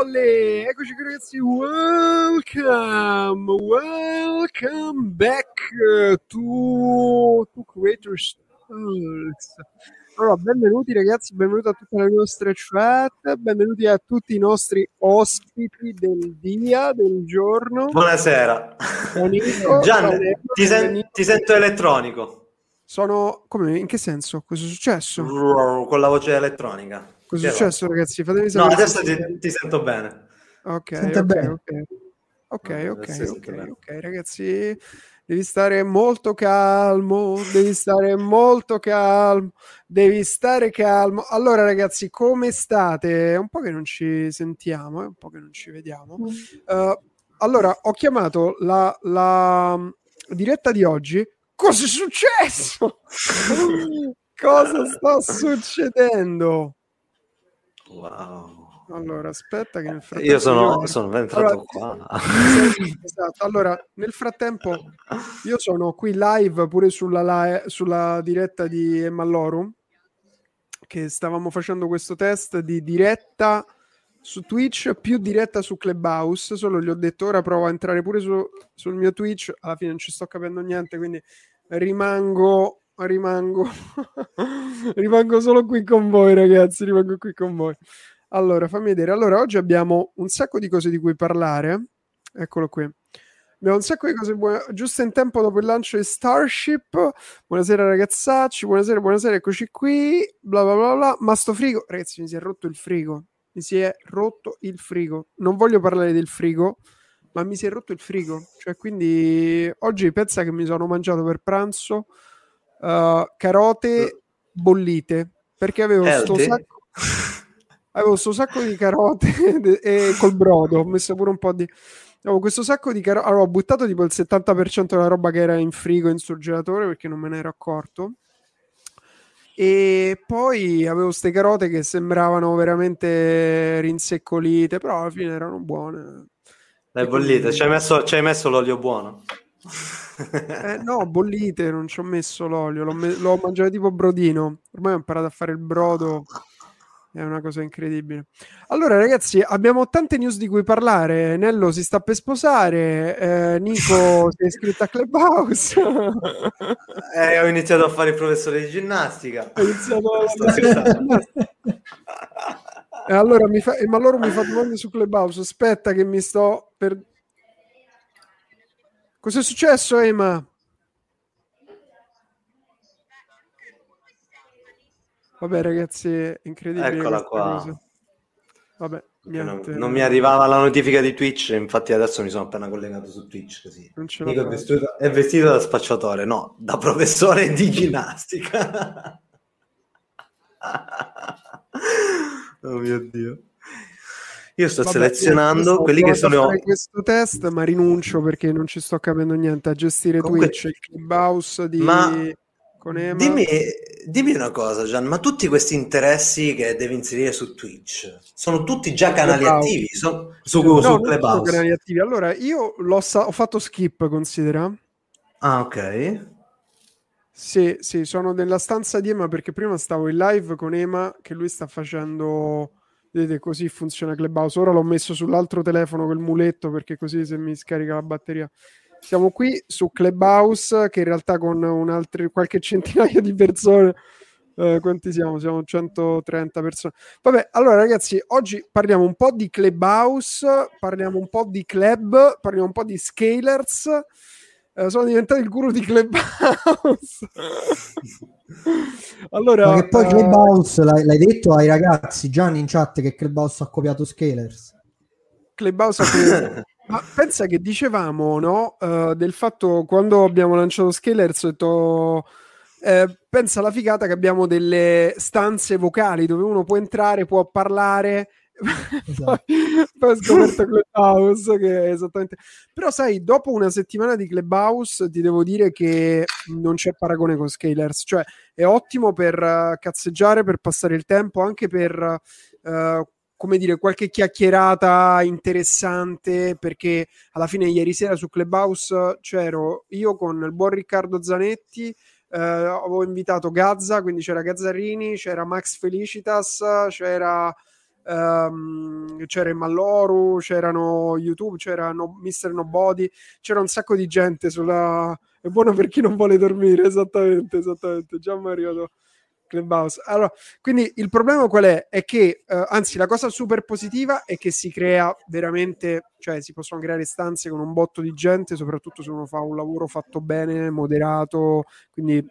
Olè, eccoci qui ragazzi, welcome, welcome back to, to Creators Talks. Allora, benvenuti ragazzi, benvenuti a tutte le nostre chat, benvenuti a tutti i nostri ospiti del dia, del giorno. Buonasera. Nico, Gian, ti, sen- ti sento elettronico. Sono... come? In che senso? Cosa è successo? Con la voce elettronica. Cosa è successo ragazzi? Fatemi No, sapere. adesso se- ti, ti sento bene. Ok, Sente ok, bene. ok. Ok, No, ok, adesso ok, ok, ragazzi, devi stare molto calmo, devi stare molto calmo, devi stare calmo. Allora, ragazzi, come state? È un po' che non ci sentiamo, è un po' che non ci vediamo. Uh, allora, ho chiamato la, la mm, diretta di oggi. Cosa è successo? Cosa sta succedendo? Wow. Allora, aspetta che nel frattempo Io sono, io- sono entrato Allora, qua. Esatto. Allora, nel frattempo, io sono qui live pure sulla, li- sulla diretta di Mallorum, che stavamo facendo questo test di diretta su Twitch più diretta su Clubhouse. Solo gli ho detto ora provo a entrare pure su- sul mio Twitch. Alla fine non ci sto capendo niente, quindi rimango. Rimango, rimango solo qui con voi, ragazzi. Rimango qui con voi. Allora, fammi vedere. Allora, oggi abbiamo un sacco di cose di cui parlare. Eccolo qui. Abbiamo un sacco di cose buone, giusto in tempo dopo il lancio di Starship. Buonasera ragazzacci, buonasera, buonasera, eccoci qui. Bla bla bla bla. Ma sto frigo, ragazzi, mi si è rotto il frigo. Mi si è rotto il frigo. Non voglio parlare del frigo, ma mi si è rotto il frigo. Cioè, quindi oggi pensa che mi sono mangiato per pranzo uh, carote bollite perché avevo sto sacco avevo sto sacco di carote e col brodo ho messo pure un po' di avevo questo sacco di carote allora ho buttato tipo il 70% della roba che era in frigo in surgelatore perché non me ne ero accorto. E poi avevo queste carote che sembravano veramente rinseccolite però alla fine erano buone. E quindi- bollita, ci hai messo, ci hai messo l'olio buono. Eh, no, bollite, non ci ho messo l'olio, l'ho, me- l'ho mangiato tipo brodino. Ormai ho imparato a fare il brodo, è una cosa incredibile. Allora, ragazzi, abbiamo tante news di cui parlare. Nello si sta per sposare, eh, Nico si è iscritto a Clubhouse. Eh, ho iniziato a fare il professore di ginnastica. Ha iniziato la- Stasera. E allora mi fa, ma loro mi fa domande su Clubhouse. Aspetta, che mi sto per. Cos'è successo, Ema? Vabbè, ragazzi, è incredibile. Eccola qua. cosa. Vabbè, Non, non mi arrivava la notifica di Twitch, infatti adesso mi sono appena collegato su Twitch così. Nico è vestito, è vestito da spacciatore, no, da professore di ginnastica. oh mio Dio. Io sto Vabbè, selezionando io quelli che sono... fare questo test, ma rinuncio perché non ci sto capendo niente a gestire Comunque- Twitch, il Clubhouse di Ma dimmi, dimmi una cosa, Gian, ma tutti questi interessi che devi inserire su Twitch sono tutti già canali Clubhouse. attivi so- su, No, su sono Clubhouse? canali attivi. Allora, io l'ho sa- ho fatto skip, considera. Ah, ok. Sì, sì, sono nella stanza di Ema perché prima stavo in live con Ema che lui sta facendo. Vedete, così funziona Clubhouse. Ora l'ho messo sull'altro telefono col muletto perché così se mi scarica la batteria. Siamo qui su Clubhouse che in realtà con un altro, qualche centinaia di persone. eh, quanti siamo? Siamo 130 persone. Vabbè, allora ragazzi, oggi parliamo un po' di Clubhouse, parliamo un po' di club, parliamo un po' di scalers. Eh, sono diventato il guru di Clubhouse. allora, Ma che poi eh, Clubhouse l'hai, l'hai detto ai ragazzi Gianni in chat che Clubhouse ha copiato Scalers. Clubhouse ha copiato- Ma pensa che dicevamo, no? eh, del fatto quando abbiamo lanciato Scalers, ho detto. eh, pensa alla figata che abbiamo delle stanze vocali dove uno può entrare, può parlare. Esatto. poi, poi ho scoperto Clubhouse che è esattamente. Però, sai, dopo una settimana di Clubhouse, ti devo dire che non c'è paragone con Scalers. Cioè, è ottimo per eh, cazzeggiare, per passare il tempo, anche per. eh, come dire, qualche chiacchierata interessante perché alla fine ieri sera su Clubhouse c'ero io con il buon Riccardo Zanetti, eh, avevo invitato Gazza, quindi c'era Gazzarini, c'era Max Felicitas, c'era um, c'era Malloru, c'erano YouTube, c'era no, Mr. Nobody, c'era un sacco di gente sulla... È buono per chi non vuole dormire, esattamente, esattamente. Già Mario Clubhouse. Allora, quindi il problema qual è? È che, uh, anzi, la cosa super positiva è che si crea veramente, cioè si possono creare stanze con un botto di gente, soprattutto se uno fa un lavoro fatto bene, moderato, quindi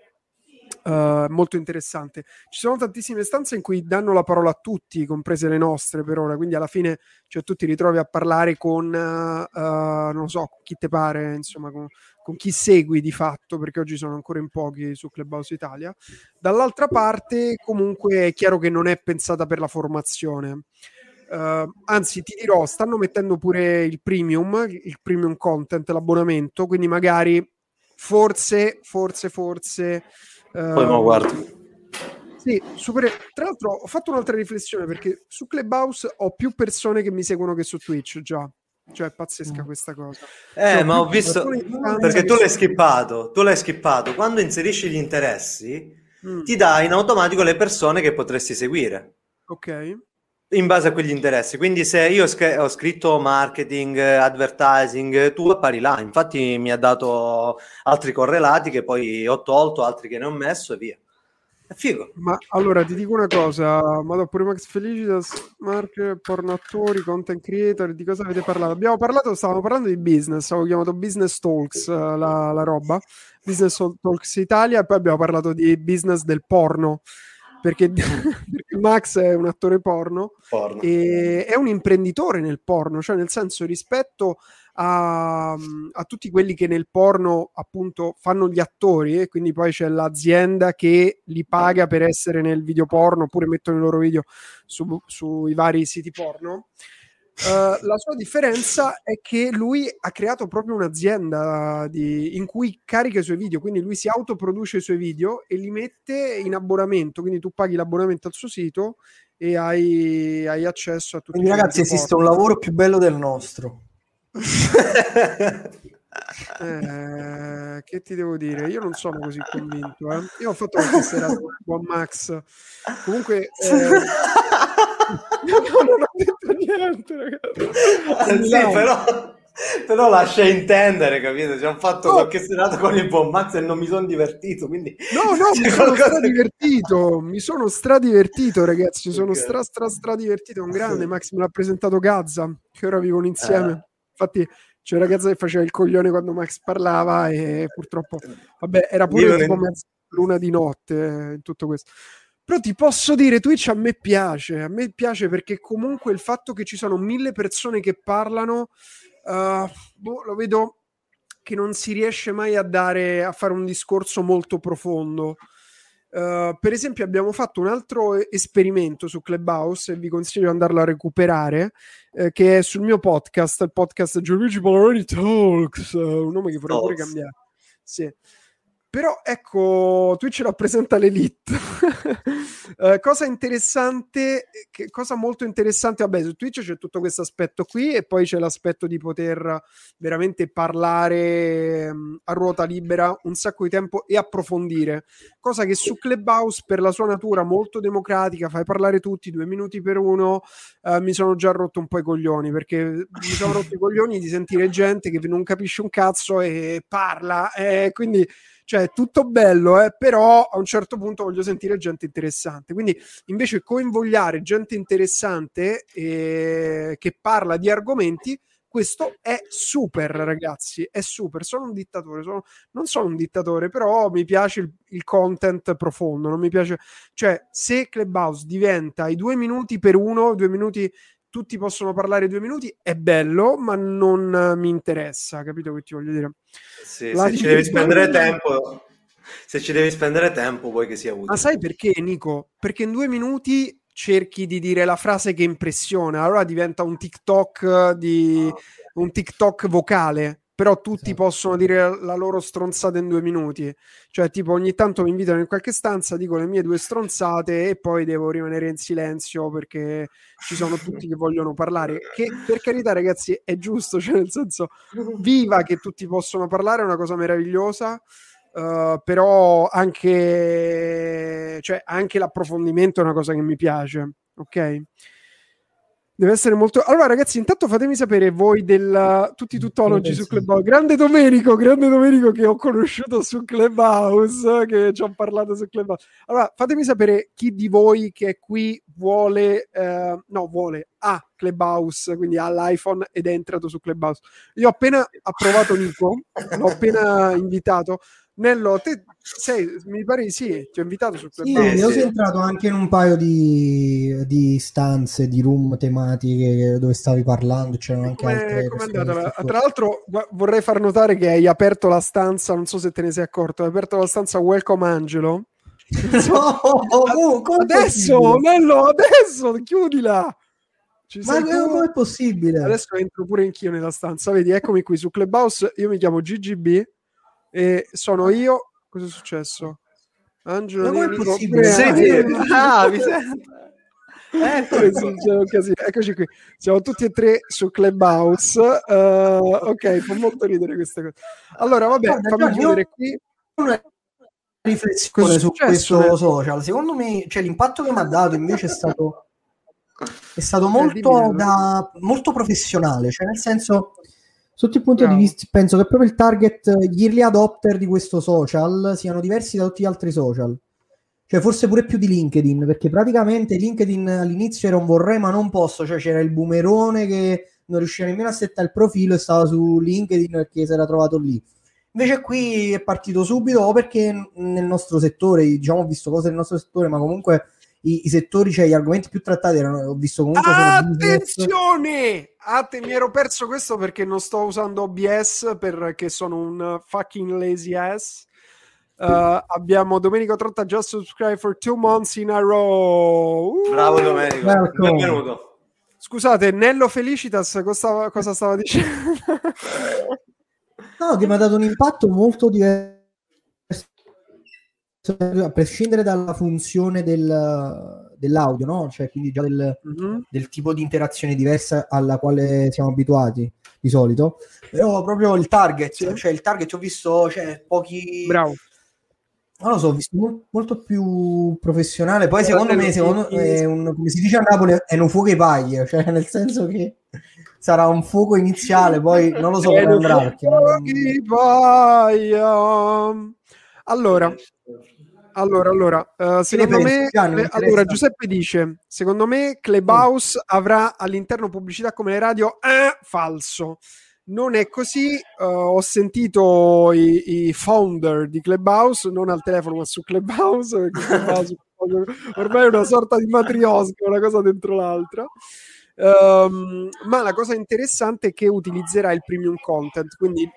Uh, molto interessante. Ci sono tantissime stanze in cui danno la parola a tutti, comprese le nostre per ora, quindi alla fine cioè, tu ti ritrovi a parlare con, uh, non so, chi te pare, insomma, con, con, chi segui di fatto, perché oggi sono ancora in pochi su Clubhouse Italia. Dall'altra parte, comunque, è chiaro che non è pensata per la formazione. Uh, anzi, ti dirò, stanno mettendo pure il premium, il premium content, l'abbonamento, quindi magari forse, forse, forse poi uh, guardo. Sì, super... tra l'altro ho fatto un'altra riflessione perché su Clubhouse ho più persone che mi seguono che su Twitch già. Cioè, è pazzesca mm. questa cosa. Eh, cioè, ma ho visto perché tu l'hai skippato. Tu l'hai skippato. Quando inserisci gli interessi, mm. ti dà in automatico le persone che potresti seguire. Ok in base a quegli interessi. Quindi se io ho scritto marketing, advertising, tu appari là. Infatti mi ha dato altri correlati che poi ho tolto, altri che ne ho messo e via. È figo. Ma allora ti dico una cosa, ma dopo Max Felicitas, Mark, porno attori, content creator, di cosa avete parlato? Abbiamo parlato, stavamo parlando di business, avevo chiamato Business Talks la, la roba, Business Talks Italia, e poi abbiamo parlato di business del porno perché, perché, Max è un attore porno, porno, e è un imprenditore nel porno, cioè nel senso rispetto a, a, tutti quelli che nel porno appunto fanno gli attori e quindi poi c'è l'azienda che li paga per essere nel video porno oppure mettono i loro video su, sui vari siti porno. Uh, la sua differenza è che lui ha creato proprio un'azienda di, in cui carica i suoi video, quindi lui si autoproduce i suoi video e li mette in abbonamento, quindi tu paghi l'abbonamento al suo sito e hai, hai accesso a tutti quindi, ragazzi esiste un lavoro più bello del nostro. eh, che ti devo dire? Io non sono così convinto. Eh. Io ho fatto qualche serata con Max. Comunque, eh, non ho detto niente, ragazzi. Sì, però, però lascia intendere, capito? Ci hanno fatto no. qualche serata con il buon Max e non mi sono divertito, quindi... No, no, mi sono stradivertito, mi sono stradivertito, ragazzi, sono okay. stra stra stradivertito, un grande Max me l'ha presentato Gazza, che ora vivono insieme. Eh. Infatti c'è una ragazza che faceva il coglione quando Max parlava e purtroppo, vabbè, era pure tipo mezza luna di notte eh, in tutto questo. Però ti posso dire, Twitch a me piace, a me piace perché comunque il fatto che ci sono mille persone che parlano, uh, boh, lo vedo che non si riesce mai a dare, a fare un discorso molto profondo. Uh, per esempio, abbiamo fatto un altro esperimento su Clubhouse e vi consiglio di andarlo a recuperare. Uh, che è sul mio podcast, il podcast Gianluigi Polaroni Talks, uh, un nome che vorrei pure cambiare. Sì. Però ecco, Twitch rappresenta l'elite. uh, cosa interessante, che, cosa molto interessante, vabbè, su Twitch c'è tutto questo aspetto qui e poi c'è l'aspetto di poter veramente parlare um, a ruota libera un sacco di tempo e approfondire, cosa che su Clubhouse per la sua natura molto democratica, fai parlare tutti due minuti per uno, uh, mi sono già rotto un po' i coglioni perché mi sono rotto i coglioni di sentire gente che non capisce un cazzo e parla e quindi cioè tutto bello, eh, però a un certo punto voglio sentire gente interessante. Quindi invece coinvogliare gente interessante eh, che parla di argomenti, questo è super, ragazzi. È super. Sono un dittatore. Sono, non sono un dittatore, però mi piace il, il, content profondo. Non mi piace, cioè, se Clubhouse diventa i due minuti per uno, due minuti tutti possono parlare due minuti, è bello, ma non mi interessa, capito che ti voglio dire? Sì, se ci devi spendere tempo, se ci devi spendere tempo, vuoi che sia utile. Ma sai perché, Nico? Perché in due minuti cerchi di dire la frase che impressiona, allora diventa un TikTok di un TikTok vocale però tutti sì. possono dire la loro stronzata in due minuti. Cioè, tipo, ogni tanto mi invitano in qualche stanza, dico le mie due stronzate e poi devo rimanere in silenzio perché ci sono tutti che vogliono parlare. Che per carità, ragazzi, è giusto, cioè, nel senso, viva che tutti possono parlare, è una cosa meravigliosa. Uh, però anche, cioè, anche l'approfondimento è una cosa che mi piace, ok? Deve essere molto. Allora, ragazzi, intanto fatemi sapere voi del tutti tuttologi su Clubhouse. Grande Domenico, grande Domenico che ho conosciuto su Clubhouse, che ci ho parlato su Clubhouse. Allora, fatemi sapere chi di voi che è qui vuole, eh, no, vuole, ha Clubhouse, quindi ha l'iPhone ed è entrato su Clubhouse. Io ho appena approvato Nico, l'ho appena invitato. Nello, te sei, mi pare di sì, ti ho invitato su Sì, io sono entrato anche in un paio di, di, stanze, di room tematiche dove stavi parlando, c'erano anche come, altre... Come andata? Tra l'altro vorrei far notare che hai aperto la stanza, non so se te ne sei accorto, hai aperto la stanza Welcome Angelo. no, oh, adesso, Nello, adesso, chiudila! Ci Ma come è possibile? Adesso entro pure anch'io nella stanza, vedi, eccomi qui su Clubhouse, io mi chiamo GGB e sono io. Cosa è successo? Angelo Ma come è possibile? Ah, mi sento. Ecco, eccoci qui, siamo tutti e tre su Clubhouse. Uh, ok, fa molto ridere questa cosa. Allora, vabbè, Guarda, fammi chiudere qui. Una riflessione su questo social. Secondo me, cioè, l'impatto che mi ha dato invece è stato, è stato eh, molto, da, molto professionale, cioè nel senso Sotto il punto Bravo. di vista, penso che proprio il target, gli early adopter di questo social siano diversi da tutti gli altri social. Cioè, forse pure più di LinkedIn, perché praticamente LinkedIn all'inizio era un vorrei ma non posso, cioè c'era il boomerone che non riusciva nemmeno a settare il profilo e stava su LinkedIn perché si era trovato lì. Invece qui è partito subito o perché nel nostro settore, diciamo, ho visto cose nel nostro settore, ma comunque i, i settori, cioè gli argomenti più trattati erano, ho visto comunque... Attenzione! Att- mi ero perso questo perché non sto usando OBS perché sono un fucking lazy ass. Uh, abbiamo Domenico Trotta just subscribe for two months in a row. Uh, Bravo Domenico, Welcome. benvenuto. Scusate, Nello Felicitas cosa, cosa stava dicendo? no, che mi ha dato un impatto molto diverso a prescindere dalla funzione del, dell'audio, no? cioè quindi già del, mm-hmm. del, tipo di interazione diversa alla quale siamo abituati di solito, però proprio il target, cioè il target ho visto cioè, pochi... Bravo. Non lo so, ho visto molto, molto più professionale. Poi, secondo me, secondo, un, come si dice a Napoli, è un fuoco e paglie, cioè nel senso che sarà un fuoco iniziale, poi non lo so come andrà. Perché. Allora, allora, allora, uh, secondo me, Gianni, allora Giuseppe dice: Secondo me, Clubhouse mm. avrà all'interno pubblicità come le radio. Eh, falso. Non è così. Uh, ho sentito i, i, founder di Clubhouse, non al telefono, ma su Clubhouse. Clubhouse ormai è una sorta di matriosca, una cosa dentro l'altra. Um, ma la cosa interessante è che utilizzerà il premium content. Quindi,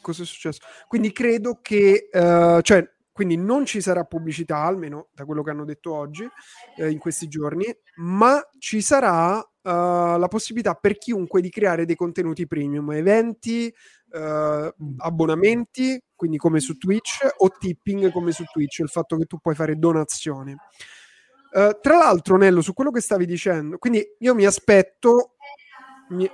cosa è successo? Quindi credo che, uh, cioè, quindi non ci sarà pubblicità, almeno da quello che hanno detto oggi, eh, in questi giorni, ma ci sarà uh, la possibilità per chiunque di creare dei contenuti premium, eventi, uh, abbonamenti, quindi come su Twitch, o tipping come su Twitch, il fatto che tu puoi fare donazioni. Uh, tra l'altro, Nello, su quello che stavi dicendo, quindi io mi aspetto, mi,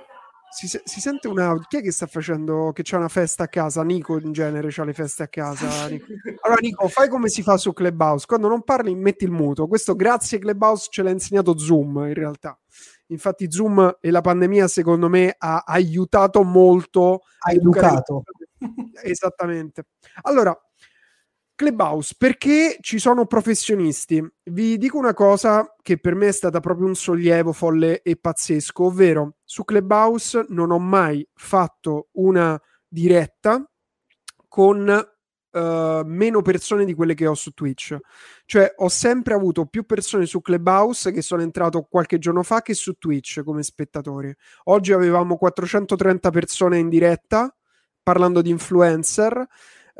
si, si, sente un audio. Chi è che sta facendo? Che c'è una festa a casa? Nico in genere ha le feste a casa. Nico. Allora, Nico, fai come si fa su Clubhouse. Quando non parli, metti il muto. Questo, grazie Clubhouse, ce l'ha insegnato Zoom in realtà. Infatti, Zoom e la pandemia, secondo me, ha aiutato molto. Ha educato. Esattamente. Allora, Clubhouse, perché ci sono professionisti? Vi dico una cosa che per me è stata proprio un sollievo folle e pazzesco, ovvero su Clubhouse non ho mai fatto una diretta con uh, meno persone di quelle che ho su Twitch. Cioè ho sempre avuto più persone su Clubhouse che sono entrato qualche giorno fa che su Twitch come spettatori. Oggi avevamo 430 persone in diretta parlando di influencer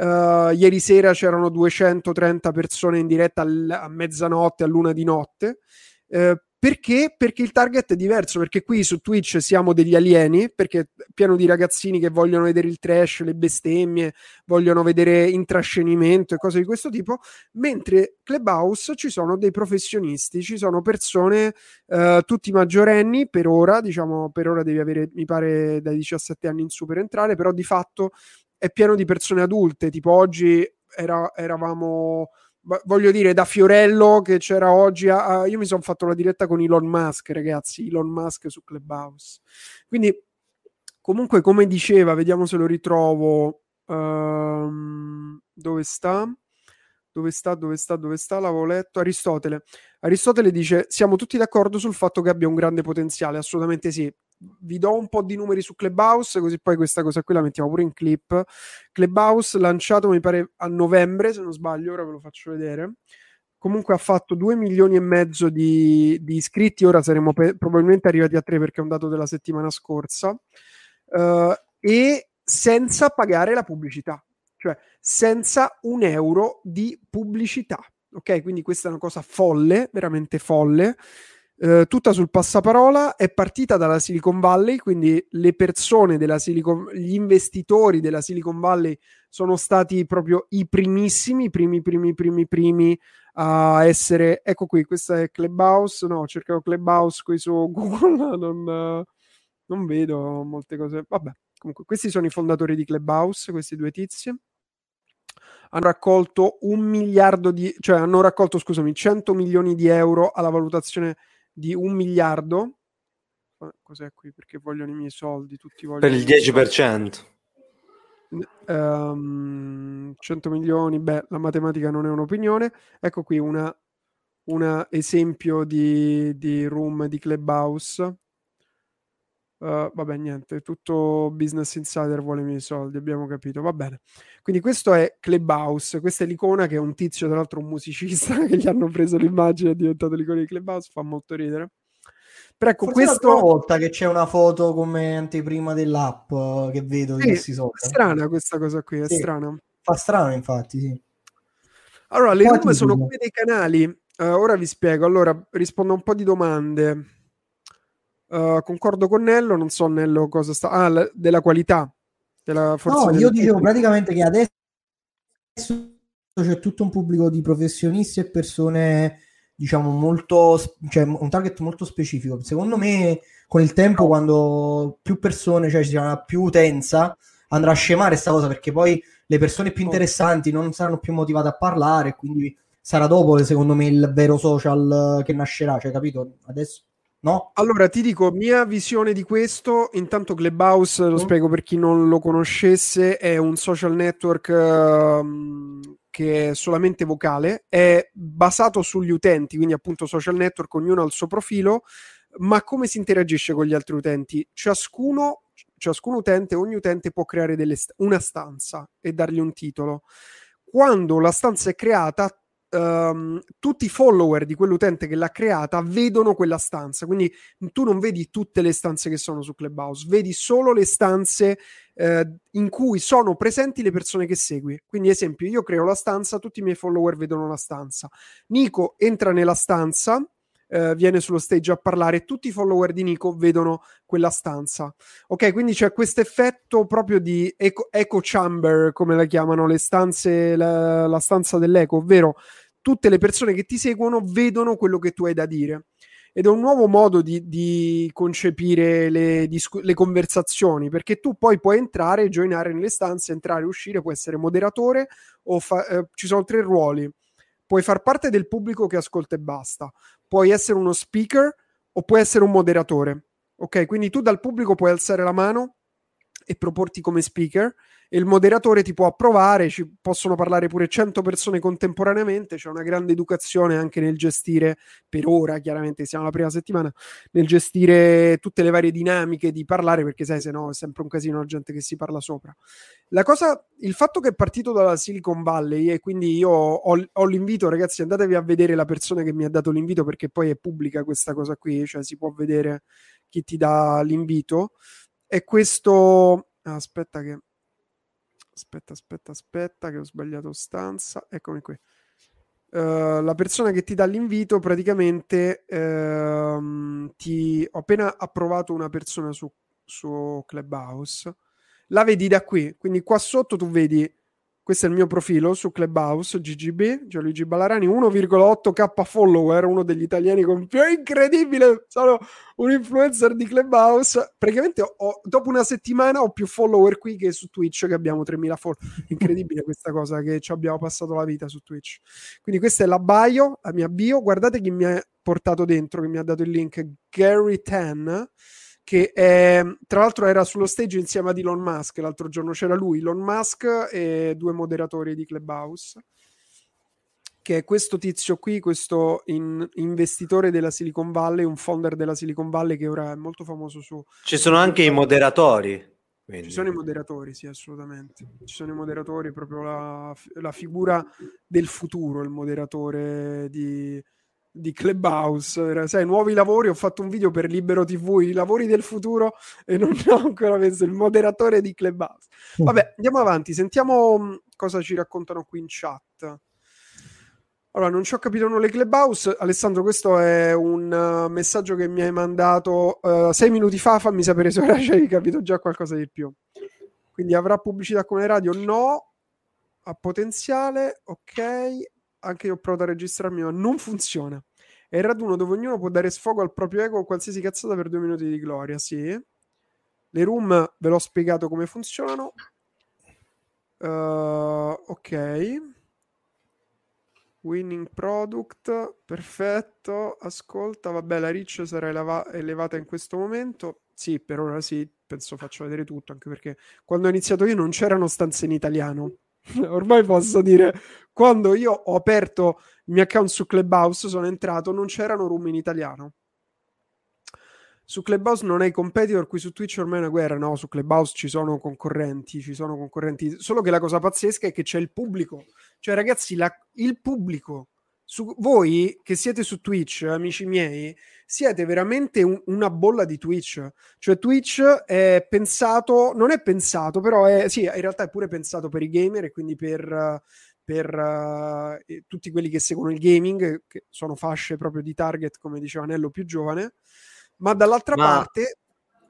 Uh, ieri sera c'erano 230 persone in diretta a mezzanotte, a luna di notte. Uh, perché? Perché il target è diverso, perché qui su Twitch siamo degli alieni, perché pieno di ragazzini che vogliono vedere il trash, le bestemmie, vogliono vedere intrascenimento e cose di questo tipo, mentre Clubhouse ci sono dei professionisti, ci sono persone, uh, tutti maggiorenni, per ora, diciamo, per ora devi avere, mi pare, dai 17 anni in su per entrare, però di fatto è pieno di persone adulte, tipo oggi era, eravamo voglio dire, da Fiorello che c'era oggi, a, io mi sono fatto la diretta con Elon Musk, ragazzi, Elon Musk su Clubhouse. Quindi, comunque, come diceva, vediamo se lo ritrovo. Um, dove sta? Dove sta? Dove sta? Dove sta? L'avevo letto. Aristotele. Aristotele dice: Siamo tutti d'accordo sul fatto che abbia un grande potenziale. Assolutamente sì vi do un po' di numeri su Clubhouse, così poi questa cosa qui la mettiamo pure in clip. Clubhouse lanciato mi pare a novembre, se non sbaglio, ora ve lo faccio vedere. Comunque ha fatto 2 milioni e mezzo di, di iscritti, ora saremo pe- probabilmente arrivati a 3 perché è un dato della settimana scorsa, uh, e senza pagare la pubblicità, cioè senza un euro di pubblicità. Ok, quindi questa è una cosa folle, veramente folle. Eh, tutta sul passaparola, è partita dalla Silicon Valley, quindi le persone della Silicon gli investitori della Silicon Valley sono stati proprio i primissimi, i primi, primi, primi, primi a essere. Ecco qui, questa è Clubhouse. No, cercavo Clubhouse qui su Google, non, non vedo molte cose. Vabbè, comunque, questi sono i fondatori di Clubhouse, questi due tizi hanno raccolto un miliardo di, cioè hanno raccolto, scusami, 100 milioni di euro alla valutazione di un miliardo. Cos'è qui? Perché vogliono i miei soldi, tutti vogliono... Per il 10%. Um, 100 milioni, beh, la matematica non è un'opinione. Ecco qui un esempio di, di room di Clubhouse. Uh, vabbè, niente, tutto Business Insider vuole i miei soldi, abbiamo capito, va bene. Quindi questo è Clubhouse, questa è l'icona che è un tizio, tra l'altro un musicista, che gli hanno preso l'immagine, è diventato l'icona di Clubhouse, fa molto ridere. Però ecco, Forse questo... prima volta che c'è una foto come anteprima dell'app che vedo sì, questi social. È strana questa cosa qui, è sì. strana. Fa strano, infatti, sì. Allora, le room sono come dei canali. Uh, ora vi spiego. Allora, rispondo a un po' di domande. Uh, concordo con Nello, non so Nello cosa sta... Ah, la, della qualità. Della forza no, io dicevo praticamente che adesso c'è tutto un pubblico di professionisti e persone, diciamo, molto... cioè un target molto specifico. Secondo me, con il tempo, quando più persone, cioè ci sarà più utenza, andrà a scemare questa cosa perché poi le persone più interessanti non saranno più motivate a parlare, quindi sarà dopo, secondo me, il vero social che nascerà, cioè, capito? Adesso No? Allora ti dico, mia visione di questo, intanto Clubhouse, lo mm. spiego per chi non lo conoscesse, è un social network uh, che è solamente vocale, è basato sugli utenti, quindi appunto social network, ognuno ha il suo profilo, ma come si interagisce con gli altri utenti? Ciascuno, ciascun utente, ogni utente può creare st- una stanza e dargli un titolo. Quando la stanza è creata, um, tutti i follower di quell'utente che l'ha creata vedono quella stanza. Quindi tu non vedi tutte le stanze che sono su Clubhouse, vedi solo le stanze eh, in cui sono presenti le persone che segui. Quindi, esempio, io creo la stanza, tutti i miei follower vedono la stanza. Nico entra nella stanza. Uh, viene sullo stage a parlare tutti i follower di Nico vedono quella stanza. Ok, quindi c'è questo effetto proprio di echo, echo, chamber, come la chiamano le stanze, la, la stanza dell'eco, ovvero tutte le persone che ti seguono vedono quello che tu hai da dire. Ed è un nuovo modo di, di concepire le, discu- le, conversazioni, perché tu poi puoi entrare e joinare nelle stanze, entrare e uscire, puoi essere moderatore o fa- eh, ci sono tre ruoli. Puoi far parte del pubblico che ascolta e basta. Puoi essere uno speaker o puoi essere un moderatore. Ok, quindi tu dal pubblico puoi alzare la mano e proporti come speaker e il moderatore ti può approvare, ci possono parlare pure 100 persone contemporaneamente, c'è una grande educazione anche nel gestire, per ora chiaramente siamo alla prima settimana, nel gestire tutte le varie dinamiche di parlare, perché sai se no è sempre un casino la gente che si parla sopra. La cosa, il fatto che è partito dalla Silicon Valley e quindi io ho, ho l'invito, ragazzi, andatevi a vedere la persona che mi ha dato l'invito perché poi è pubblica questa cosa qui, cioè si può vedere chi ti dà l'invito. E questo... Aspetta che aspetta, aspetta, aspetta, che ho sbagliato stanza. Eccomi qui. Uh, la persona che ti dà l'invito praticamente uh, ti ho appena approvato una persona su, su Clubhouse la vedi da qui quindi qua sotto tu vedi questo è il mio profilo su Clubhouse, GGB, Gianluigi Ballarani, 1,8k follower, uno degli italiani con più incredibile, sono un influencer di Clubhouse, praticamente ho, dopo una settimana ho più follower qui che su Twitch che abbiamo 3000 follower, incredibile questa cosa che ci abbiamo passato la vita su Twitch. Quindi questa è la bio, la mia bio, guardate chi mi ha portato dentro, che mi ha dato il link, Gary Tan, che è, tra l'altro era sullo stage insieme ad Elon Musk, l'altro giorno c'era lui, Elon Musk e due moderatori di Clubhouse, che è questo tizio qui, questo in, investitore della Silicon Valley, un founder della Silicon Valley che ora è molto famoso su... Ci sono anche i moderatori. Quindi. Ci sono i moderatori, sì, assolutamente. Ci sono i moderatori, proprio la, la figura del futuro, il moderatore di, di Clubhouse, sai, nuovi lavori, ho fatto un video per Libero TV, i lavori del futuro e non ho ancora messo il moderatore di Clubhouse. Mm. Vabbè, andiamo avanti, sentiamo mm, cosa ci raccontano qui in chat. Allora, non ci ho capito nulla di Clubhouse. Alessandro, questo è un uh, messaggio che mi hai mandato uh, sei minuti fa, fammi sapere se ora hai capito già qualcosa di più. Quindi avrà pubblicità come radio? No, ha potenziale, ok anche io ho provato a registrarmi, ma non funziona. È il raduno dove ognuno può dare sfogo al proprio ego o qualsiasi cazzata per due minuti di gloria, sì. Le room ve l'ho spiegato come funzionano. Uh, ok. Winning product, perfetto. Ascolta, vabbè, la reach sarà eleva- elevata in questo momento. Sì, per ora sì, penso faccio vedere tutto, anche perché quando ho iniziato io non c'erano stanze in italiano. Ormai posso dire, quando io ho aperto il mio account su Clubhouse, sono entrato, non c'erano room in italiano. Su Clubhouse non hai competitor, qui su Twitch ormai è una guerra. No, su Clubhouse ci sono concorrenti, ci sono concorrenti. Solo che la cosa pazzesca è che c'è il pubblico. Cioè, ragazzi, la, il pubblico su, voi che siete su Twitch, amici miei, siete veramente un, una bolla di Twitch. Cioè, Twitch è pensato, non è pensato, però è, sì, in realtà è pure pensato per i gamer e quindi per, per uh, tutti quelli che seguono il gaming, che sono fasce proprio di target, come diceva Nello più giovane. Ma dall'altra Ma... parte,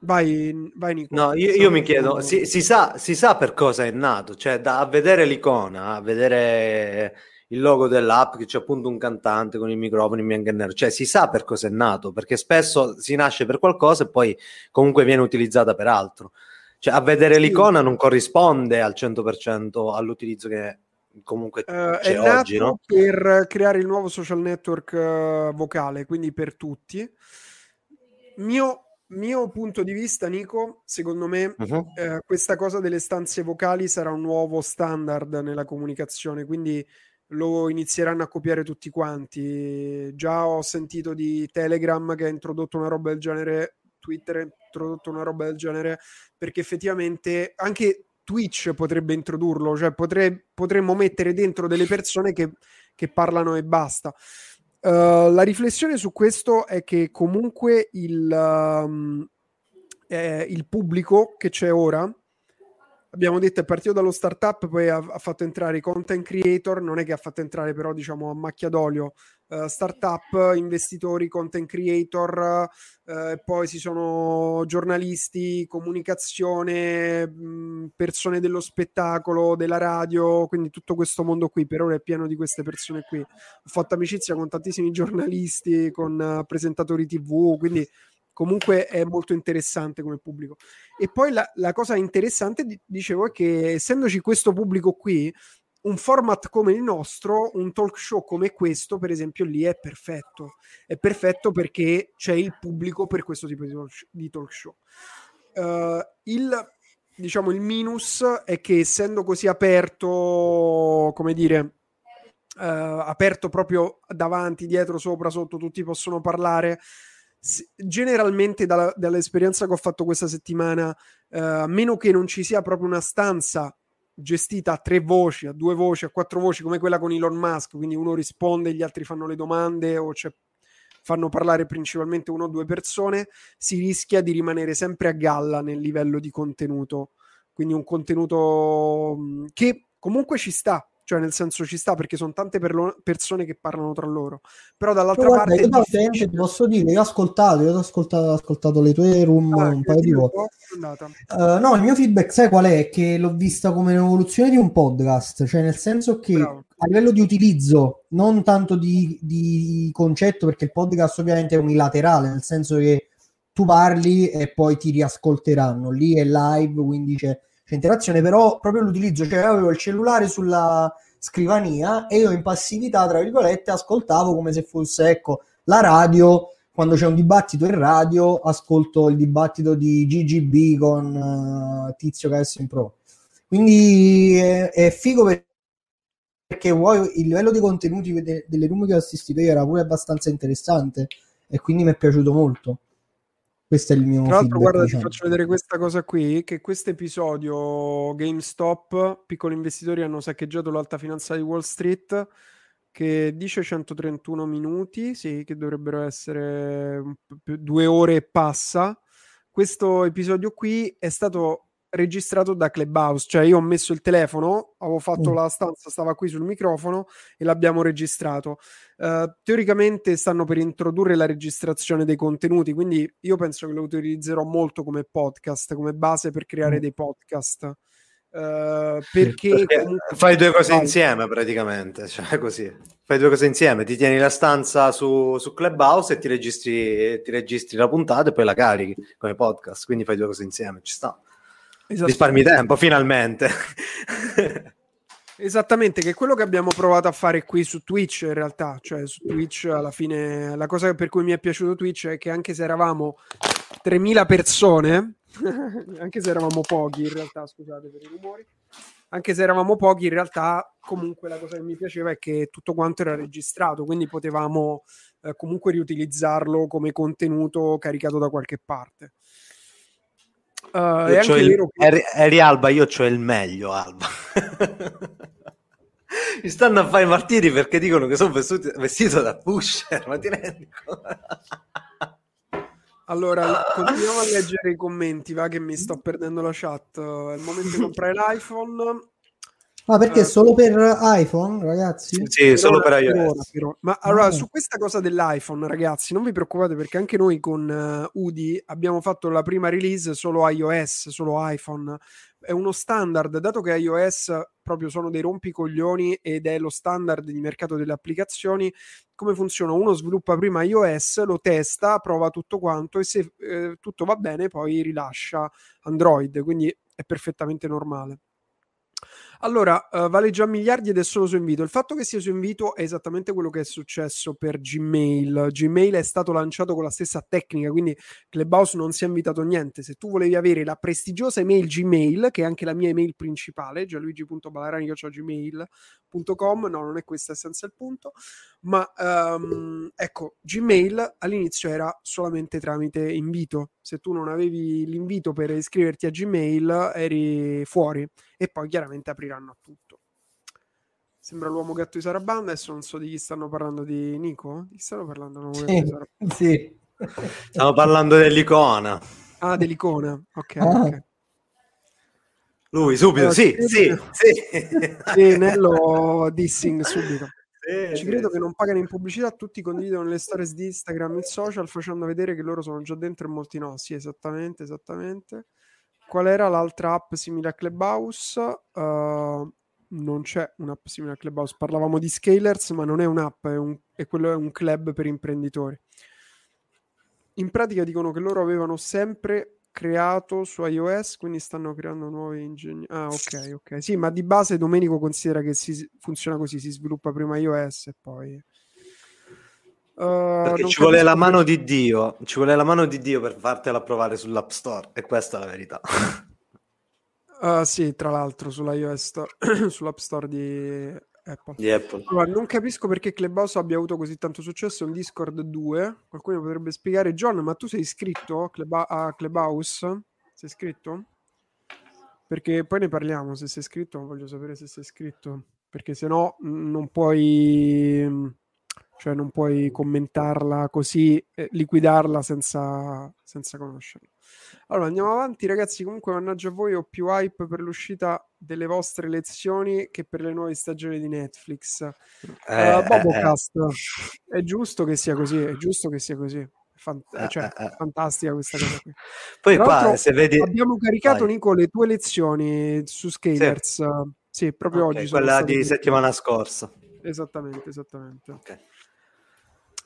Vai, vai Nico. No, io, io mi chiedo, si, si, sa, si, sa, per cosa è nato? Cioè, da, a vedere l'icona, a vedere il logo dell'app che c'è appunto un cantante con il microfono in bianco e nero, cioè si sa per cosa è nato, perché spesso si nasce per qualcosa e poi comunque viene utilizzata per altro. Cioè a vedere sì. l'icona non corrisponde al 100% all'utilizzo che comunque uh, c'è è oggi, no? per creare il nuovo social network uh, vocale, quindi per tutti. Mio mio punto di vista, Nico, secondo me uh-huh. eh, questa cosa delle stanze vocali sarà un nuovo standard nella comunicazione, quindi lo inizieranno a copiare tutti quanti. Già ho sentito di Telegram che ha introdotto una roba del genere, Twitter ha introdotto una roba del genere, perché effettivamente anche Twitch potrebbe introdurlo, cioè potre, potremmo mettere dentro delle persone che, che parlano e basta. Uh, la riflessione su questo è che comunque il, um, eh, il pubblico che c'è ora abbiamo detto è partito dallo startup, poi ha, ha, fatto entrare i content creator, non è che ha fatto entrare però diciamo a macchia d'olio uh, startup, investitori, content creator, uh, poi ci sono giornalisti, comunicazione, mh, persone dello spettacolo, della radio, quindi tutto questo mondo qui, per ora è pieno di queste persone qui. Ho fatto amicizia con tantissimi giornalisti, con uh, presentatori tv, quindi comunque è molto interessante come pubblico. E poi la, la cosa interessante, dicevo, è che essendoci questo pubblico qui, un format come il nostro, un talk show come questo, per esempio, lì è perfetto. È perfetto perché c'è il pubblico per questo tipo di talk, show. Uh, il, diciamo, il minus è che essendo così aperto, come dire, uh, aperto proprio davanti, dietro, sopra, sotto, tutti possono parlare generalmente dalla, dall'esperienza che ho fatto questa settimana, eh, a meno che non ci sia proprio una stanza gestita a tre voci, a due voci, a quattro voci, come quella con Elon Musk, quindi uno risponde, gli altri fanno le domande o fanno parlare principalmente uno o due persone, si rischia di rimanere sempre a galla nel livello di contenuto. Quindi un contenuto che comunque ci sta, cioè nel senso ci sta perché sono tante perlo- persone che parlano tra loro, però dall'altra guarda, parte... Io difficile... ti posso dire, io ho ascoltato, io ho ascoltato, ho ascoltato le tue room ah, un paio di volte. Uh, no, il mio feedback, sai qual è? Che l'ho vista come un'evoluzione di un podcast, cioè nel senso che Bravo. a livello di utilizzo, non tanto di, di concetto, perché il podcast ovviamente è unilaterale, nel senso che tu parli e poi ti riascolteranno, lì è live, quindi c'è interazione, però proprio l'utilizzo, cioè avevo il cellulare sulla scrivania e io in passività, tra virgolette, ascoltavo come se fosse, ecco, la radio, quando c'è un dibattito in radio, ascolto il dibattito di GGB con uh, Tizio che adesso in pro. Quindi è, è figo perché vuoi, il livello dei contenuti de, delle room che ho assistito io era pure abbastanza interessante e quindi mi è piaciuto molto. Questo è il mio Tra l'altro, guarda, diciamo. ti faccio vedere questa cosa qui, che questo episodio GameStop, piccoli investitori hanno saccheggiato l'alta finanza di Wall Street, che dice 131 minuti, sì, che dovrebbero essere due ore e passa. Questo episodio qui è stato registrato da Clubhouse, cioè io ho messo il telefono, avevo fatto mm. la stanza, stava qui sul microfono e l'abbiamo registrato. Uh, teoricamente stanno per introdurre la registrazione dei contenuti, quindi io penso che lo utilizzerò molto come podcast, come base per creare mm. dei podcast. Uh, perché, perché fai due cose insieme praticamente, cioè così fai due cose insieme, ti tieni la stanza su, su Clubhouse e ti registri, ti registri la puntata e poi la carichi come podcast, quindi fai due cose insieme, ci sta. Risparmi tempo, finalmente. Esattamente, che è quello che abbiamo provato a fare qui su Twitch in realtà, cioè su Twitch alla fine la cosa per cui mi è piaciuto Twitch è che anche se eravamo 3000 persone, anche se eravamo pochi in realtà, scusate per i rumori, anche se eravamo pochi in realtà comunque la cosa che mi piaceva è che tutto quanto era registrato, quindi potevamo eh, comunque riutilizzarlo come contenuto caricato da qualche parte. Uh, è anche il, vero che... Eri, Alba, io ho il meglio, Alba. Mi stanno a fare i martiri perché dicono che sono vestito, vestito da pusher, ma ti rendi Allora, continuiamo a leggere i commenti, va che mi sto perdendo la chat. È il momento di comprare l'iPhone. Ah, perché uh, solo per iPhone, ragazzi? Sì, solo per iOS. Però. Ma allora, ah. su questa cosa dell'iPhone, ragazzi, non vi preoccupate perché anche noi con uh, Udi abbiamo fatto la prima release solo iOS, solo iPhone. È uno standard, dato che iOS proprio sono dei rompicoglioni ed è lo standard di mercato delle applicazioni, come funziona? Uno sviluppa prima iOS, lo testa, prova tutto quanto e se eh, tutto va bene poi rilascia Android, quindi è perfettamente normale. Allora, uh, vale già miliardi ed è solo su invito. Il fatto che sia su invito è esattamente quello che è successo per Gmail. Gmail è stato lanciato con la stessa tecnica, quindi Clubhouse non si è invitato niente. Se tu volevi avere la prestigiosa email Gmail, che è anche la mia email principale, gianluigi.balarani.gmail.com, no, non è questa, è senza il punto, ma um, ecco, Gmail all'inizio era solamente tramite invito. Se tu non avevi l'invito per iscriverti a Gmail, eri fuori e poi chiaramente apriranno a tutto. Sembra l'uomo gatto di Sarabanda. Adesso non so di chi stanno parlando di Nico. Di chi stanno parlando? Sì, sì. Stiamo parlando dell'icona. Ah, dell'icona. Ok, ah. ok. Lui subito, allora, sì, sì, sì. Sì, Nello dissing subito. Sì, Ci credo sì. che non pagano in pubblicità, tutti condividono le stories di Instagram e social facendo vedere che loro sono già dentro e molti no. Sì, esattamente, esattamente. Qual era l'altra app simile a Clubhouse? Uh, non c'è un'app simile a Clubhouse. Parlavamo di Scalers, ma non è un'app, è, un, è quello è un club per imprenditori. In pratica dicono che loro avevano sempre creato su iOS, quindi stanno creando nuovi ingegni. Ah, ok, ok. Sì, ma di base Domenico considera che si, funziona così, si sviluppa prima iOS e poi... Uh, Perché ci vuole la mano di Dio, ci vuole la mano di Dio per fartela provare sull'App Store, e questa è la verità. Uh, sì, tra l'altro sull'iOS Store, sull'App Store di Apple. Di Apple. Allora, non capisco perché Clubhouse abbia avuto così tanto successo in Discord 2. Qualcuno potrebbe spiegare, John, ma tu sei iscritto a Clubhouse? Sei iscritto? Perché poi ne parliamo, se sei iscritto, voglio sapere se sei iscritto, perché se no non puoi cioè non puoi commentarla così, eh, liquidarla senza, senza conoscerla. Allora andiamo avanti, ragazzi. Comunque, mannaggia a voi, ho più hype per l'uscita delle vostre lezioni che per le nuove stagioni di Netflix. Eh, uh, Bobocast, eh, è giusto che sia così, è giusto che sia così. Fant- eh, cioè, eh, fantastica questa cosa qui. Poi qua, se vedi... abbiamo caricato, Vai. Nico, le tue lezioni su Scalers. Sì, sì proprio okay, oggi. Quella di settimana scorsa. Esattamente, esattamente. Okay.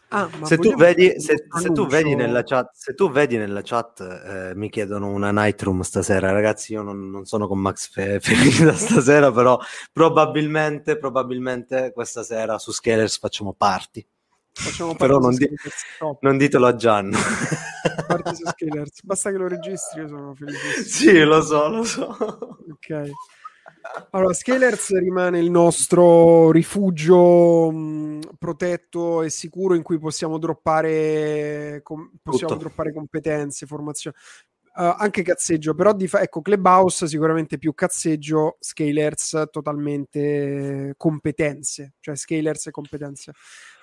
Ah, se, tu vedi, se, se, tu vedi, nella chat, se tu vedi nella chat, eh, mi chiedono una Nightroom stasera, ragazzi. Io non, non sono con Max Fe- Femina stasera, però probabilmente, probabilmente questa sera su Scalers facciamo party. Facciamo però non, di- non, ditelo a Gian. Party su Scalers, basta che lo registri, io sono felice. Sì, lo so, lo so. Ok. Allora, Scalers rimane il nostro rifugio mh, protetto e sicuro in cui possiamo droppare, com- possiamo droppare competenze, formazione. Uh, anche cazzeggio, però di fa- ecco, Clubhouse sicuramente più cazzeggio, Scalers totalmente competenze, cioè Scalers e competenze.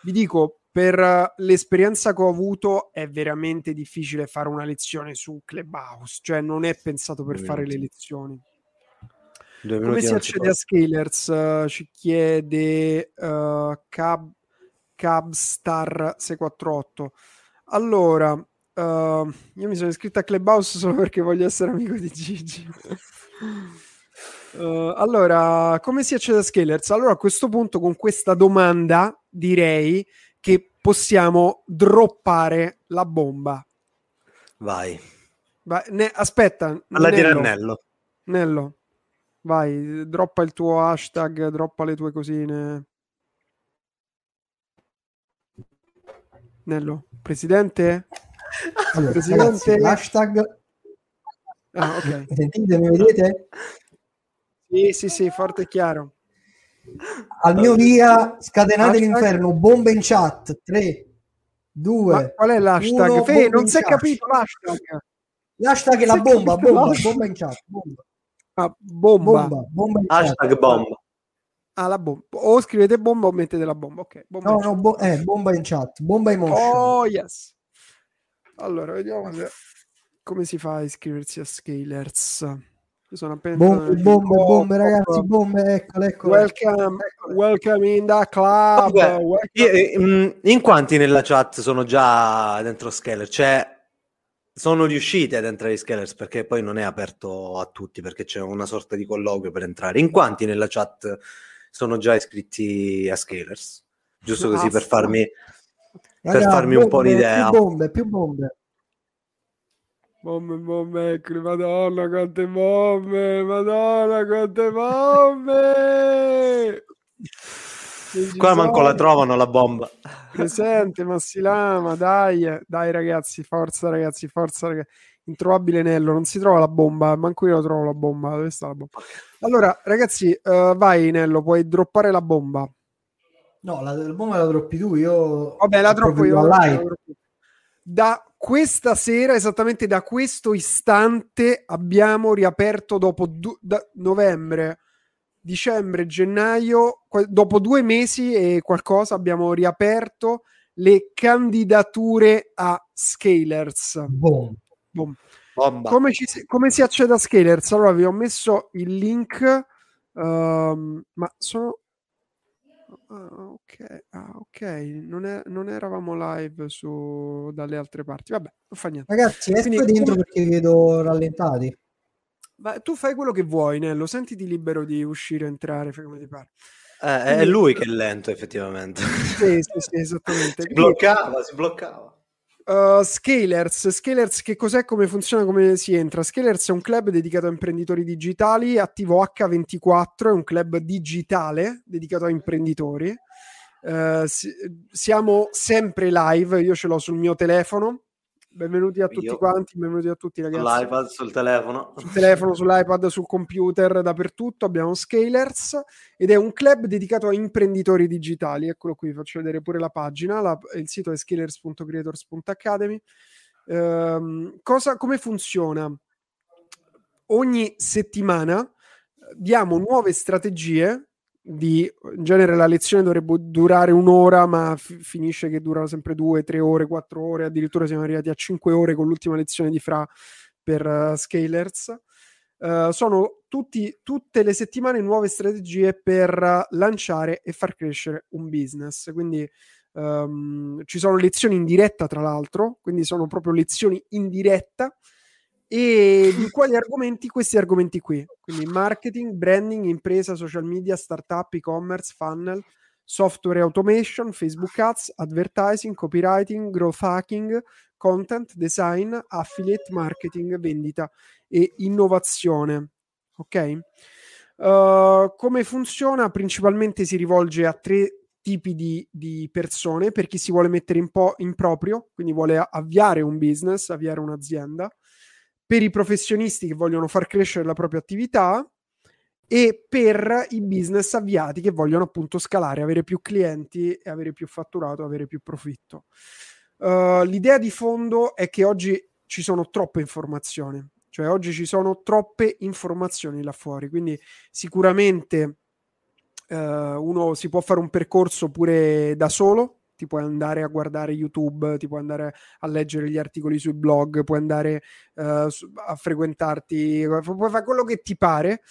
Vi dico, per l'esperienza che ho avuto è veramente difficile fare una lezione su Clubhouse, cioè non è pensato per fare le lezioni. Come si accede a Scalers? Uh, ci chiede uh, Cab, Cabstar 648. Allora, uh, io mi sono iscritto a Clubhouse solo perché voglio essere amico di Gigi. Uh, allora, come si accede a Scalers? Allora, a questo punto, con questa domanda, direi che possiamo droppare la bomba. Vai. Vai ne, aspetta. Alla Nello. Nello. Nello. Vai, droppa il tuo hashtag, droppa le tue cosine. Nello, presidente? Allora, presidente? Ragazzi, hashtag... Ah, ok. Sentite, mi vedete? Sì, sì, sì, forte e chiaro. Al mio via, scatenate hashtag... l'inferno, bomba in chat, 3, 2, Ma qual è l'hashtag? Fe, non si è capito l'hashtag. L'hashtag è la bomba, bomba, bomba in chat, bomba. Ah, bomba. bomba, bomba Hashtag bomba. Ah, la bomba. O scrivete bomba o mettete la bomba. Ok. Bomba no, no, bo- eh, bomba in chat. Bomba emotion. Oh, yes. Allora, vediamo se... come si fa a iscriversi a Scalers. Io sono appena... Bombe, bombe, oh, bombe, ragazzi, bombe, eccole, eccole. Welcome, welcome in the club. Vabbè, io, mm, in quanti nella chat sono già dentro Scaler? Cioè, sono riusciti ad entrare in Scalers perché poi non è aperto a tutti perché c'è una sorta di colloquio per entrare. In quanti nella chat sono già iscritti a Scalers? Giusto così per farmi, Raga, per farmi bombe, un po' l'idea. Più bombe, più bombe. Bombe, bombe, ecco, madonna quante bombe, madonna quante bombe! Qua manco la trovano la bomba. Presente, ma si lama, dai, dai ragazzi, forza ragazzi, forza ragazzi. Introvabile Nello, non si trova la bomba, manco io la trovo la bomba. Dove sta la bomba? Allora, ragazzi, uh, vai Nello, puoi droppare la bomba. No, la, la bomba la droppi tu, io... Vabbè, la droppo io. La da questa sera, esattamente da questo istante, abbiamo riaperto dopo du- novembre dicembre, gennaio, dopo due mesi e qualcosa abbiamo riaperto le candidature a Scalers. Boom. Boom. Come, ci, come, si accede a Scalers? Allora vi ho messo il link, um, ma sono... Ah, ok, ah, ok, non, è, non, eravamo live su, dalle altre parti. Vabbè, non fa niente. Ragazzi, esco Quindi, dentro come... perché vi vedo rallentati. Ma tu fai quello che vuoi, Nello, sentiti libero di uscire, entrare, fai come ti pare. Eh. È lui che è lento, effettivamente. Sì, sì, sì esattamente. si bloccava, si bloccava. Uh, Scalers, Scalers che cos'è, come funziona, come si entra? Scalers è un club dedicato a imprenditori digitali, attivo H24, è un club digitale dedicato a imprenditori. Uh, si, siamo sempre live, io ce l'ho sul mio telefono, Benvenuti a tutti Io. quanti, benvenuti a tutti ragazzi. Sull'iPad, sul telefono. Sul telefono, sull'iPad, sul computer, dappertutto abbiamo Scalers ed è un club dedicato a imprenditori digitali. Eccolo qui, faccio vedere pure la pagina. La, il sito è scalers.creators.academy. Ehm, cosa, come funziona? Ogni settimana diamo nuove strategie di, in genere la lezione dovrebbe durare un'ora, ma f- finisce che durano sempre due, tre ore, quattro ore, addirittura siamo arrivati a cinque ore con l'ultima lezione di Fra per uh, Scalers. Uh, sono tutti, tutte le settimane nuove strategie per lanciare e far crescere un business. Quindi um, ci sono lezioni in diretta, tra l'altro, quindi sono proprio lezioni in diretta e di quali argomenti? Questi argomenti qui, quindi marketing, branding, impresa, social media, startup, e-commerce, funnel, software automation, Facebook ads, advertising, copywriting, growth hacking, content, design, affiliate marketing, vendita e innovazione. Ok? Uh, come funziona? Principalmente si rivolge a tre tipi di, di, persone per chi si vuole mettere in, po- in proprio, quindi vuole avviare un business, avviare un'azienda per i professionisti che vogliono far crescere la propria attività e per i business avviati che vogliono appunto scalare, avere più clienti e avere più fatturato, avere più profitto. Uh, l'idea di fondo è che oggi ci sono troppe informazioni, cioè oggi ci sono troppe informazioni là fuori, quindi sicuramente uh, uno si può fare un percorso pure da solo, ti puoi andare a guardare YouTube, ti puoi andare a leggere gli articoli sui blog, puoi andare uh, a frequentarti, puoi fare quello che ti pare.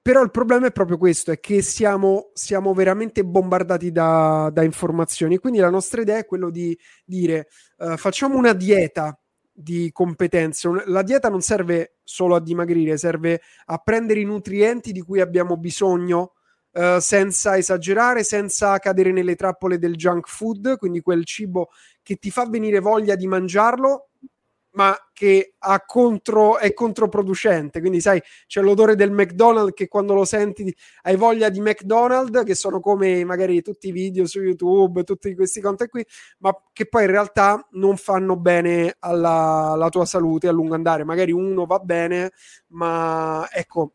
Però il problema è proprio questo, è che siamo, siamo veramente bombardati da, da, informazioni. Quindi la nostra idea è quello di dire uh, facciamo una dieta di competenze. La dieta non serve solo a dimagrire, serve a prendere i nutrienti di cui abbiamo bisogno uh, senza esagerare, senza cadere nelle trappole del junk food, quindi quel cibo che ti fa venire voglia di mangiarlo, ma che contro, è controproducente. Quindi, sai, c'è l'odore del McDonald's che quando lo senti hai voglia di McDonald's, che sono come magari tutti i video su YouTube, tutti questi contenuti qui, ma che poi in realtà non fanno bene alla, alla tua salute a lungo andare. Magari uno va bene, ma ecco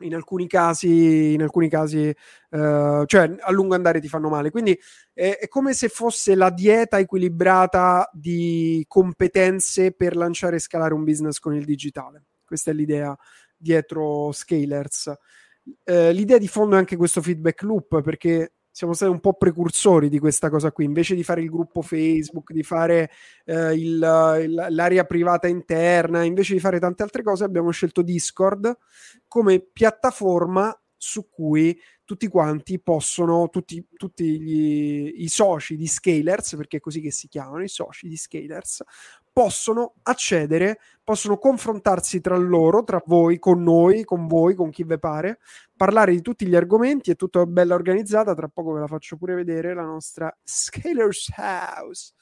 in alcuni casi, in alcuni casi uh, cioè a lungo andare ti fanno male. Quindi è, è, come se fosse la dieta equilibrata di competenze per lanciare e scalare un business con il digitale. Questa è l'idea dietro Scalers. Uh, l'idea di fondo è anche questo feedback loop perché siamo stati un po' precursori di questa cosa qui. Invece di fare il gruppo Facebook, di fare eh, il, l'area privata interna, invece di fare tante altre cose, abbiamo scelto Discord come piattaforma su cui tutti quanti possono, tutti, tutti gli, i soci di Scalers, perché è così che si chiamano, i soci di Scalers, possono accedere, possono confrontarsi tra loro, tra voi, con noi, con voi, con chi vi pare, parlare di tutti gli argomenti, è tutto bella organizzata, tra poco ve la faccio pure vedere, la nostra Scalers House.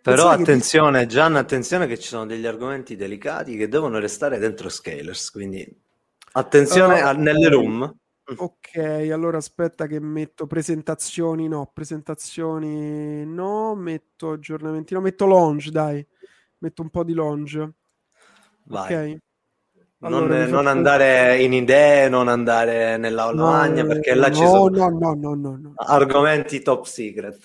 Però Pensate attenzione, che... Gian, attenzione che ci sono degli argomenti delicati che devono restare dentro Scalers, quindi attenzione uh, nelle room. Ok, allora aspetta che metto presentazioni, no, presentazioni no, metto aggiornamenti, no, metto launch, dai, metto un po' di launch. Vai. Ok. Allora, non, non andare in idee, non andare nell'aula no, magna, perché là no, ci sono no, no, no, no, no. argomenti top secret.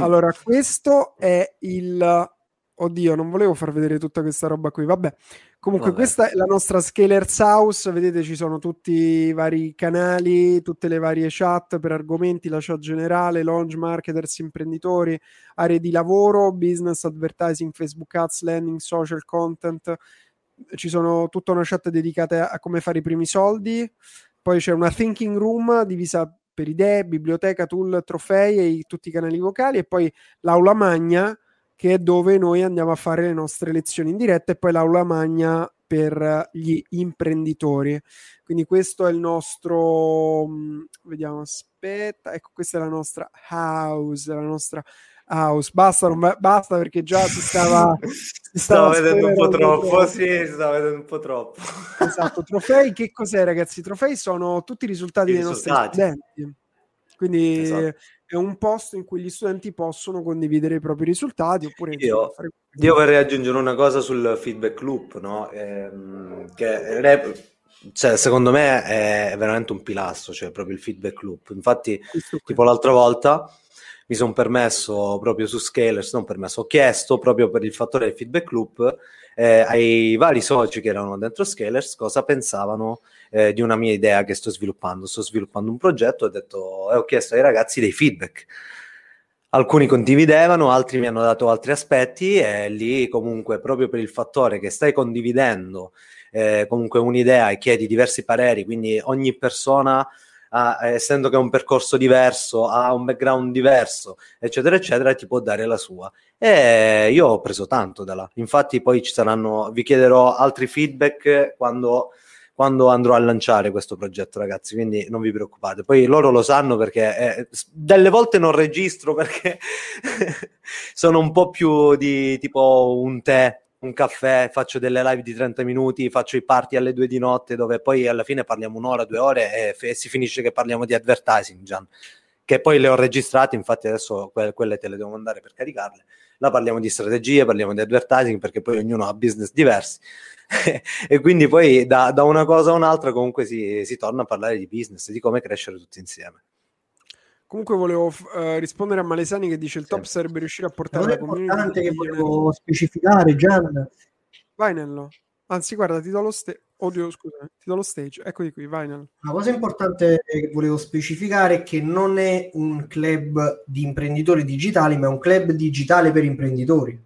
Allora, questo è il... Oddio, non volevo far vedere tutta questa roba qui, vabbè. Comunque, Vabbè. questa è la nostra Scalers House. Vedete, ci sono tutti i vari canali, tutte le varie chat per argomenti, la chat generale, launch marketers, imprenditori, aree di lavoro, business, advertising, Facebook ads, landing, social content. Ci sono tutta una chat dedicata a come fare i primi soldi. Poi c'è una thinking room divisa per idee, biblioteca, tool, trofei e tutti i canali vocali. E poi l'aula magna che è dove noi andiamo a fare le nostre lezioni in diretta e poi l'aula magna per gli imprenditori. Quindi questo è il nostro mm, vediamo, aspetta, ecco questa è la nostra house, la nostra house. Basta, non, basta perché già si stava si stava vedendo un po' troppo, troppo. sì, si stava vedendo un po' troppo. Esatto, trofei che cos'è ragazzi? I trofei sono tutti i risultati I dei risultati. nostri studenti. Quindi esatto è un posto in cui gli studenti possono condividere i propri risultati oppure io, fare... io vorrei aggiungere una cosa sul feedback loop no? ehm, che cioè, secondo me è veramente un pilastro cioè proprio il feedback loop. Infatti tipo l'altra volta mi sono permesso proprio su Scalers non permesso ho chiesto proprio per il fattore del feedback loop eh, ai vari soci che erano dentro Scalers cosa pensavano eh, di una mia idea che sto sviluppando. Sto sviluppando un progetto e ho chiesto ai ragazzi dei feedback. Alcuni condividevano, altri mi hanno dato altri aspetti e lì comunque proprio per il fattore che stai condividendo eh, comunque un'idea e chiedi diversi pareri, quindi ogni persona ha, essendo che è un percorso diverso, ha un background diverso, eccetera, eccetera, ti può dare la sua. E io ho preso tanto da là. Infatti, poi ci saranno, vi chiederò altri feedback quando quando andrò a lanciare questo progetto, ragazzi. Quindi non vi preoccupate. Poi loro lo sanno perché eh, delle volte non registro perché sono un po' più di tipo un tè un caffè, faccio delle live di 30 minuti, faccio i party alle 2 di notte dove poi alla fine parliamo un'ora, due ore e, f- e si finisce che parliamo di advertising, Gian. Che poi le ho registrate, infatti adesso que- quelle te le devo mandare per caricarle. Là parliamo di strategie, parliamo di advertising perché poi ognuno ha business diversi. e quindi poi da, da, una cosa a un'altra comunque si, si torna a parlare di business, di come crescere tutti insieme. Comunque volevo uh, rispondere a Malesani che dice il top sì. sarebbe riuscire a portare la community. È importante che volevo specificare, Gian. Vai Nello. Anzi, guarda, ti do lo stage. Oddio, scusa, ti do lo stage. Eccoti qui, vai. Una cosa importante che volevo specificare è che non è un club di imprenditori digitali, ma è un club digitale per imprenditori.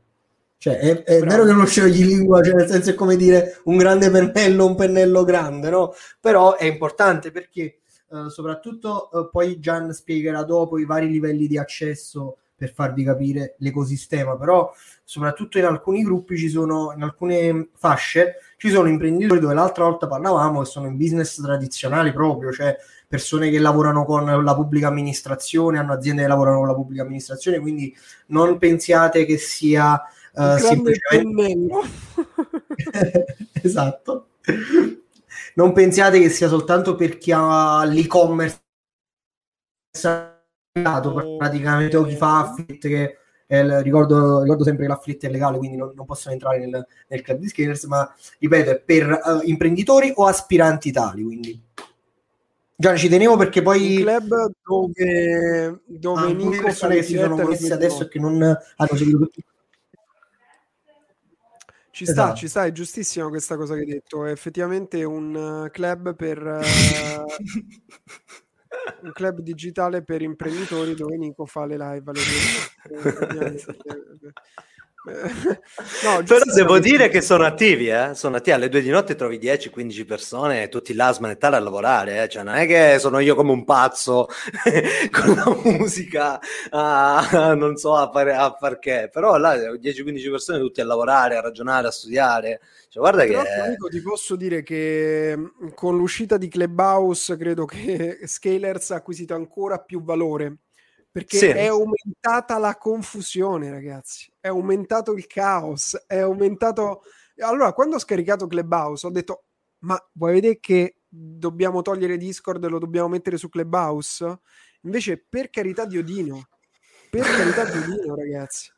Cioè, è, è vero che non scegli lingua, cioè nel senso è come dire un grande pennello, un pennello grande, no? Però è importante perché Uh, soprattutto uh, poi Gian spiegherà dopo i vari livelli di accesso per farvi capire l'ecosistema, però soprattutto in alcuni gruppi ci sono, in alcune fasce, ci sono imprenditori dove l'altra volta parlavamo che sono in business tradizionali proprio, cioè persone che lavorano con la pubblica amministrazione, hanno aziende che lavorano con la pubblica amministrazione, quindi non pensiate che sia uh, semplicemente... esatto. Non pensiate che sia soltanto per chi ha l'e-commerce praticamente o chi fa afflitt che eh, ricordo, ricordo, sempre che l'afflitt è legale quindi non, non possono entrare nel, nel, club di scalers ma ripeto è per uh, imprenditori o aspiranti tali quindi Già ci tenevo perché poi un club dove, dove ah, Nico persone che si sono messe adesso e che non hanno seguito tutti ci sta, esatto. ci sta, è giustissima questa cosa che hai detto. È effettivamente un uh, club per uh, un club digitale per imprenditori dove Nico fa le live alle no, Però devo dire che sono attivi, eh? sono attivi alle due di notte trovi 10-15 persone, tutti là a smanettare a lavorare, eh? cioè, non è che sono io come un pazzo con la musica, a, non so a fare a far che, però là 10-15 persone tutti a lavorare, a ragionare, a studiare. Cioè, guarda Però, che... Amico, ti posso dire che con l'uscita di Clubhouse credo che Scalers ha acquisito ancora più valore perché sì. è aumentata la confusione, ragazzi. È aumentato il caos, è aumentato. Allora, quando ho scaricato Clubhouse, ho detto: Ma vuoi vedere che dobbiamo togliere Discord e lo dobbiamo mettere su Clubhouse? Invece, per carità di Odino, per carità di Odino, ragazzi.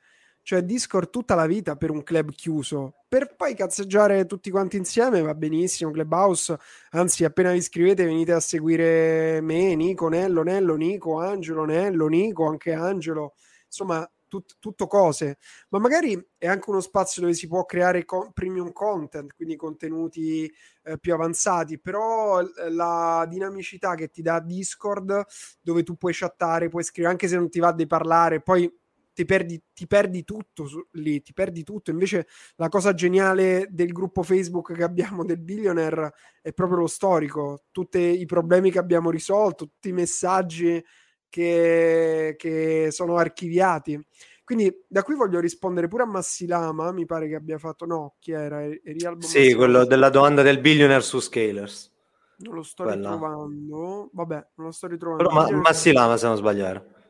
Cioè, Discord tutta la vita per un club chiuso. Per poi cazzeggiare tutti quanti insieme va benissimo. Clubhouse, anzi, appena vi iscrivete, venite a seguire me, Nico, Nello, Nello, Nico, Angelo, Nello, Nico, anche Angelo. Insomma, tut- tutto cose. Ma magari è anche uno spazio dove si può creare co- premium content, quindi contenuti eh, più avanzati. Però la dinamicità che ti dà Discord, dove tu puoi chattare, puoi scrivere, anche se non ti va di parlare, poi ti perdi, ti perdi tutto su, lì, ti perdi tutto. Invece la cosa geniale del gruppo Facebook che abbiamo del Billionaire è proprio lo storico, tutti i problemi che abbiamo risolto, tutti i messaggi che, che sono archiviati. Quindi da qui voglio rispondere pure a Massilama, mi pare che abbia fatto, no, chi era? Erialbo sì, Massilama. quello della domanda del Billionaire su Scalers. Non lo sto Quella. ritrovando, vabbè, non lo sto ritrovando. Però ma, Massilama se non sbagliare.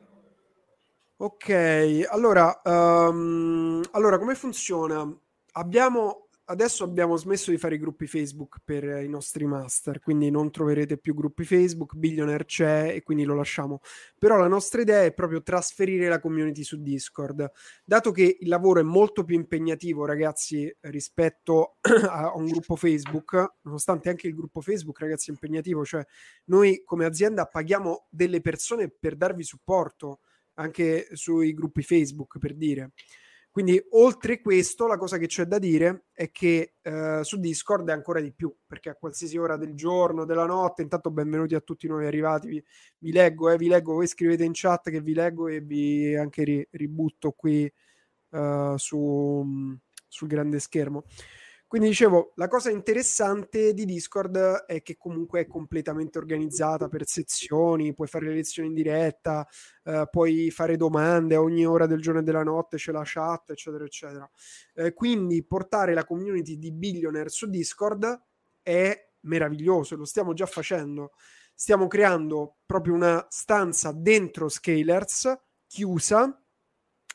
Ok, allora, um, allora come funziona? Abbiamo, adesso abbiamo smesso di fare i gruppi Facebook per i nostri master, quindi non troverete più gruppi Facebook, Billionaire c'è e quindi lo lasciamo. Però la nostra idea è proprio trasferire la community su Discord. Dato che il lavoro è molto più impegnativo, ragazzi, rispetto a un gruppo Facebook, nonostante anche il gruppo Facebook, ragazzi, è impegnativo, cioè noi come azienda paghiamo delle persone per darvi supporto anche sui gruppi Facebook per dire. Quindi, oltre questo, la cosa che c'è da dire è che eh, su Discord è ancora di più, perché a qualsiasi ora del giorno, della notte, intanto benvenuti a tutti noi arrivati, vi, vi leggo, eh, vi leggo, voi scrivete in chat che vi leggo e vi anche ri, ributto qui uh, su, sul grande schermo. Quindi dicevo, la cosa interessante di Discord è che comunque è completamente organizzata per sezioni, puoi fare le lezioni in diretta, eh, puoi fare domande a ogni ora del giorno e della notte, c'è la chat, eccetera, eccetera. Eh, quindi portare la community di Billionaire su Discord è meraviglioso, lo stiamo già facendo. Stiamo creando proprio una stanza dentro Scalers chiusa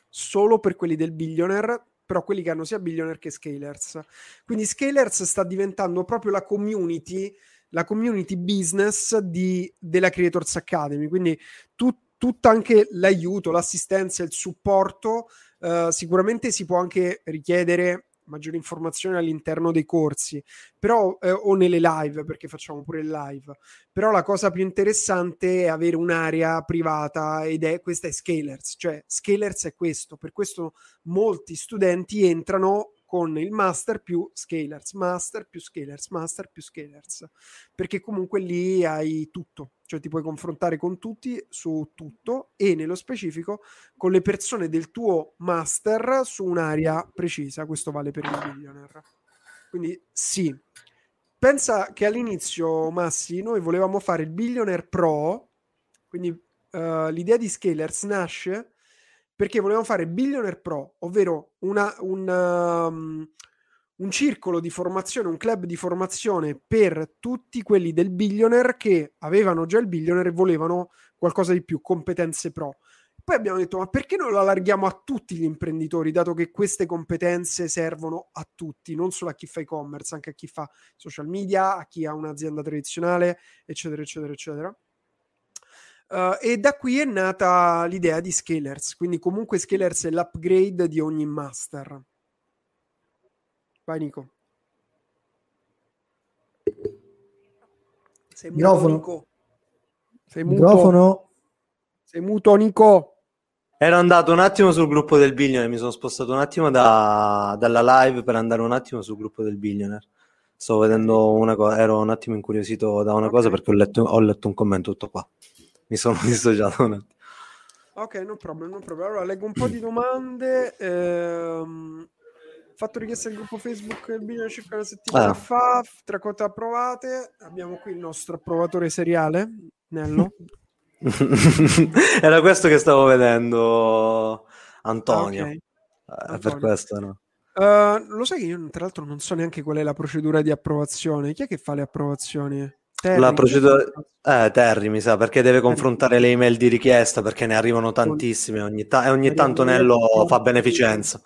solo per quelli del Billionaire però quelli che hanno sia Billionaire che Scalers. Quindi Scalers sta diventando proprio la community, la community business di, della Creators Academy, quindi tu, tutto anche l'aiuto, l'assistenza, il supporto, uh, sicuramente si può anche richiedere maggiori informazioni all'interno dei corsi, però, eh, o nelle live, perché facciamo pure il live. Però la cosa più interessante è avere un'area privata ed è questa è Scalers, cioè Scalers è questo, per questo molti studenti entrano con il master più scalers, master più scalers, master più scalers, perché comunque lì hai tutto, cioè ti puoi confrontare con tutti su tutto e nello specifico con le persone del tuo master su un'area precisa, questo vale per il billionaire. Quindi sì, pensa che all'inizio Massi noi volevamo fare il billionaire pro, quindi uh, l'idea di scalers nasce perché volevamo fare Billionaire Pro, ovvero una, un, um, un, circolo di formazione, un club di formazione per tutti quelli del Billionaire che avevano già il Billionaire e volevano qualcosa di più, competenze pro. Poi abbiamo detto, ma perché non lo allarghiamo a tutti gli imprenditori, dato che queste competenze servono a tutti, non solo a chi fa e-commerce, anche a chi fa social media, a chi ha un'azienda tradizionale, eccetera, eccetera, eccetera. Uh, e da qui è nata l'idea di Scalers, quindi comunque Scalers è l'upgrade di ogni master. Vai Nico. Sei muto Microfono. Nico. Sei muto. Microfono. Sei muto Nico. Ero andato un attimo sul gruppo del Billionaire, mi sono spostato un attimo da, dalla live per andare un attimo sul gruppo del Billionaire. Stavo vedendo una cosa, ero un attimo incuriosito da una okay. cosa perché ho letto, ho letto un commento tutto qua mi sono dissociato un attimo. Ok, no problem, no problem. Allora, leggo un po' di domande. Ehm, fatto richiesta al gruppo Facebook il video circa una settimana ah. fa, tre quote approvate. Abbiamo qui il nostro approvatore seriale, Nello. Era questo che stavo vedendo, Antonio. Okay. Eh, per questo, no? Uh, lo sai che io tra l'altro non so neanche qual è la procedura di approvazione. Chi è che fa le approvazioni? Terry, la procedura eh, Terry mi sa perché deve confrontare le email di richiesta perché ne arrivano tantissime ogni ta- e ogni tanto Nello fa beneficenza.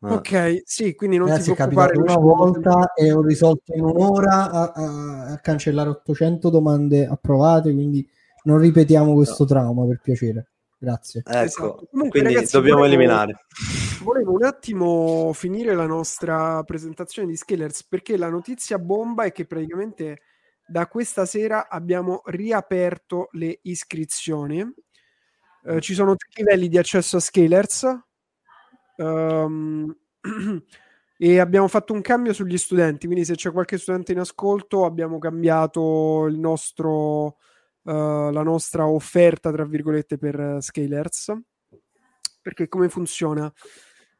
Ok, sì, quindi non Ragazzi, ti preoccupare. una volta e ho risolto in un'ora a, a, a, cancellare 800 domande approvate, quindi non ripetiamo questo no. trauma per piacere. Grazie. Ecco, esatto. Comunque, quindi ragazzi, dobbiamo volevo, eliminare. Volevo un attimo finire la nostra presentazione di Scalers perché la notizia bomba è che praticamente da questa sera abbiamo riaperto le iscrizioni. Eh, ci sono tre livelli di accesso a Scalers um, e abbiamo fatto un cambio sugli studenti, quindi se c'è qualche studente in ascolto abbiamo cambiato il nostro uh, la nostra offerta, tra virgolette, per uh, Scalers. Perché come funziona?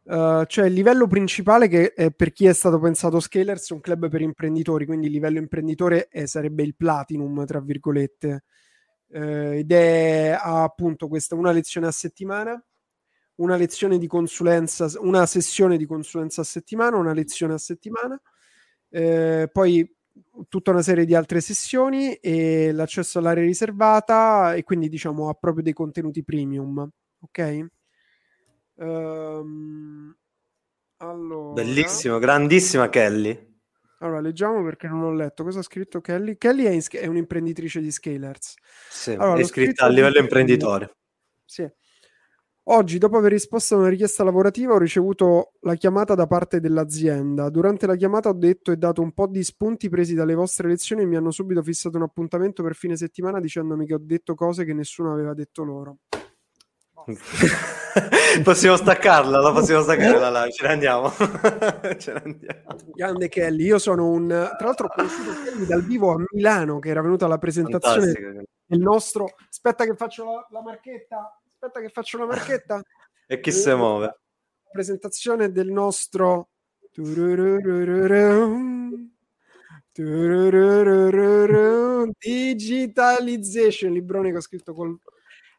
Uh, cioè il livello principale che per chi è stato pensato Scalers è un club per imprenditori, quindi il livello imprenditore è, sarebbe il platinum, tra virgolette, ed è appunto questa una lezione a settimana, una lezione di consulenza, una sessione di consulenza a settimana, una lezione a settimana, uh, poi tutta una serie di altre sessioni e l'accesso all'area riservata e quindi diciamo ha proprio dei contenuti premium ok? Um, allora... bellissimo grandissima Kelly. Allora leggiamo perché non ho letto. Cosa ha scritto Kelly? Kelly è, in, è un'imprenditrice di Scalers. Sì, allora, è iscritta a livello imprenditore. Sì Oggi, dopo aver risposto a una richiesta lavorativa, ho ricevuto la chiamata da parte dell'azienda. Durante la chiamata ho detto e dato un po' di spunti presi dalle vostre lezioni e mi hanno subito fissato un appuntamento per fine settimana dicendomi che ho detto cose che nessuno aveva detto loro. possiamo staccarla, la possiamo staccare la live, ce ne andiamo. ce ne andiamo. Grande Kelly, io sono un... Tra l'altro ho conosciuto Kelly dal vivo a Milano, che era venuta alla presentazione del nostro... Aspetta che faccio la, la marchetta, aspetta che faccio la marchetta. e chi si muove? Presentazione del nostro... Digitalization, librone che ho scritto col...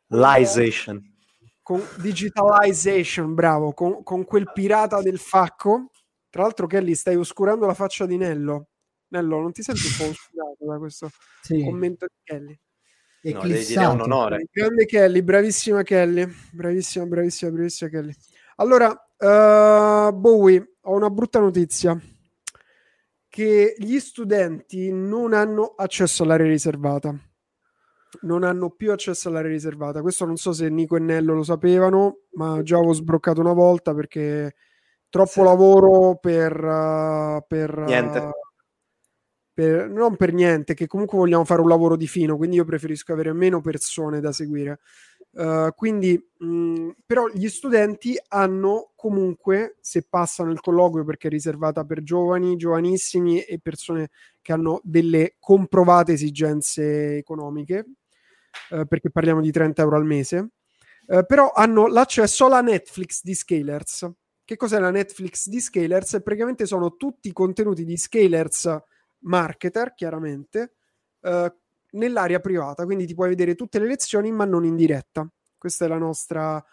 Lization con digitalization, bravo, con, con, quel pirata del facco. Tra l'altro, Kelly, stai oscurando la faccia di Nello. Nello, non ti senti un po' oscurato da questo sì. commento di Kelly? No, devi dire un onore. Grande Kelly, bravissima Kelly, bravissima, bravissima, bravissima Kelly. Allora, uh, Bowie, ho una brutta notizia che gli studenti non hanno accesso all'area riservata non hanno più accesso all'area riservata. Questo non so se Nico e Nello lo sapevano, ma già avevo sbroccato una volta perché troppo sì. lavoro per, uh, per niente. Uh, per, non per niente, che comunque vogliamo fare un lavoro di fino, quindi io preferisco avere meno persone da seguire. Uh, quindi, mh, però, gli studenti hanno comunque, se passano il colloquio perché è riservata per giovani, giovanissimi e persone che hanno delle comprovate esigenze economiche, uh, perché parliamo di 30 euro al mese, uh, però hanno l'accesso alla Netflix di Scalers. Che cos'è la Netflix di Scalers? Praticamente sono tutti i contenuti di Scalers marketer, chiaramente, nell'area privata, quindi ti puoi vedere tutte le lezioni ma non in diretta. Questa è la nostra,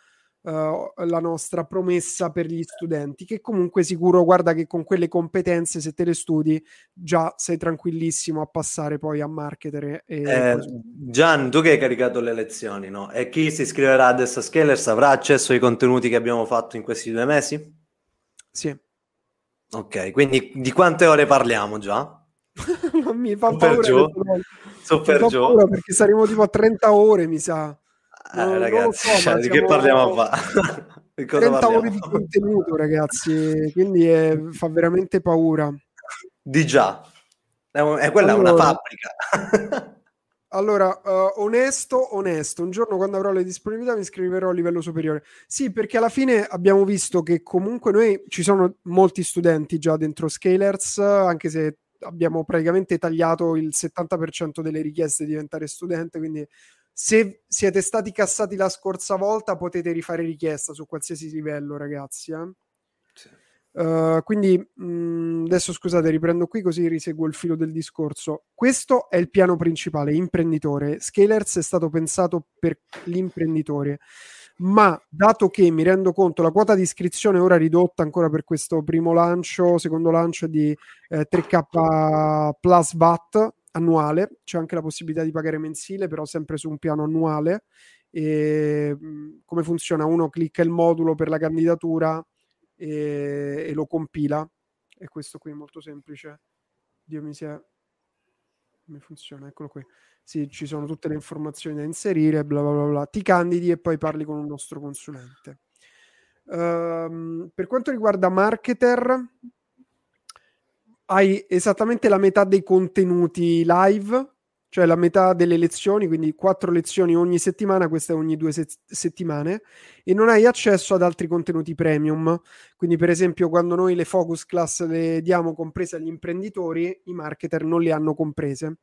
uh, la nostra promessa per gli studenti, che comunque sicuro, guarda che con quelle competenze, se te le studi, già sei tranquillissimo a passare poi a marketer. E, eh, Gian, tu che hai caricato le lezioni, no? E chi si iscriverà adesso a Scalers avrà accesso ai contenuti che abbiamo fatto in questi due mesi? Sì. Ok, quindi di quante ore parliamo già? non mi fa Super paura. Giù. Super mi giù. perché saremo tipo a 30 ore, mi sa. Eh, ragazzi, so, cioè, di che parliamo a fare? 30 ore di contenuto, ragazzi, quindi è, fa veramente paura. Di già, è, è quella allora, una fabbrica. allora, uh, onesto, onesto, un giorno quando avrò le disponibilità mi iscriverò a livello superiore. Sì, perché alla fine abbiamo visto che comunque noi ci sono molti studenti già dentro Scalers, anche se abbiamo praticamente tagliato il 70% delle richieste di diventare studente, quindi se siete stati cassati la scorsa volta potete rifare richiesta su qualsiasi livello, ragazzi. Eh? Sì. Uh, quindi mh, mm, adesso scusate, riprendo qui così riseguo il filo del discorso. Questo è il piano principale, imprenditore. Scalers è stato pensato per l'imprenditore ma dato che mi rendo conto la quota di iscrizione ora ridotta ancora per questo primo lancio, secondo lancio di eh, 3K plus VAT annuale, c'è anche la possibilità di pagare mensile, però sempre su un piano annuale. E, come funziona? Uno clicca il modulo per la candidatura e, e lo compila. E questo qui è molto semplice. Dio mi sia... Come funziona? Eccolo qui. Sì, ci sono tutte le informazioni da inserire, bla bla bla, bla. ti candidi e poi parli con un nostro consulente. Um, per quanto riguarda marketer, hai esattamente la metà dei contenuti live, cioè la metà delle lezioni, quindi quattro lezioni ogni settimana, queste ogni due se- settimane, e non hai accesso ad altri contenuti premium. Quindi, per esempio, quando noi le focus class le diamo comprese agli imprenditori, i marketer non le hanno comprese.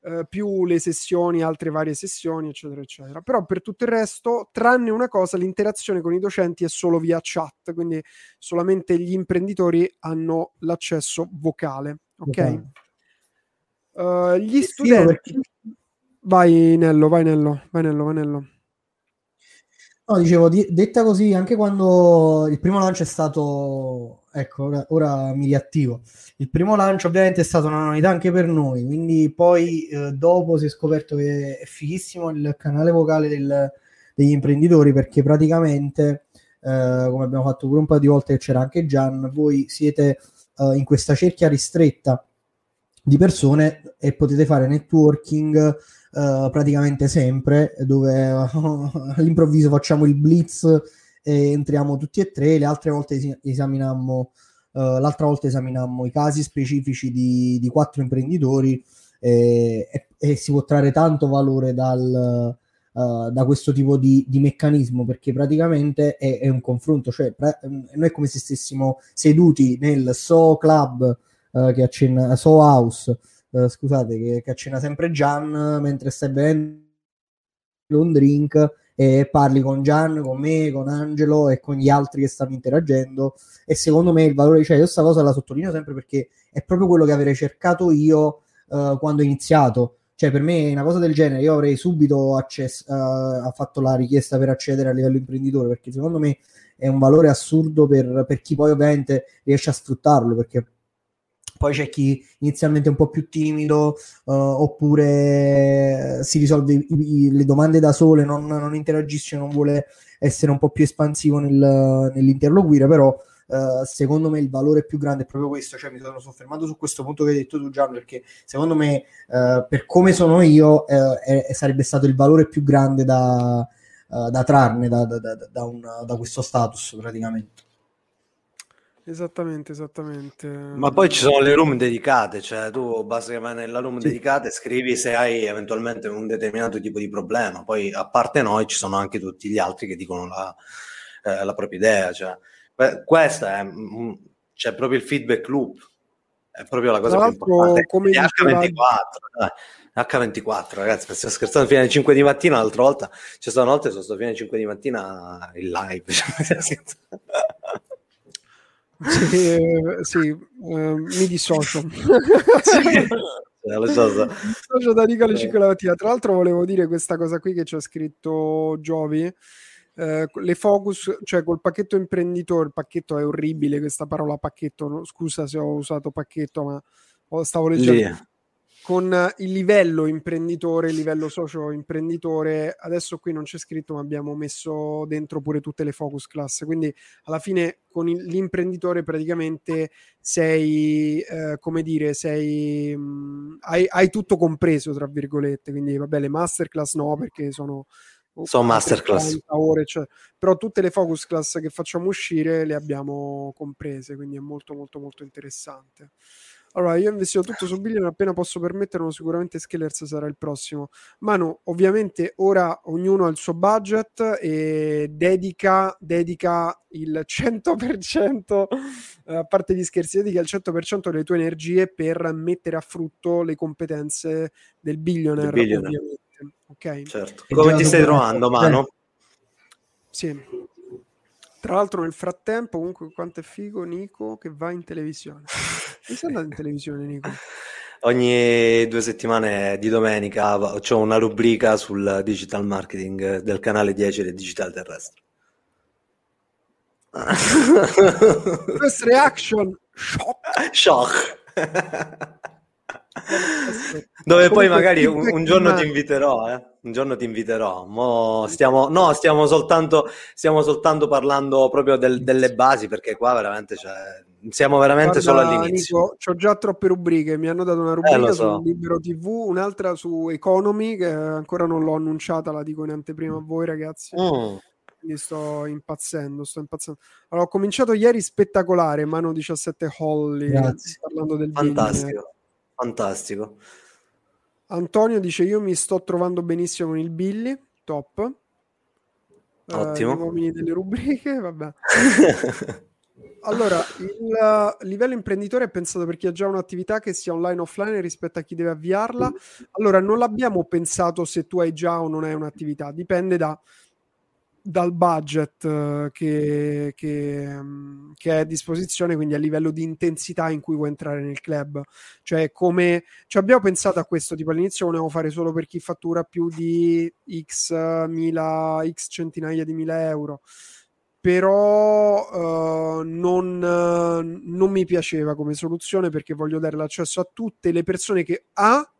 Uh, più le sessioni, altre varie sessioni, eccetera, eccetera. Però per tutto il resto, tranne una cosa, l'interazione con i docenti è solo via chat, quindi solamente gli imprenditori hanno l'accesso vocale. Ok? Uh, gli studenti. Vai Nello, vai Nello, vai Nello, vai Nello. No, dicevo, di- detta così, anche quando il primo lancio è stato, ecco, ora, ora, mi riattivo. Il primo lancio ovviamente è stata una novità anche per noi, quindi poi eh, dopo si è scoperto che è fighissimo il canale vocale del, degli imprenditori perché praticamente, eh, come abbiamo fatto pure un paio di volte che c'era anche Gian, voi siete eh, in questa cerchia ristretta di persone e potete fare networking uh, praticamente sempre, dove uh, all'improvviso facciamo il blitz e entriamo tutti e tre, le altre volte es- esaminammo, uh, l'altra volta esaminammo i casi specifici di, di quattro imprenditori e, e, e, si può trarre tanto valore dal, uh, da questo tipo di, di, meccanismo, perché praticamente è, è un confronto, cioè pra- noi è come se stessimo seduti nel So Club uh, che accenna, So House, uh, scusate, che, che accenna sempre Gian mentre stai bevendo un drink e parli con Gian, con me, con Angelo e con gli altri che stanno interagendo. E secondo me il valore, cioè io questa cosa la sottolineo sempre perché è proprio quello che avrei cercato io uh, quando ho iniziato, cioè per me una cosa del genere io avrei subito accesso, uh, fatto la richiesta per accedere a livello imprenditore perché secondo me è un valore assurdo per, per chi poi ovviamente riesce a sfruttarlo perché poi c'è chi inizialmente è un po' più timido uh, oppure si risolve i, i, le domande da sole, non, non, interagisce, non vuole essere un po' più espansivo nel, nell'interloquire, però uh, secondo me il valore più grande è proprio questo, cioè mi sono soffermato su questo punto che hai detto tu Gian, perché secondo me uh, per come sono io è, sarebbe stato il valore più grande da, da trarne da, da, da, un, da questo status praticamente. Esattamente, esattamente. Ma poi ci sono le room dedicate, cioè tu vai nella room sì. dedicata scrivi se hai eventualmente un determinato tipo di problema, poi a parte noi ci sono anche tutti gli altri che dicono la, eh, la propria idea, cioè, questa è mm, c'è proprio il feedback loop, è proprio la cosa più importante. Come H24, H24, ragazzi, stiamo scherzando fino alle 5 di mattina, l'altra volta, c'è stata una volta sono stato fino alle 5 di mattina in live. Sì, eh, sì eh, mi dissocio. sì, lo so, so. Mi dissocio da Nicola 5 la mattina. Tra l'altro volevo dire questa cosa qui che c'è scritto Giovi. Eh, le focus, cioè col pacchetto imprenditore, il pacchetto è orribile questa parola pacchetto, no? scusa se ho usato pacchetto, ma stavo leggendo. Con il livello imprenditore, il livello socio imprenditore, adesso qui non c'è scritto, ma abbiamo messo dentro pure tutte le focus class. Quindi alla fine con il, l'imprenditore praticamente sei, eh, come dire, sei, mh, mm, hai, hai, tutto compreso, tra virgolette. Quindi vabbè, le masterclass no, perché sono... Sono masterclass. Ore, cioè, però tutte le focus class che facciamo uscire le abbiamo comprese, quindi è molto molto molto interessante. Allora, io ho investito tutto su Billion, appena posso permetterlo, sicuramente Scalers sarà il prossimo. Manu, ovviamente ora ognuno ha il suo budget e dedica, dedica il 100%, eh, a parte gli scherzi, dedica il 100% delle tue energie per mettere a frutto le competenze del billionaire, billionaire. ovviamente. Ok? Certo. Come ti stai trovando, Manu? Sì. Tra l'altro nel frattempo, comunque, quanto è figo Nico che va in televisione. Non sei andato in televisione, Nico? Ogni due settimane di domenica ho una rubrica sul digital marketing del canale 10 del Digital Terrestre. First reaction shock. Shock. Dove poi magari un, un giorno ti inviterò, eh? un giorno ti inviterò. Mo stiamo, no, stiamo soltanto, stiamo soltanto parlando proprio del, delle basi perché qua veramente cioè, siamo veramente Guarda, solo all'inizio. ho già troppe rubriche. Mi hanno dato una rubrica eh, so. su Libero TV, un'altra su Economy che ancora non l'ho annunciata, la dico in anteprima a voi ragazzi. Mm. Quindi sto impazzendo, sto impazzendo. Allora, ho cominciato ieri spettacolare, Mano 17 Holly, Grazie. parlando del Fantastico. Billionaire. Fantastico. Antonio dice: Io mi sto trovando benissimo con il Billy. Top. Eh, Ottimo. Uh, uomini delle rubriche, vabbè. allora, il uh, livello imprenditore è pensato per chi ha già un'attività che sia online o offline rispetto a chi deve avviarla. Allora, non l'abbiamo pensato se tu hai già o non hai un'attività, dipende da dal budget uh, che, che, um, che, è a disposizione, quindi a livello di intensità in cui vuoi entrare nel club. Cioè, come cioè abbiamo pensato a questo, tipo all'inizio volevamo fare solo per chi fattura più di x mila, x centinaia di mila euro. Però uh, non, uh, non mi piaceva come soluzione perché voglio dare l'accesso a tutte le persone che A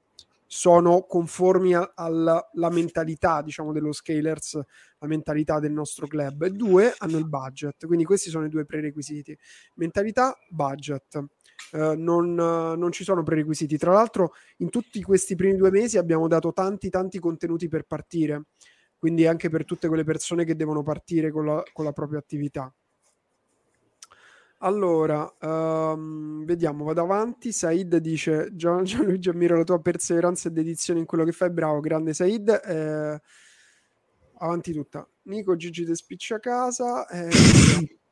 sono conformi alla mentalità, diciamo, dello scalers, la mentalità del nostro club, e due hanno il budget. Quindi questi sono i due prerequisiti: mentalità, budget. Uh, non, uh, non, ci sono prerequisiti. Tra l'altro, in tutti questi primi due mesi abbiamo dato tanti, tanti contenuti per partire, quindi anche per tutte quelle persone che devono partire con la, con la propria attività. Allora, um, vediamo, vado avanti. Said dice: Gian, Gianluigi, ammiro la tua perseveranza e dedizione in quello che fai. Bravo, grande Said. Eh, avanti tutta. Nico Gigi De Spiccia a casa. Eh,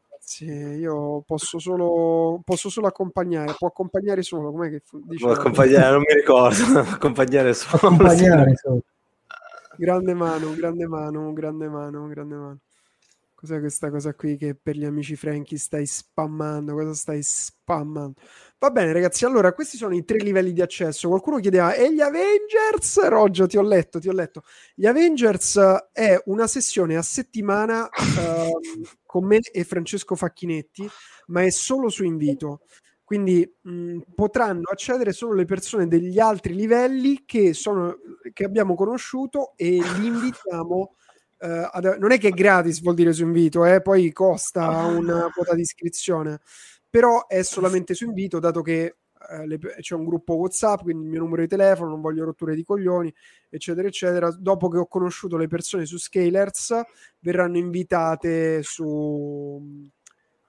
grazie, io posso solo, posso solo accompagnare, può accompagnare solo, com'è che fu, Può accompagnare, non mi ricordo, accompagnare solo. Accompagnare solo. Grande mano, grande mano, grande mano, grande mano. Cos'è questa cosa qui che per gli amici Franchi stai spammando? Cosa stai spammando? Va bene, ragazzi. Allora, questi sono i tre livelli di accesso. Qualcuno chiedeva: e gli Avengers? Roggio, ti ho letto, ti ho letto. Gli Avengers è una sessione a settimana uh, con me e Francesco Facchinetti, ma è solo su invito. Quindi mh, potranno accedere solo le persone degli altri livelli che, sono, che abbiamo conosciuto e li invitiamo Uh, ad, non è che è gratis vuol dire su invito, eh, poi costa una quota di iscrizione, però è solamente su invito, dato che uh, le, c'è un gruppo WhatsApp, quindi il mio numero di telefono, non voglio rotture di coglioni, eccetera, eccetera. Dopo che ho conosciuto le persone su Scalers, verranno invitate su,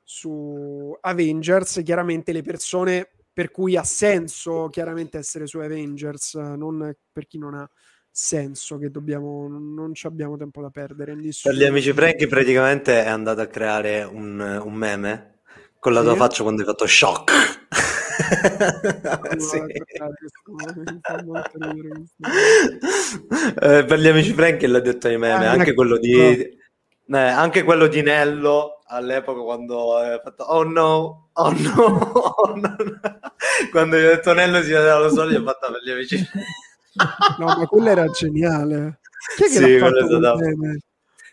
su Avengers, chiaramente le persone per cui ha senso chiaramente essere su Avengers, non per chi non ha senso che dobbiamo non ci abbiamo tempo da perdere per gli amici Franchi praticamente è andato a creare un, un meme con la tua faccia quando hai fatto shock. Sì. eh, per gli amici Franchi l'ha detto ai meme ah, anche quello di eh, anche quello di Nello all'epoca quando ha fatto oh no oh no, oh no. quando gli ho detto Nello si vedeva lo solo gli ho fatto per gli amici no, ma quello era geniale. Chi è che sì, l'ha fatto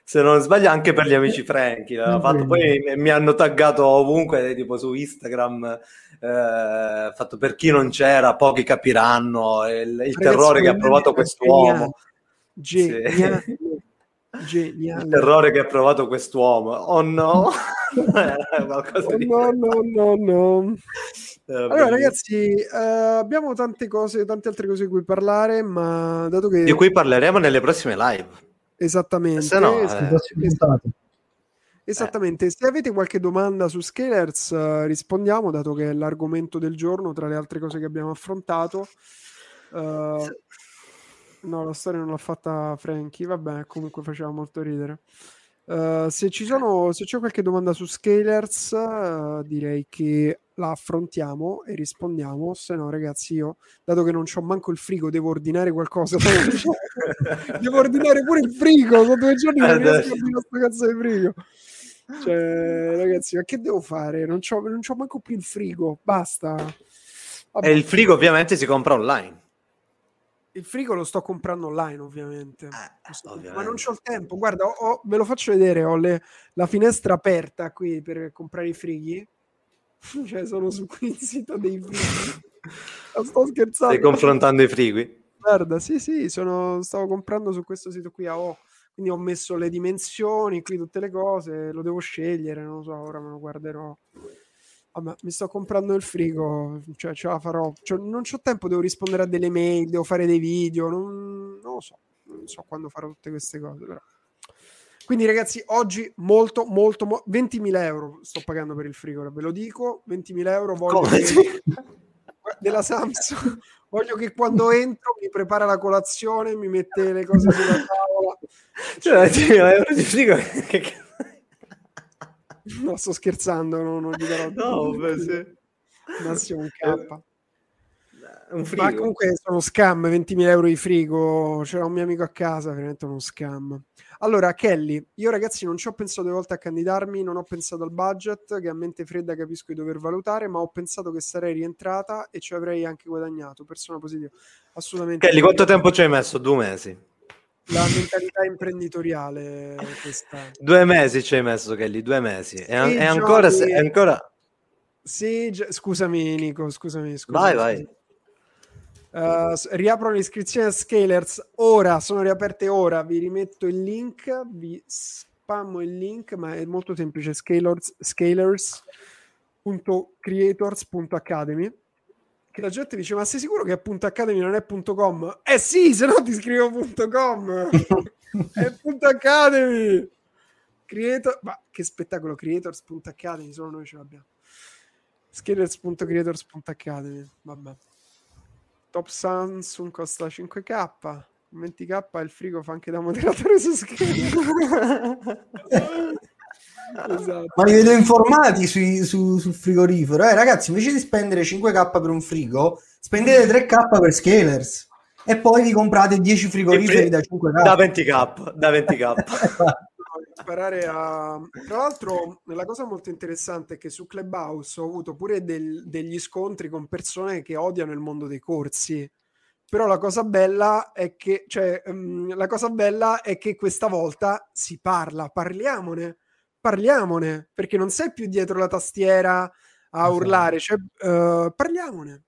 se non sbaglio anche per gli amici Franchi l'ha fatto. poi mi hanno taggato ovunque tipo su Instagram eh, fatto per chi non c'era pochi capiranno il, il terrore che ha provato quest'uomo geniale. Sì. Geniale. Il terrore che ha provato quest'uomo. Oh no! oh, no, no, no, no. Eh, allora, ragazzi, eh, abbiamo tante cose, tante altre cose di cui parlare, ma dato che. Di cui parleremo nelle prossime live. Esattamente. Se no, eh... Esattamente, se avete qualche domanda su Scalers uh, rispondiamo, dato che è l'argomento del giorno tra le altre cose che abbiamo affrontato. Uh, no, la storia non l'ha fatta Frankie, vabbè, comunque faceva molto ridere. Uh, se ci sono, se c'è qualche domanda su Scalers, uh, direi che la affrontiamo e rispondiamo. Se no, ragazzi, io, dato che non ho manco il frigo, devo ordinare qualcosa. devo ordinare pure il frigo. Sono due giorni che non riesco a ordinare questo cazzo di frigo. Cioè, ragazzi, ma che devo fare? Non c'ho manco più il frigo. Basta. Vabbè. E il frigo ovviamente si compra online. Il frigo lo sto comprando online, ovviamente. Eh, ovviamente. Ma non ho il tempo. Guarda, ho, ve lo faccio vedere. Ho le, la finestra aperta qui per comprare i frighi. cioè, sono su qui il sito dei frighi. sto scherzando. Stai confrontando i frighi? Guarda, sì, sì, sono, stavo comprando su questo sito qui a O. Quindi ho messo le dimensioni, qui tutte le cose. Lo devo scegliere, non lo so, ora me lo guarderò vabbè, mi sto comprando il frigo, cioè ce la farò. Cioè, non ho tempo, devo rispondere a delle mail, devo fare dei video, non, non lo so, non so quando farò tutte queste cose, però. Quindi ragazzi, oggi molto, molto, mo- 20.000 euro sto pagando per il frigo, ve lo dico, 20.000 euro voglio che... della Samsung, voglio che quando entro mi prepara la colazione, mi mette le cose sulla tavola. Cioè, 20.000 euro di frigo, che No, sto scherzando, no, non gli darò. No, beh, sì. Massimo un K. Un frigo. Ma comunque sono scam, 20.000 euro di frigo, c'era un mio amico a casa, veramente uno scam. Allora, Kelly, io ragazzi non ci ho pensato due volte a candidarmi, non ho pensato al budget, che a mente fredda capisco di dover valutare, ma ho pensato che sarei rientrata e ci avrei anche guadagnato, persona positiva. Assolutamente. Kelly, quanto tempo ci hai messo? Due mesi la mentalità imprenditoriale questa. Due mesi ci hai messo Kelly, due mesi. Sì, e, ancora, se, è ancora... Sì, scusami Nico, scusami. scusami vai, vai. Uh, riapro l'iscrizione a Scalers ora, sono riaperte ora, vi rimetto il link, vi spammo il link, ma è molto semplice, scalers, scalers.creators.academy che la gente dice ma sei sicuro che appunto Academy non è .com? Eh sì, se no ti scrivo .com. È .academy. Creator, ma che spettacolo creators.academy solo noi ce l'abbiamo. Scalers.creators.academy vabbè. Top Samsung costa 5k 20k il frigo fa anche da moderatore su schermo. esatto. Ma li vedo informati sui, su, sul frigorifero. Eh, ragazzi, invece di spendere 5k per un frigo, spendete 3k per scalers e poi vi comprate 10 frigoriferi da 5k. Da 20k, da 20k. Sparare a... Tra l'altro, la cosa molto interessante è che su Clubhouse ho avuto pure del, degli scontri con persone che odiano il mondo dei corsi però la cosa bella è che, cioè, um, la cosa bella è che questa volta si parla, parliamone, parliamone, perché non sei più dietro la tastiera a esatto. urlare, cioè, uh, parliamone.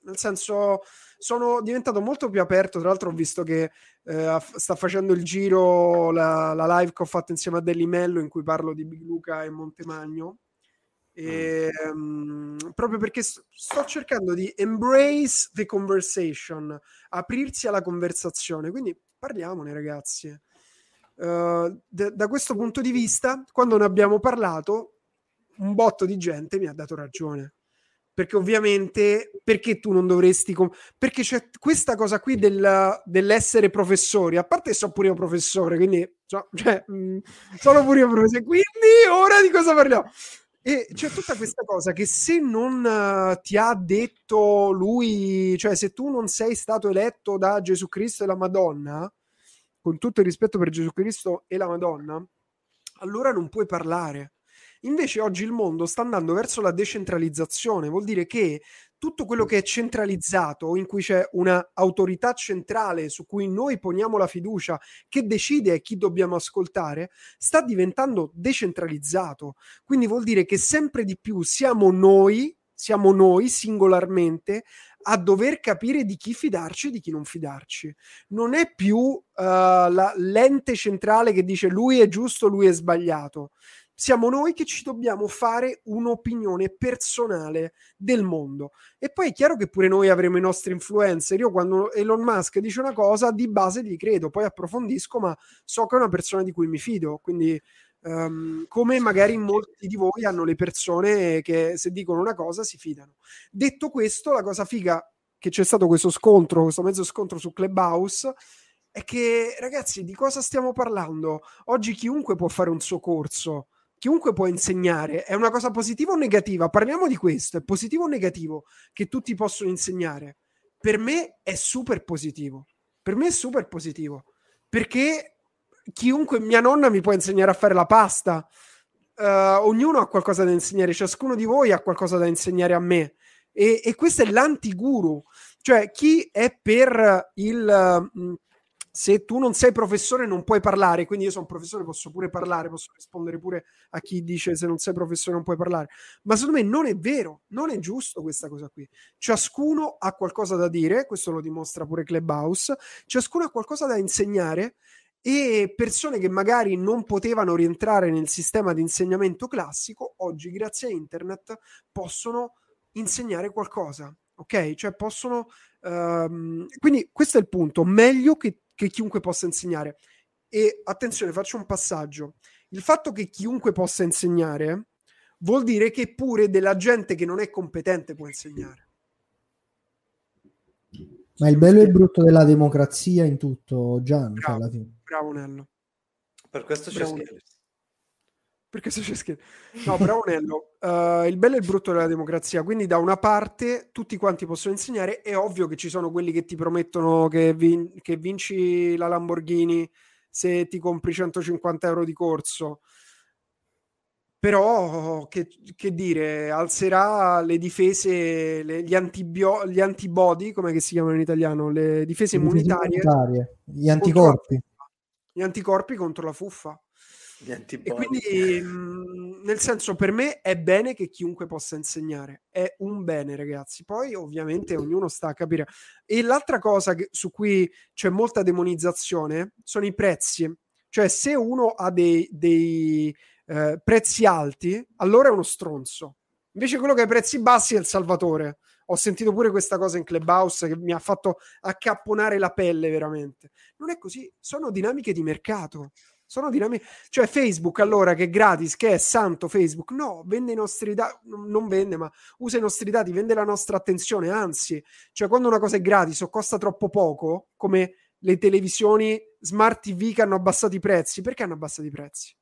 Nel senso, sono diventato molto più aperto. Tra l'altro, ho visto che uh, sta facendo il giro la, la, live che ho fatto insieme a Deli Mello in cui parlo di Big Luca e Montemagno e, um, proprio perché sto cercando di embrace the conversation, aprirsi alla conversazione. Quindi parliamone, ragazzi. Uh, d- da questo punto di vista, quando ne abbiamo parlato, un botto di gente mi ha dato ragione. Perché ovviamente, perché tu non dovresti... Com- perché c'è questa cosa qui del, dell'essere professori, a parte che sono pure io professore, quindi so, cioè, mh, mm, sono pure io professore, quindi ora di cosa parliamo? E c'è tutta questa cosa che se non uh, ti ha detto lui, cioè se tu non sei stato eletto da Gesù Cristo e la Madonna, con tutto il rispetto per Gesù Cristo e la Madonna, allora non puoi parlare. Invece oggi il mondo sta andando verso la decentralizzazione, vuol dire che tutto quello che è centralizzato, in cui c'è un'autorità centrale su cui noi poniamo la fiducia, che decide chi dobbiamo ascoltare, sta diventando decentralizzato. Quindi vuol dire che sempre di più siamo noi, siamo noi singolarmente a dover capire di chi fidarci e di chi non fidarci. Non è più uh, la, l'ente centrale che dice lui è giusto, lui è sbagliato siamo noi che ci dobbiamo fare un'opinione personale del mondo. E poi è chiaro che pure noi avremo i nostri influencer. Io quando Elon Musk dice una cosa, di base gli credo, poi approfondisco, ma so che è una persona di cui mi fido. Quindi, um, come magari molti di voi hanno le persone che se dicono una cosa si fidano. Detto questo, la cosa figa che c'è stato questo scontro, questo mezzo scontro su Clubhouse è che ragazzi, di cosa stiamo parlando? Oggi chiunque può fare un suo corso chiunque può insegnare. È una cosa positiva o negativa? Parliamo di questo. È positivo o negativo che tutti possono insegnare? Per me è super positivo. Per me è super positivo. Perché chiunque, mia nonna mi può insegnare a fare la pasta. Uh, ognuno ha qualcosa da insegnare, ciascuno di voi ha qualcosa da insegnare a me. E, e questo è l'antiguru. Cioè, chi è per il... Mh, se tu non sei professore non puoi parlare, quindi io sono professore, posso pure parlare, posso rispondere pure a chi dice se non sei professore non puoi parlare, ma secondo me non è vero, non è giusto questa cosa qui. Ciascuno ha qualcosa da dire, questo lo dimostra pure Clubhouse, ciascuno ha qualcosa da insegnare e persone che magari non potevano rientrare nel sistema di insegnamento classico, oggi grazie a internet possono insegnare qualcosa, ok? Cioè possono... Um, quindi questo è il punto, meglio che che chiunque possa insegnare. E attenzione, faccio un passaggio. Il fatto che chiunque possa insegnare vuol dire che pure della gente che non è competente può insegnare. Ma il bello e il brutto della democrazia in tutto, Gian. Cioè, bravo, cioè bravo Nello. Per questo c'è bravo perché se c'è scritto no bravo Nello. Uh, il bello e il brutto della democrazia quindi da una parte tutti quanti possono insegnare è ovvio che ci sono quelli che ti promettono che, vin- che vinci la Lamborghini se ti compri 150 euro di corso però che, che dire alzerà le difese le, gli, antibio- gli antibody come si chiamano in italiano le difese, le immunitarie, immunitarie gli anticorpi gli anticorpi contro la fuffa e quindi, mh, nel senso, per me è bene che chiunque possa insegnare, è un bene, ragazzi. Poi, ovviamente, ognuno sta a capire. E l'altra cosa che, su cui c'è molta demonizzazione sono i prezzi. Cioè, se uno ha dei, dei eh, prezzi alti, allora è uno stronzo. Invece, quello che ha i prezzi bassi è il salvatore. Ho sentito pure questa cosa in Clubhouse che mi ha fatto accapponare la pelle veramente. Non è così, sono dinamiche di mercato. Sono dinamiche. Cioè, Facebook allora che è gratis, che è santo Facebook, no, vende i nostri dati, non vende, ma usa i nostri dati, vende la nostra attenzione. Anzi, cioè, quando una cosa è gratis o costa troppo poco, come le televisioni smart TV che hanno abbassato i prezzi. Perché hanno abbassato i prezzi?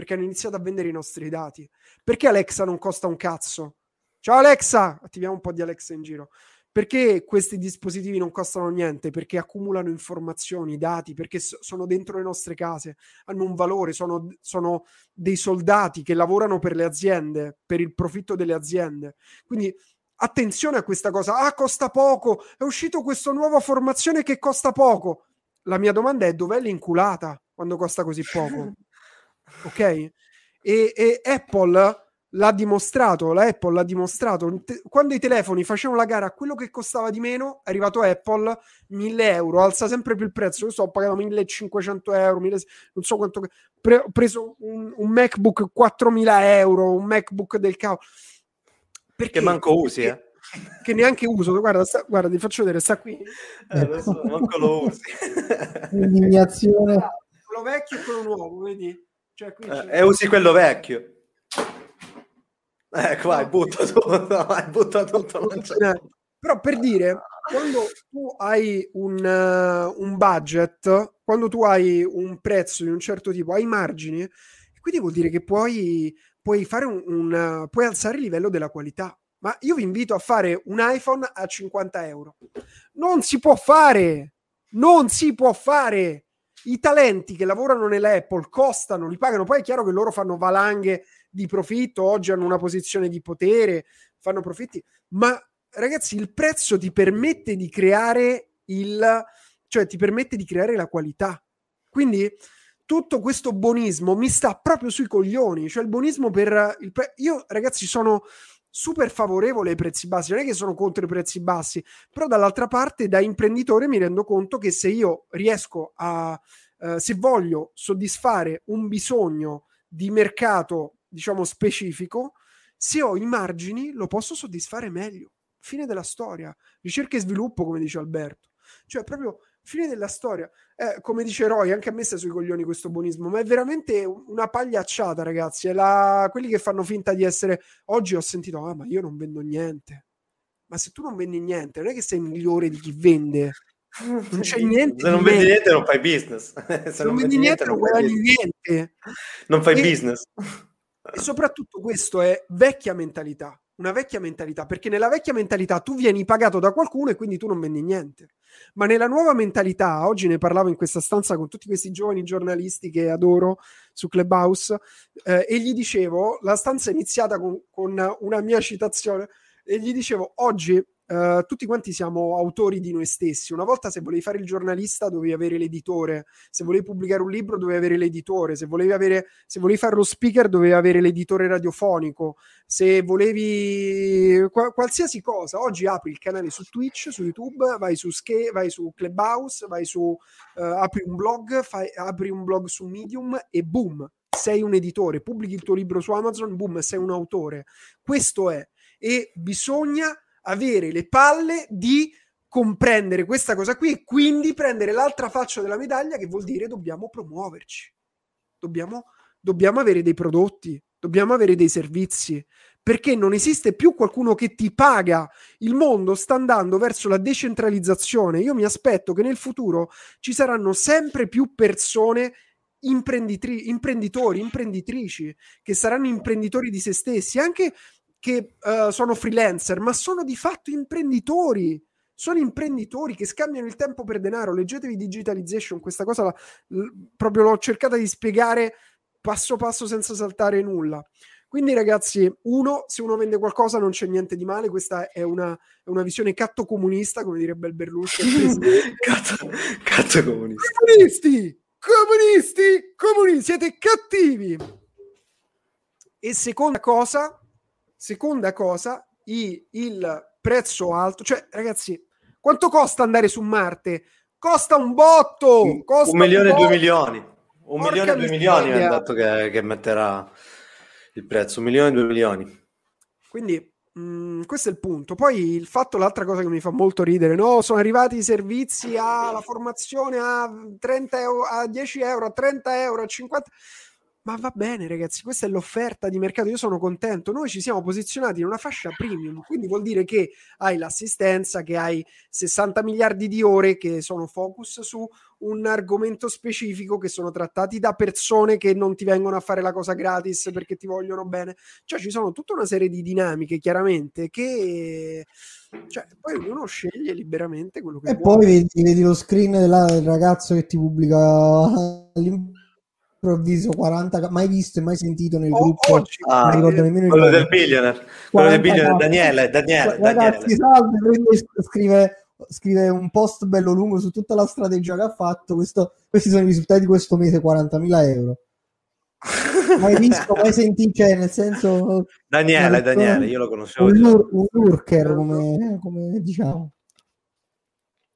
Perché hanno iniziato a vendere i nostri dati. Perché Alexa non costa un cazzo? Ciao Alexa! Attiviamo un po' di Alexa in giro. Perché questi dispositivi non costano niente? Perché accumulano informazioni, dati, perché so- sono dentro le nostre case, hanno un valore, sono, sono, dei soldati che lavorano per le aziende, per il profitto delle aziende. Quindi attenzione a questa cosa. Ah, costa poco, è uscito questa nuova formazione che costa poco. La mia domanda è dov'è l'inculata quando costa così poco? ok? E, e Apple l'ha dimostrato, la Apple l'ha dimostrato. Quando i telefoni facevano la gara a quello che costava di meno, è arrivato Apple 1000 euro, alza sempre più il prezzo. Io sto pagando 1500 euro, 1000, non so quanto. Pre- ho preso un, un, MacBook 4000 euro, un MacBook del cavolo. Perché manco usi, eh? Che neanche uso, guarda, sta, guarda, ti faccio vedere, sta qui. Eh, lo so, manco lo usi. Indignazione. Quello vecchio e quello nuovo, vedi? Cioè, eh, e usi quello vecchio. Ecco, vai, butta tutto, vai, butta tutto. Però per dire, quando tu hai un, uh, un, budget, quando tu hai un prezzo di un certo tipo, hai margini, quindi vuol dire che puoi, puoi, fare un, un, uh, puoi alzare il livello della qualità. Ma io vi invito a fare un iPhone a 50 euro. Non si può fare! Non si può fare! I talenti che lavorano nell'Apple costano, li pagano. Poi è chiaro che loro fanno valanghe di profitto, oggi hanno una posizione di potere, fanno profitti, ma ragazzi il prezzo ti permette di creare il cioè ti permette di creare la qualità. Quindi tutto questo buonismo mi sta proprio sui coglioni, cioè il buonismo per il pre- io ragazzi sono super favorevole ai prezzi bassi, non è che sono contro i prezzi bassi, però dall'altra parte da imprenditore mi rendo conto che se io riesco a uh, se voglio soddisfare un bisogno di mercato diciamo, specifico, se ho i margini lo posso soddisfare meglio. Fine della storia. Ricerca e sviluppo, come dice Alberto. Cioè, proprio fine della storia. Eh, come dice Roy, anche a me sta sui coglioni questo buonismo, ma è veramente una pagliacciata, ragazzi. È la... quelli che fanno finta di essere. Oggi ho sentito, ah, ma io non vendo niente. Ma se tu non vendi niente, non è che sei migliore di chi vende. Non c'è niente. Se non vendi niente, non fai business. se, se non, non vendi niente, niente non guadagni niente. Non fai e... business. E soprattutto questo è vecchia mentalità, una vecchia mentalità, perché nella vecchia mentalità tu vieni pagato da qualcuno e quindi tu non vendi niente. Ma nella nuova mentalità, oggi ne parlavo in questa stanza con tutti questi giovani giornalisti che adoro su Clubhouse eh, e gli dicevo, la stanza è iniziata con, con una mia citazione e gli dicevo, oggi Uh, tutti quanti siamo autori di noi stessi. Una volta se volevi fare il giornalista dovevi avere l'editore, se volevi pubblicare un libro dovevi avere l'editore, se volevi, avere, se volevi fare lo speaker dovevi avere l'editore radiofonico, se volevi qu- qualsiasi cosa. Oggi apri il canale su Twitch, su YouTube, vai su, Ske- vai su Clubhouse, vai su, uh, apri un blog, fai, apri un blog su Medium e boom, sei un editore, pubblichi il tuo libro su Amazon, boom, sei un autore. Questo è. E bisogna avere le palle di comprendere questa cosa qui e quindi prendere l'altra faccia della medaglia che vuol dire dobbiamo promuoverci, dobbiamo, dobbiamo avere dei prodotti, dobbiamo avere dei servizi, perché non esiste più qualcuno che ti paga. Il mondo sta andando verso la decentralizzazione. Io mi aspetto che nel futuro ci saranno sempre più persone imprenditri- imprenditori, imprenditrici, che saranno imprenditori di se stessi, anche che uh, sono freelancer, ma sono di fatto imprenditori. Sono imprenditori che scambiano il tempo per denaro. Leggetevi Digitalization, questa cosa la, l, proprio l'ho cercata di spiegare passo passo senza saltare nulla. Quindi, ragazzi, uno, se uno vende qualcosa non c'è niente di male. Questa è una, è una visione catto comunista, come direbbe il Berlusconi. catto, catto comunista. Comunisti! Comunisti! Comunisti! Siete cattivi! E seconda cosa, Seconda cosa, i, il prezzo alto. Cioè, ragazzi, quanto costa andare su Marte? Costa un botto! Costa un milione e due milioni. Un milione e due milioni è andato che, che metterà il prezzo. Un milione e due milioni. Quindi mh, mm, questo è il punto. Poi il fatto, l'altra cosa che mi fa molto ridere, no? Sono arrivati i servizi alla formazione a 30 euro, a 10 euro, a 30 euro, a 50 ma va bene, ragazzi, questa è l'offerta di mercato. Io sono contento. Noi ci siamo posizionati in una fascia premium, quindi vuol dire che hai l'assistenza, che hai 60 miliardi di ore che sono focus su un argomento specifico, che sono trattati da persone che non ti vengono a fare la cosa gratis perché ti vogliono bene. Cioè, ci sono tutta una serie di dinamiche, chiaramente, che cioè, poi ognuno sceglie liberamente quello che e vuole. poi vedi, vedi lo screen del ragazzo che ti pubblica all'improvviso improvviso 40 mai visto e mai sentito nel oh, gruppo oggi, ah, non ricordo nemmeno quello del billionaire quello del billionaire Daniele Daniele, ragazzi salve scrive, scrive un post bello lungo su tutta la strategia che ha fatto. Questo, questi sono i risultati di questo mese 40.000 euro. Mai visto mai sentito cioè nel senso Daniele Daniele io lo conoscevo un, lur, un lurker come, come diciamo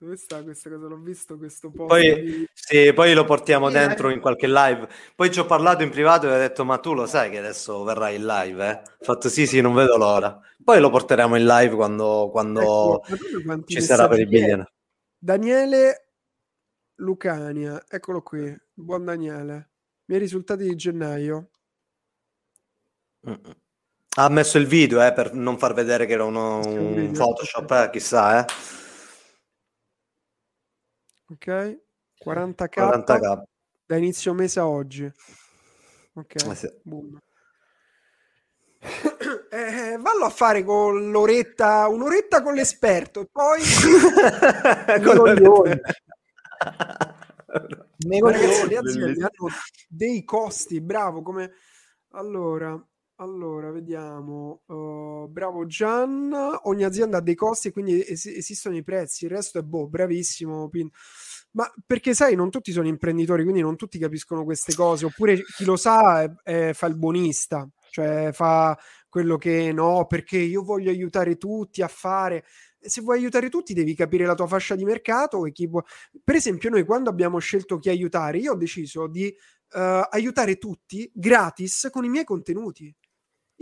dove sta questa cosa? L'ho visto questo post. Poi, di... sì, poi lo portiamo sì, dentro eh. in qualche live. Poi ci ho parlato in privato e ho detto: Ma tu lo sai che adesso verrai in live? Eh? Ho fatto sì, sì, non vedo l'ora. Poi lo porteremo in live quando, quando ecco, ci sarà per il biglione. Daniele Lucania, eccolo qui. Buon Daniele. Miei risultati di gennaio. Ha messo il video eh, per non far vedere che era uno, un Photoshop, eh, chissà, eh ok? 40k, 40k. da inizio mese a oggi. Ok eh sì. eh, vallo a fare con l'oretta un'oretta con l'esperto e poi Ragazzi, le aziende hanno dei costi bravo come allora allora, vediamo. Uh, bravo Gian. Ogni azienda ha dei costi, quindi es- esistono i prezzi. Il resto è boh, bravissimo. Pin- Ma perché sai, non tutti sono imprenditori, quindi non tutti capiscono queste cose. Oppure chi lo sa è, è, fa il buonista, cioè fa quello che no, perché io voglio aiutare tutti a fare. Se vuoi aiutare tutti, devi capire la tua fascia di mercato e chi può. Per esempio, noi quando abbiamo scelto chi aiutare, io ho deciso di uh, aiutare tutti gratis con i miei contenuti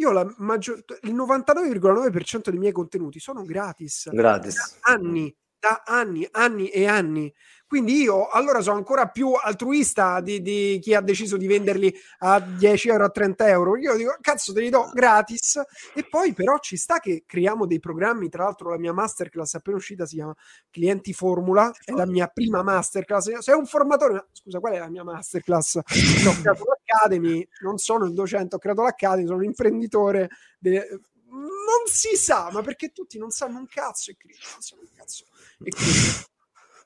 io la maggior, il 99,9% dei miei contenuti sono gratis. Gratis. Da anni, da anni, anni e anni. Quindi io allora sono ancora più altruista di, di, chi ha deciso di venderli a 10 euro, a 30 euro. Io dico, cazzo, te li do gratis. E poi però ci sta che creiamo dei programmi. Tra l'altro la mia masterclass appena uscita si chiama Clienti Formula. È la mia prima masterclass. Sei un formatore... Scusa, qual è la mia masterclass? No, ho creato l'Academy, non sono il docente, ho creato l'Academy, sono un imprenditore... De... Non si sa, ma perché tutti non sanno un cazzo e quindi, non sanno un cazzo. E quindi,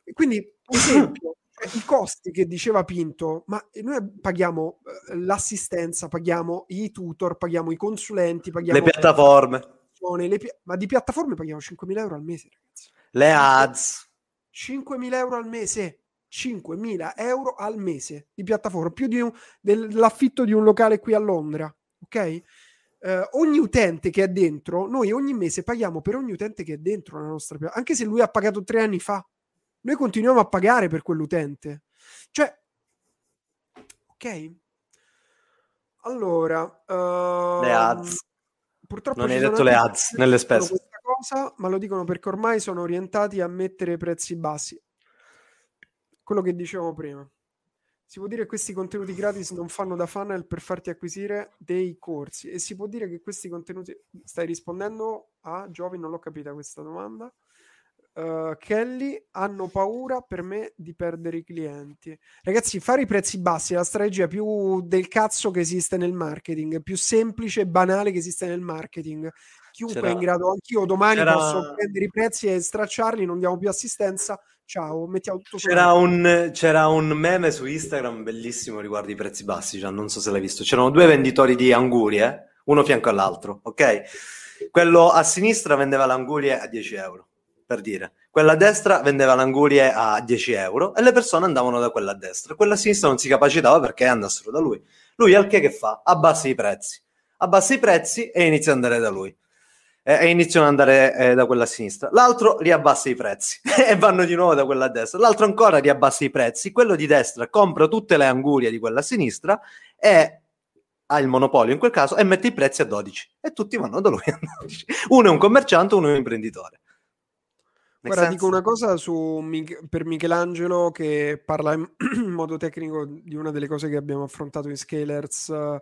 e quindi esempio, cioè, i costi che diceva Pinto, ma noi paghiamo eh, l'assistenza, paghiamo i tutor, paghiamo i consulenti, paghiamo le piattaforme. Le pi- ma di piattaforme paghiamo 5.000 euro al mese, ragazzi. Le ads. 5.000 euro al mese. 5.000 euro al mese di piattaforma, più di un, dell'affitto di un locale qui a Londra, ok? Uh, ogni utente che è dentro, noi ogni mese paghiamo per ogni utente che è dentro la nostra piattaforma, anche se lui ha pagato tre anni fa noi continuiamo a pagare per quell'utente. Cioè, ok. Allora, uh, le ads. Purtroppo non hai detto le ads nelle spese. Cosa, ma lo dicono perché ormai sono orientati a mettere prezzi bassi. Quello che dicevo prima. Si può dire che questi contenuti gratis non fanno da funnel per farti acquisire dei corsi e si può dire che questi contenuti stai rispondendo a Giovi, non l'ho capita questa domanda uh, Kelly hanno paura per me di perdere i clienti. Ragazzi, fare i prezzi bassi è la strategia più del cazzo che esiste nel marketing, più semplice e banale che esiste nel marketing. Chiunque c'era, è in grado, anch'io domani c'era... posso prendere i prezzi e stracciarli, non diamo più assistenza. Ciao, mettiamo tutto c'era un, c'era un, meme su Instagram bellissimo riguardo i prezzi bassi, cioè, non so se l'hai visto. C'erano due venditori di angurie, eh? uno fianco all'altro, ok? Quello a sinistra vendeva l'angurie a 10 euro per dire. Quella a destra vendeva l'angurie a 10 euro e le persone andavano da quella a destra. Quella a sinistra non si capacitava perché andassero da lui. Lui al che che fa? Abbassa i prezzi. Abbassa i prezzi e inizia ad andare da lui. E iniziano ad andare eh, da quella a sinistra. L'altro riabbassa i prezzi e vanno di nuovo da quella a destra. L'altro ancora riabbassa i prezzi. Quello di destra compra tutte le angurie di quella a sinistra e ha il monopolio in quel caso e mette i prezzi a 12 e tutti vanno da lui a 12. Uno è un commerciante, uno è un imprenditore. Guarda, dico una cosa su, per Michelangelo che parla in, in, modo tecnico di una delle cose che abbiamo affrontato in Scalers uh,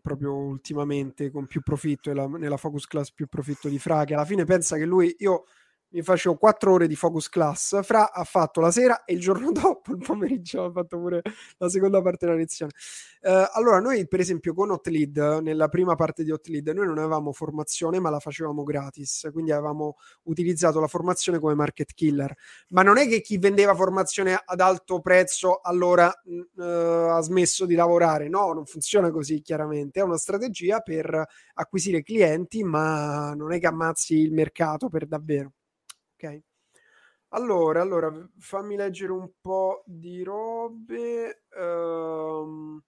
proprio ultimamente con più profitto, la, nella focus class più profitto di Fra, che alla fine pensa che lui, io mi facevo quattro ore di focus class. Fra ha fatto la sera e il giorno dopo, il pomeriggio, ha fatto pure la seconda parte della lezione. Uh, allora, noi, per esempio, con Hotlead, nella prima parte di Hotlead, noi non avevamo formazione, ma la facevamo gratis. Quindi avevamo utilizzato la formazione come market killer. Ma non è che chi vendeva formazione ad alto prezzo allora uh, ha smesso di lavorare. No, non funziona così, chiaramente. È una strategia per acquisire clienti, ma non è che ammazzi il mercato per davvero. Ok. Allora, allora, fammi leggere un po' di robe. Um,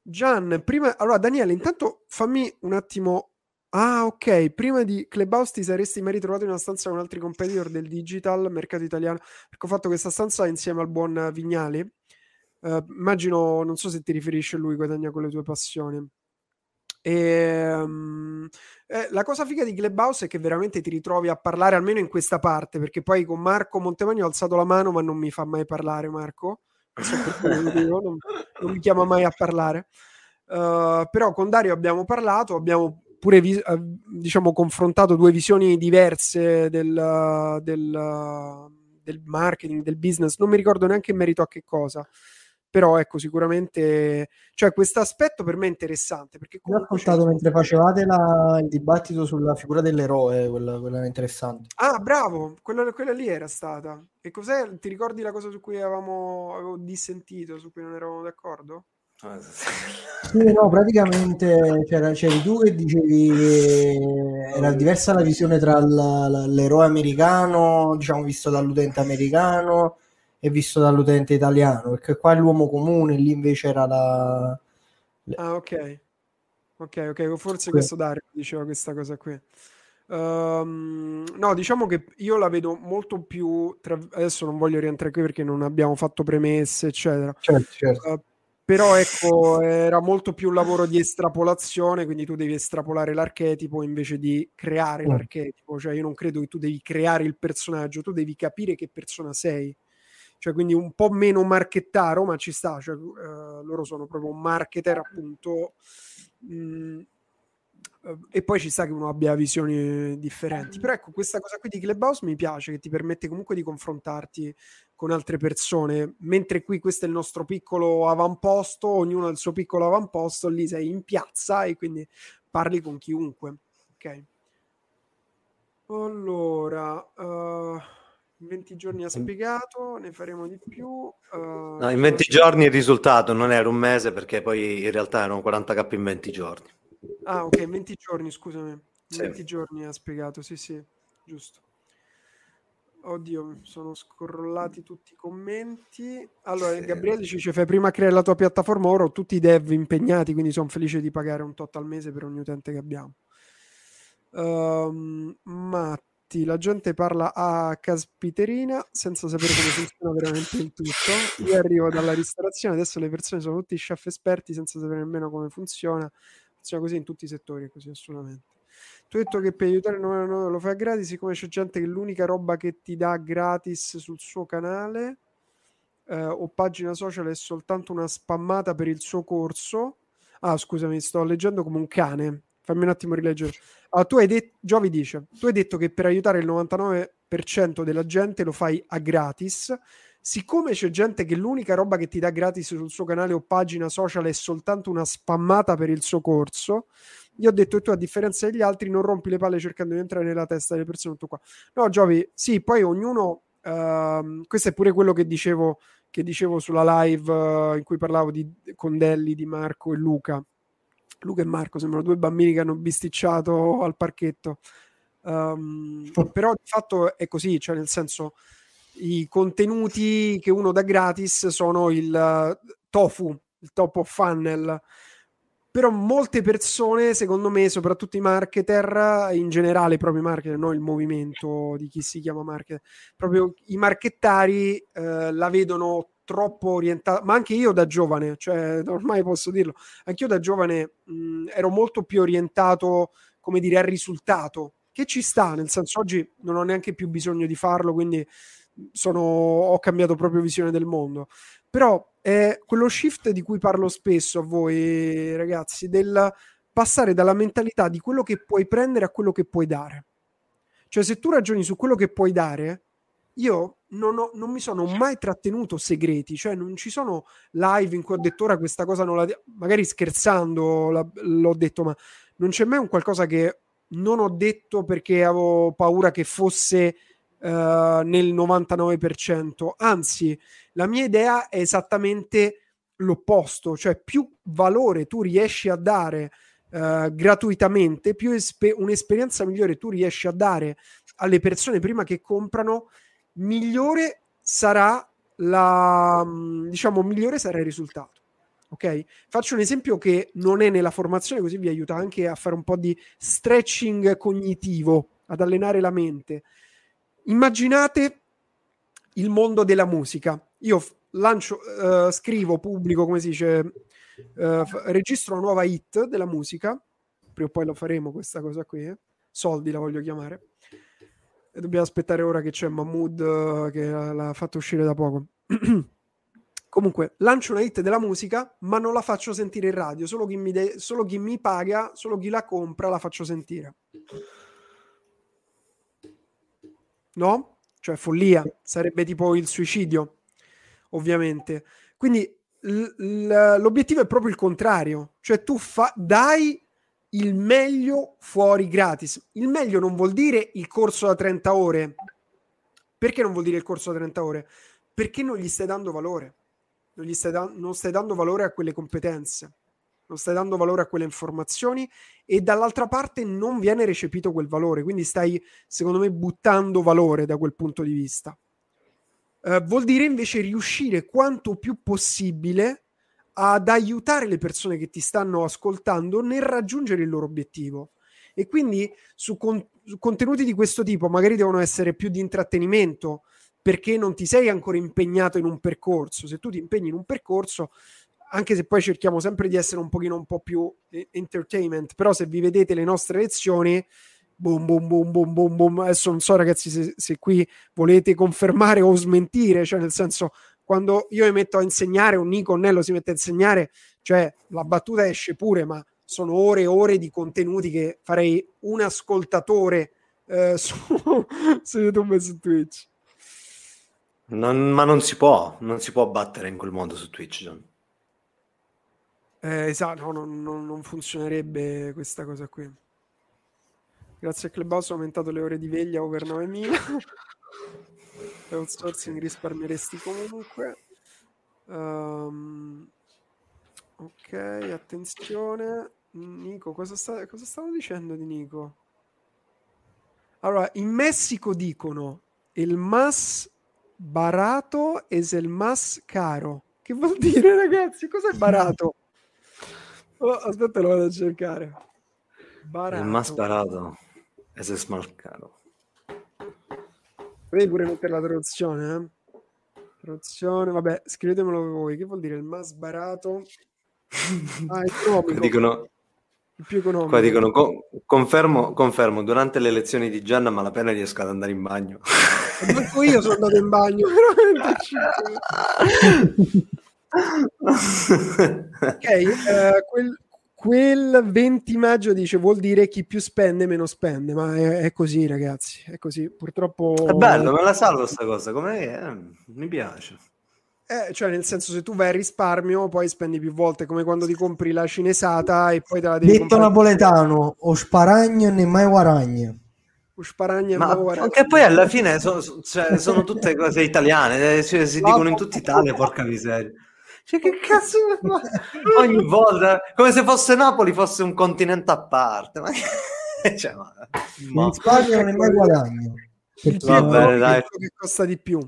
Gian, prima... Allora, Daniele, intanto fammi un attimo... Ah, ok. Prima di Clubhouse ti saresti mai ritrovato in una stanza con altri competitor del digital, mercato italiano, perché ho fatto questa stanza insieme al buon Vignali. Uh, immagino, non so se ti riferisci a lui, guadagna con le tue passioni. E, um, eh, la cosa figa di Clubhouse è che veramente ti ritrovi a parlare almeno in questa parte, perché poi con Marco Montemagno ho alzato la mano, ma non mi fa mai parlare Marco. Non non, mi chiama mai a parlare. Uh, però con Dario abbiamo parlato, abbiamo pure vi- uh, diciamo confrontato due visioni diverse del, del, del marketing, del business. Non mi ricordo neanche in merito a che cosa però ecco sicuramente cioè questo aspetto per me è interessante perché ho ascoltato mentre facevate la, il dibattito sulla figura dell'eroe quella, quella era interessante. Ah bravo quella, quella, lì era stata. E cos'è? Ti ricordi la cosa su cui avevamo avevo dissentito su cui non eravamo d'accordo? Ah, sì, no, praticamente c'era, c'eri tu che dicevi che era diversa la visione tra la, l'eroe americano, diciamo visto dall'utente americano, è visto dall'utente italiano, perché qua è l'uomo comune, lì invece era la... Ah, ok. Ok, ok, forse qui. questo Dario diceva questa cosa qui. Um, no, diciamo che io la vedo molto più. Tra... Adesso non voglio rientrare qui perché non abbiamo fatto premesse, eccetera. Certo, certo. Uh, però ecco, era molto più un lavoro di estrapolazione, quindi tu devi estrapolare l'archetipo invece di creare mm. l'archetipo. Cioè, io non credo che tu devi creare il personaggio, tu devi capire che persona sei cioè quindi un po' meno marchettaro, ma ci sta, cioè, uh, loro sono proprio un marketer appunto. Mh, mm, uh, e poi ci sta che uno abbia visioni differenti. Però ecco, questa cosa qui di Clubhouse mi piace, che ti permette comunque di confrontarti con altre persone, mentre qui questo è il nostro piccolo avamposto, ognuno ha il suo piccolo avamposto, lì sei in piazza e quindi parli con chiunque. Ok. Allora... Uh in 20 giorni ha spiegato, ne faremo di più. Uh, no, in 20 giorni il risultato non era un mese perché poi in realtà erano 40k in 20 giorni. Ah, ok, in 20 giorni, scusami. In sì. 20 giorni ha spiegato, sì, sì, giusto. Oddio, sono scrollati tutti i commenti. Allora, sì. Gabriele ci dice: Fai prima creare la tua piattaforma. Ora ho tutti i dev impegnati, quindi sono felice di pagare un tot al mese per ogni utente che abbiamo. Um, Matt infatti la gente parla a caspiterina senza sapere come funziona veramente il tutto. Io arrivo dalla ristorazione, adesso le persone sono tutti chef esperti senza sapere nemmeno come funziona. Funziona così in tutti i settori, così assolutamente. Tu hai detto che per aiutare il 999 lo fai gratis, siccome c'è gente che l'unica roba che ti dà gratis sul suo canale eh, o pagina social è soltanto una spammata per il suo corso. Ah, scusami, sto leggendo come un cane. Fammi un attimo rileggere. Allora, tu hai detto, Giovi dice, tu hai detto che per aiutare il 99% della gente lo fai a gratis. Siccome c'è gente che l'unica roba che ti dà gratis sul suo canale o pagina social è soltanto una spammata per il suo corso, io ho detto che tu a differenza degli altri non rompi le palle cercando di entrare nella testa delle persone tutto qua. No, Giovi, sì, poi ognuno, uh, questo è pure quello che dicevo, che dicevo sulla live uh, in cui parlavo di, con Delli, di Marco e Luca Luca e Marco sembrano due bambini che hanno bisticciato al parchetto. Um, però di fatto è così, cioè nel senso i contenuti che uno dà gratis sono il tofu, il top of funnel. Però molte persone, secondo me, soprattutto i marketer, in generale proprio i marketer, non il movimento di chi si chiama marketer, proprio i marchettari eh, la vedono troppo orientato, ma anche io da giovane, cioè ormai posso dirlo, anche io da giovane mh, ero molto più orientato, come dire, al risultato. che ci sta, nel senso oggi non ho neanche più bisogno di farlo, quindi sono, ho cambiato proprio visione del mondo. Però è quello shift di cui parlo spesso a voi ragazzi, del passare dalla mentalità di quello che puoi prendere a quello che puoi dare. Cioè se tu ragioni su quello che puoi dare, io non, ho, non, mi sono mai trattenuto segreti, cioè non ci sono live in cui ho detto ora questa cosa non la... magari scherzando la, l'ho detto, ma non c'è mai un qualcosa che non ho detto perché avevo paura che fosse uh, nel 99%, anzi la mia idea è esattamente l'opposto, cioè più valore tu riesci a dare uh, gratuitamente, più espe- un'esperienza migliore tu riesci a dare alle persone prima che comprano, migliore sarà la diciamo migliore sarà il risultato. Ok? Faccio un esempio che non è nella formazione, così vi aiuta anche a fare un po' di stretching cognitivo, ad allenare la mente. Immaginate il mondo della musica. Io lancio, uh, scrivo, pubblico, come si dice, uh, registro una nuova hit della musica. Prima o poi lo faremo questa cosa qui. Eh? Soldi la voglio chiamare dobbiamo aspettare ora che c'è Mahmood uh, che l'ha fatto uscire da poco. Comunque, lancio una hit della musica, ma non la faccio sentire in radio. Solo chi, mi de- solo chi mi paga, solo chi la compra, la faccio sentire. No? Cioè, follia. Sarebbe tipo il suicidio, ovviamente. Quindi l- l- l'obiettivo è proprio il contrario. Cioè, tu fa- dai il meglio fuori gratis. Il meglio non vuol dire il corso da 30 ore. Perché non vuol dire il corso da 30 ore? Perché non gli stai dando valore. Non, gli stai, da- non stai dando valore a quelle competenze. Non stai dando valore a quelle informazioni e dall'altra parte non viene recepito quel valore. Quindi stai, secondo me, buttando valore da quel punto di vista. Uh, vuol dire invece riuscire quanto più possibile ad aiutare le persone che ti stanno ascoltando nel raggiungere il loro obiettivo. E quindi su, con- su contenuti di questo tipo magari devono essere più di intrattenimento perché non ti sei ancora impegnato in un percorso. Se tu ti impegni in un percorso, anche se poi cerchiamo sempre di essere un pochino un po' più entertainment, però se vi vedete le nostre lezioni, boom, boom, boom, boom, boom, boom. Adesso non so ragazzi se, se qui volete confermare o smentire, cioè nel senso quando io mi metto a insegnare, un Nico Nello si mette a insegnare, cioè la battuta esce pure, ma sono ore e ore di contenuti che farei un ascoltatore eh, su, su, YouTube e su Twitch. Non, ma non si può, non si può battere in quel modo su Twitch, John. Eh, esatto, no, non, non, non, funzionerebbe questa cosa qui. Grazie a Clubhouse ho aumentato le ore di veglia over 9000 outsourcing risparmieresti comunque. Um, ok, attenzione. Nico, cosa, sta, cosa stavo dicendo di Nico? Allora, in Messico dicono il mas barato es il mas caro. Che vuol dire, ragazzi? Cos'è barato? Oh, aspetta, lo vado a cercare. Barato. Il mas barato es il mas caro. Devi pure mettere la traduzione, eh? Traduzione, vabbè, scrivetemelo voi. Che vuol dire il mas barato? Ah, economico. Dicono, più economico. Qua dicono, co- confermo, confermo, durante le lezioni di Gianna malapena riesco ad andare in bagno. Manco io sono andato in bagno, veramente. ok, uh, quel, quel 20 maggio dice vuol dire chi più spende meno spende, ma è, è così ragazzi, è così. Purtroppo... È bello, me la salvo questa cosa, come eh, mi piace. Eh, cioè nel senso se tu vai a risparmio poi spendi più volte come quando ti compri la cinesata e poi te la devi detto napoletano o sparagno né mai guaragno o sparagno ma anche poi alla fine so, cioè, sono tutte cose italiane cioè, si dicono in tutta Italia porca miseria cioè, che cazzo ogni volta come se fosse Napoli fosse un continente a parte ma cioè, ma, ma... in Spagna non è mai guadagno. Il Va bene, dai. che costa di più.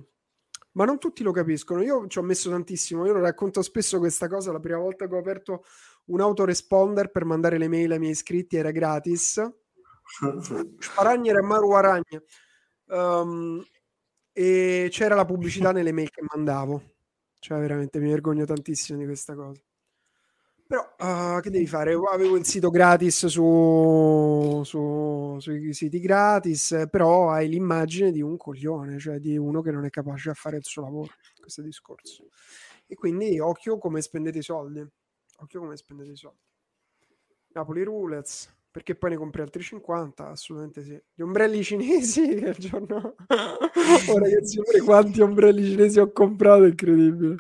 Ma non tutti lo capiscono. Io ci ho messo tantissimo. Io lo racconto spesso questa cosa. La prima volta che ho aperto un autoresponder per mandare le mail ai miei iscritti era gratis. Sparagna era Maru Aragna. Um, e c'era la pubblicità nelle mail che mandavo cioè, veramente mi vergogno tantissimo di questa cosa. Però uh, che devi fare? Avevo il sito gratis su, su, sui siti gratis, però hai l'immagine di un coglione, cioè di uno che non è capace a fare il suo lavoro. Questo discorso. E quindi occhio come spendete i soldi. Occhio come spendete i soldi. Napoli Rulets perché poi ne compri altri 50? Assolutamente sì. Gli ombrelli cinesi che il giorno... oh ragazzi, quanti ombrelli cinesi ho comprato, è incredibile.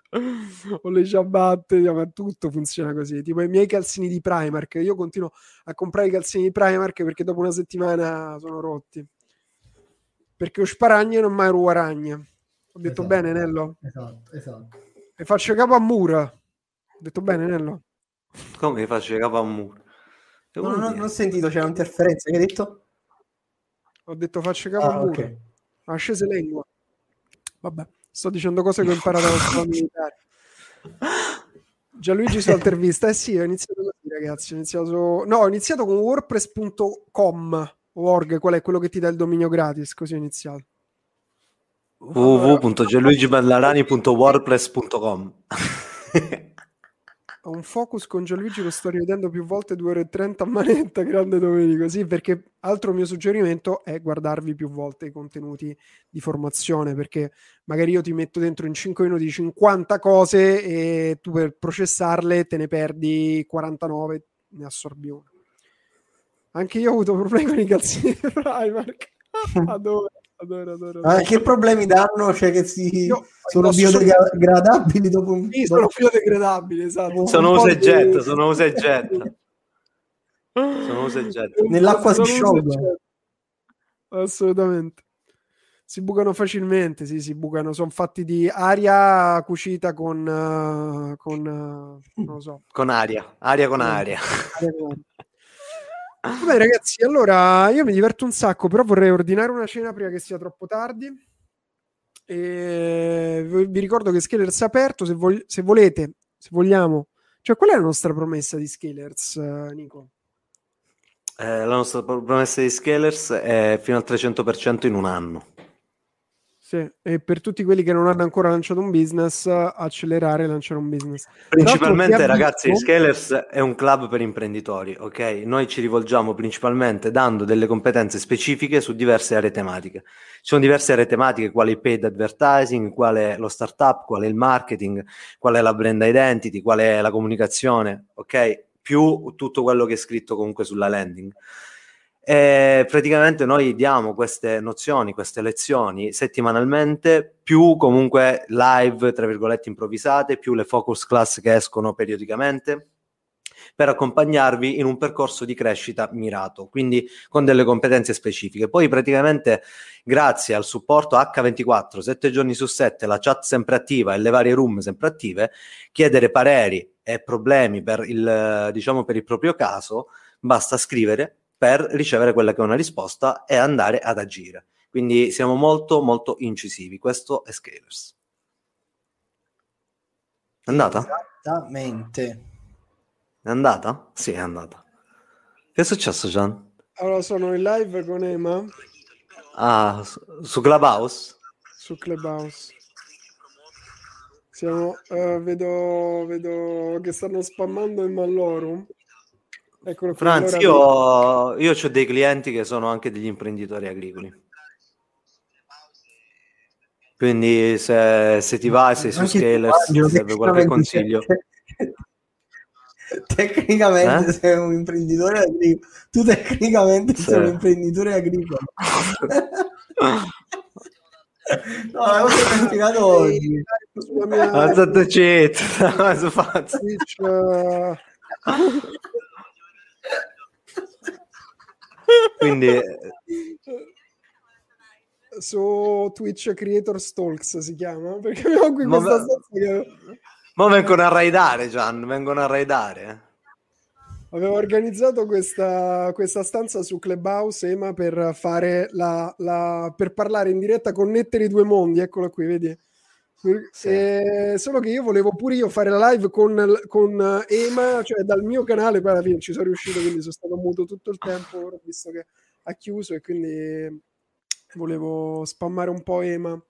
Ho le ciabatte, ma tutto funziona così. Tipo i miei calzini di Primark, io continuo a comprare i calzini di Primark perché dopo una settimana sono rotti. Perché ho sparagne e non mai ruaragna. Ho detto esatto. bene, Nello? Esatto, esatto. E faccio capo a mura. Ho detto bene, Nello? Come faccio capo a mura? No, no, non ho sentito, c'è un'interferenza. Che hai detto? Ho detto faccio capo ah, okay. Ha scese lingua. Vabbè, sto dicendo cose che ho imparato alla scuola militare. Gianluigi su Altervista. Eh sì, ho iniziato così, ragazzi. Ho iniziato su... No, ho iniziato con wordpress.com org, qual è quello che ti dà il dominio gratis, così ho iniziato. www.gianluigiballarani.wordpress.com un focus con Gianluigi lo sto rivedendo più volte 2 ore e 30 a manetta grande Domenico. Sì perché altro mio suggerimento è guardarvi più volte i contenuti di formazione perché magari io ti metto dentro in 5 minuti 50 cose e tu per processarle te ne perdi 49 ne assorbi una. Anche io ho avuto problemi con i calzini di Primark. Adoro Adoro, adoro, adoro. Ah, che problemi danno? Cioè che si Io, sono biodegradabili dopo un Sì, sono biodegradabili, esatto. Sono usa e getta, sono usa e getta. sono usa e getta. Nell'acqua si sciolgono. Assolutamente. Si bucano facilmente, sì, si bucano. Sono fatti di aria cucita con... Uh, con uh, non lo so. Con aria. Aria con aria. aria, con aria. Vabbè, ragazzi, allora io mi diverto un sacco, però vorrei ordinare una cena prima che sia troppo tardi. E vi ricordo che Scalers è aperto. Se, vog- se volete, se vogliamo, cioè, qual è la nostra promessa di Scalers, Nico? Eh, la nostra promessa di Scalers è fino al 300% in un anno. Sì, e per tutti quelli che non hanno ancora lanciato un business, accelerare e lanciare un business. Principalmente, ragazzi, visto... Scalers è un club per imprenditori, ok? Noi ci rivolgiamo principalmente dando delle competenze specifiche su diverse aree tematiche. Ci sono diverse aree tematiche, quali il paid advertising, quale lo startup, quale il marketing, qual è la brand identity, qual è la comunicazione, ok? Più tutto quello che è scritto comunque sulla landing. E praticamente noi diamo queste nozioni, queste lezioni settimanalmente, più comunque live, tra virgolette, improvvisate, più le focus class che escono periodicamente per accompagnarvi in un percorso di crescita mirato, quindi con delle competenze specifiche. Poi praticamente grazie al supporto H24, 7 giorni su 7, la chat sempre attiva e le varie room sempre attive, chiedere pareri e problemi per il, diciamo, per il proprio caso, basta scrivere per ricevere quella che è una risposta e andare ad agire. Quindi siamo molto molto incisivi. Questo è Scalers. È andata? Esattamente. È andata? Sì, è andata. Che è successo, Gian? Allora, sono in live con Ema. Ah, su Clubhouse? Su Clubhouse. Siamo, uh, vedo, vedo che stanno spammando il Mallorum. Eccolo Franz, allora... io, io ho dei clienti che sono anche degli imprenditori agricoli. Quindi se, se ti vai, sei su Scalers, ti serve qualche consiglio. Tecnicamente eh? sei un imprenditore agricolo. Tu tecnicamente sì. sei un imprenditore agricolo. No, l'avevo spiegato oggi. Alzate chat, Quindi su Twitch Creator Stalks si chiama? Perché abbiamo qui ma questa stanza che... ma vengono a raidare Gian vengono a raidare. Avevo organizzato questa, questa stanza su Clubhouse Ema per fare la, la per parlare in diretta connettere i due mondi eccola qui vedi sì. Eh, solo che io volevo pure io fare la live con, con Ema, cioè dal mio canale, poi alla fine ci sono riuscito, quindi sono stato muto tutto il tempo, ora visto che ha chiuso e quindi volevo spammare un po' Ema.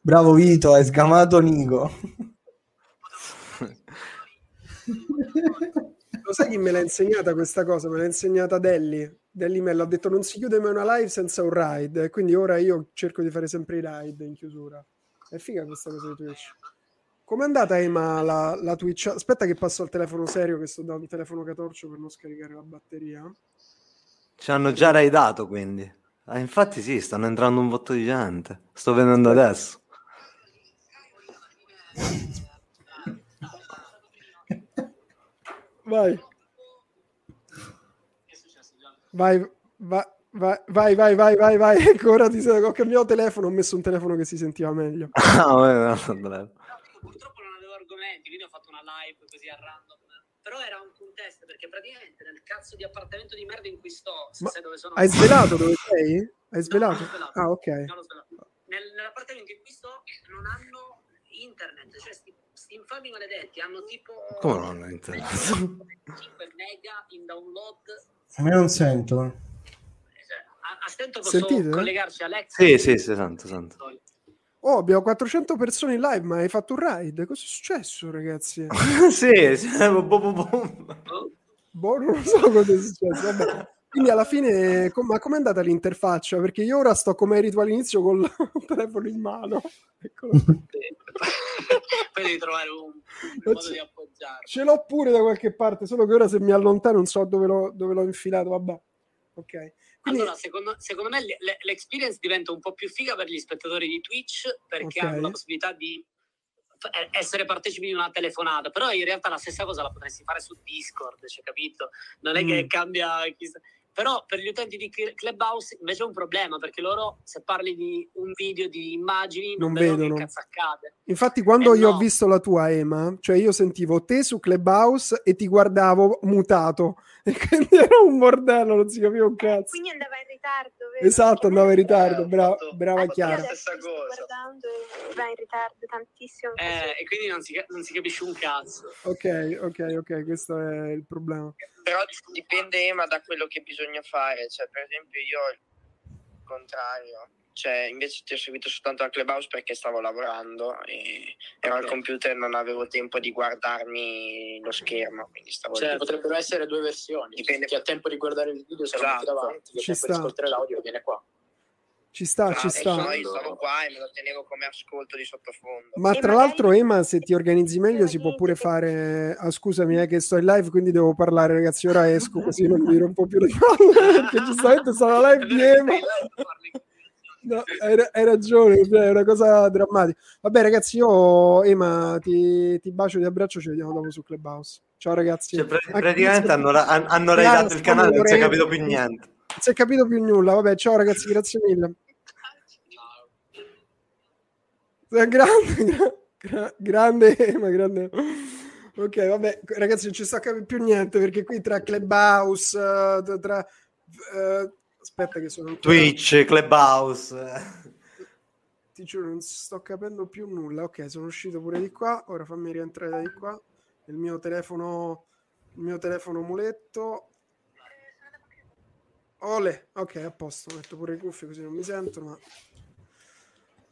Bravo Vito, hai sgamato Nico. Lo sai chi me l'ha insegnata questa cosa? Me l'ha insegnata Delli. Delli me l'ha detto non si chiude mai una live senza un ride. Quindi ora io cerco di fare sempre i ride in chiusura. È figa questa cosa di Twitch. Com'è andata Ema la, la Twitch? Aspetta che passo al telefono serio che sto dando un telefono catorcio per non scaricare la batteria. Ci hanno già raidato quindi. Ah, infatti sì, stanno entrando un botto di gente. Sto vedendo adesso. Vai. Vai, vai, vai, vai, vai, vai, vai, vai. Ecco, ora ti ho cambiato telefono, ho messo un telefono che si sentiva meglio. Ah, no, purtroppo non avevo argomenti, quindi ho fatto una live così a random. Però era un contest perché praticamente nel cazzo di appartamento di merda in cui sto, se Ma sai dove sono. Hai svelato dove sei? Hai svelato? No. Ah, ok. Nel- nell'appartamento in cui sto non hanno internet, cioè sti, sti infami maledetti hanno tipo Come non hanno internet? 5 mega in download. A me non sento. Cioè, a, a stento posso Sentite? collegarci a Alexa. Sì, sì, sì, santo, santo. Oh, abbiamo 400 persone in live, ma hai fatto un ride? Cosa è successo, ragazzi? sì, sì, boh, boh, boh. Boh, non lo so cosa è successo. Vabbè. Quindi alla fine, com- ma com'è andata l'interfaccia? Perché io ora sto come eri tu all'inizio col telefono in mano. Eccolo. Poi devi trovare un, un Non modo di appoggiarlo. Ce l'ho pure da qualche parte, solo che ora se mi allontano non so dove l'ho, dove l'ho infilato. Vabbè, ok. Quindi, Allora, secondo, secondo me le- le- l'experience diventa un po' più figa per gli spettatori di Twitch perché Ok. hanno la possibilità di eh, essere partecipi di una telefonata, però in realtà la stessa cosa la potresti fare su Discord, cioè, capito? Non è che Mm. cambia chissà- Però per gli utenti di Cl- Clubhouse invece è un problema perché loro se parli di un video di immagini non, Non vedono vedono. che cazzo accade. infatti, quando Eh, io no. ho visto la tua Ema, cioè io sentivo te su Clubhouse e ti guardavo mutato. E quindi era un bordello, non si capiva un cazzo. Quindi andava in ritardo, vero? Esatto, andava in ritardo. Eh, Brava, fatto- brava io Chiara. adesso Stessa cosa. guardando e va in ritardo tantissimo. Eh, e quindi non si, non si capisce un cazzo. Ok, ok, ok, questo è il problema. Però dipende Ema da quello che bisogna fare. Cioè, per esempio, io il contrario. Cioè, invece ti ho seguito soltanto al Clubhouse perché stavo lavorando e ero al Ok. computer e non avevo tempo di guardarmi lo schermo. Quindi stavo Cioè, potrebbero essere due versioni. Dipende. Chi ha tempo di guardare il video se lo metti Esatto. davanti, chi ha Ci tempo sta. di ascoltare l'audio viene qua. Ci sta, Ah, ci sta. no, io stavo qua e me lo tenevo come ascolto di sottofondo. Ma E tra magari- l'altro, Ema, se ti organizzi meglio, si può pure fare. Ah, scusami, è che sto in live, quindi devo parlare, ragazzi. Ora esco così non mi rompo più le palle. Perché giustamente sono live di Ema. No, hai, hai ragione, cioè, è una cosa drammatica. Vabbè, ragazzi, io, Ema, ti, ti bacio, ti abbraccio. Ci vediamo dopo su Clubhouse. Ciao, ragazzi. Cioè, pra- Anche praticamente se- hanno, hanno raidato il canale non si è capito più niente. Non si è capito più nulla. Vabbè, ciao, ragazzi, grazie mille. Eh, Grande, gra- gra- grande, Ema, grande. Ok, vabbè, ragazzi, non ci sto a capire più niente perché qui tra Clubhouse, eh, tra. eh, aspetta, che sono Twitch, Clubhouse. Ti giuro, non sto capendo più nulla. Ok, sono uscito pure di qua. Ora fammi rientrare da di qua. Il mio telefono, il mio telefono muletto. Ole, ok, a posto. Metto pure i cuffie così non mi sentono. Ma...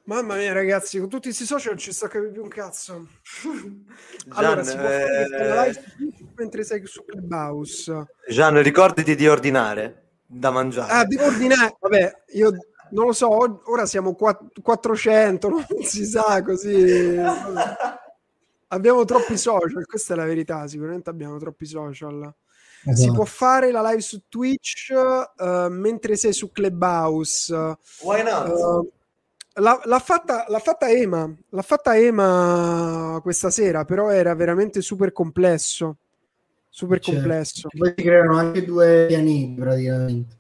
Mamma mia, ragazzi, con tutti questi social non ci sto a capire più un cazzo. Allora, Gian, si può fare eh, live mentre sei su Clubhouse. Gian, ricordati di ordinare da mangiare. Ah, devo ordinare. Vabbè, io non lo so, ora siamo qua- 400, non si sa così. Abbiamo troppi social, questa è la verità, sicuramente abbiamo troppi social. Si Esatto. può fare la live su Twitch eh, mentre sei su Clubhouse. Why not? Eh, l'ha, l'ha fatta, l'ha fatta Ema, l'ha fatta Ema questa sera, però era veramente super complesso. Super Certo. complesso. Poi si creano anche due pianeti praticamente.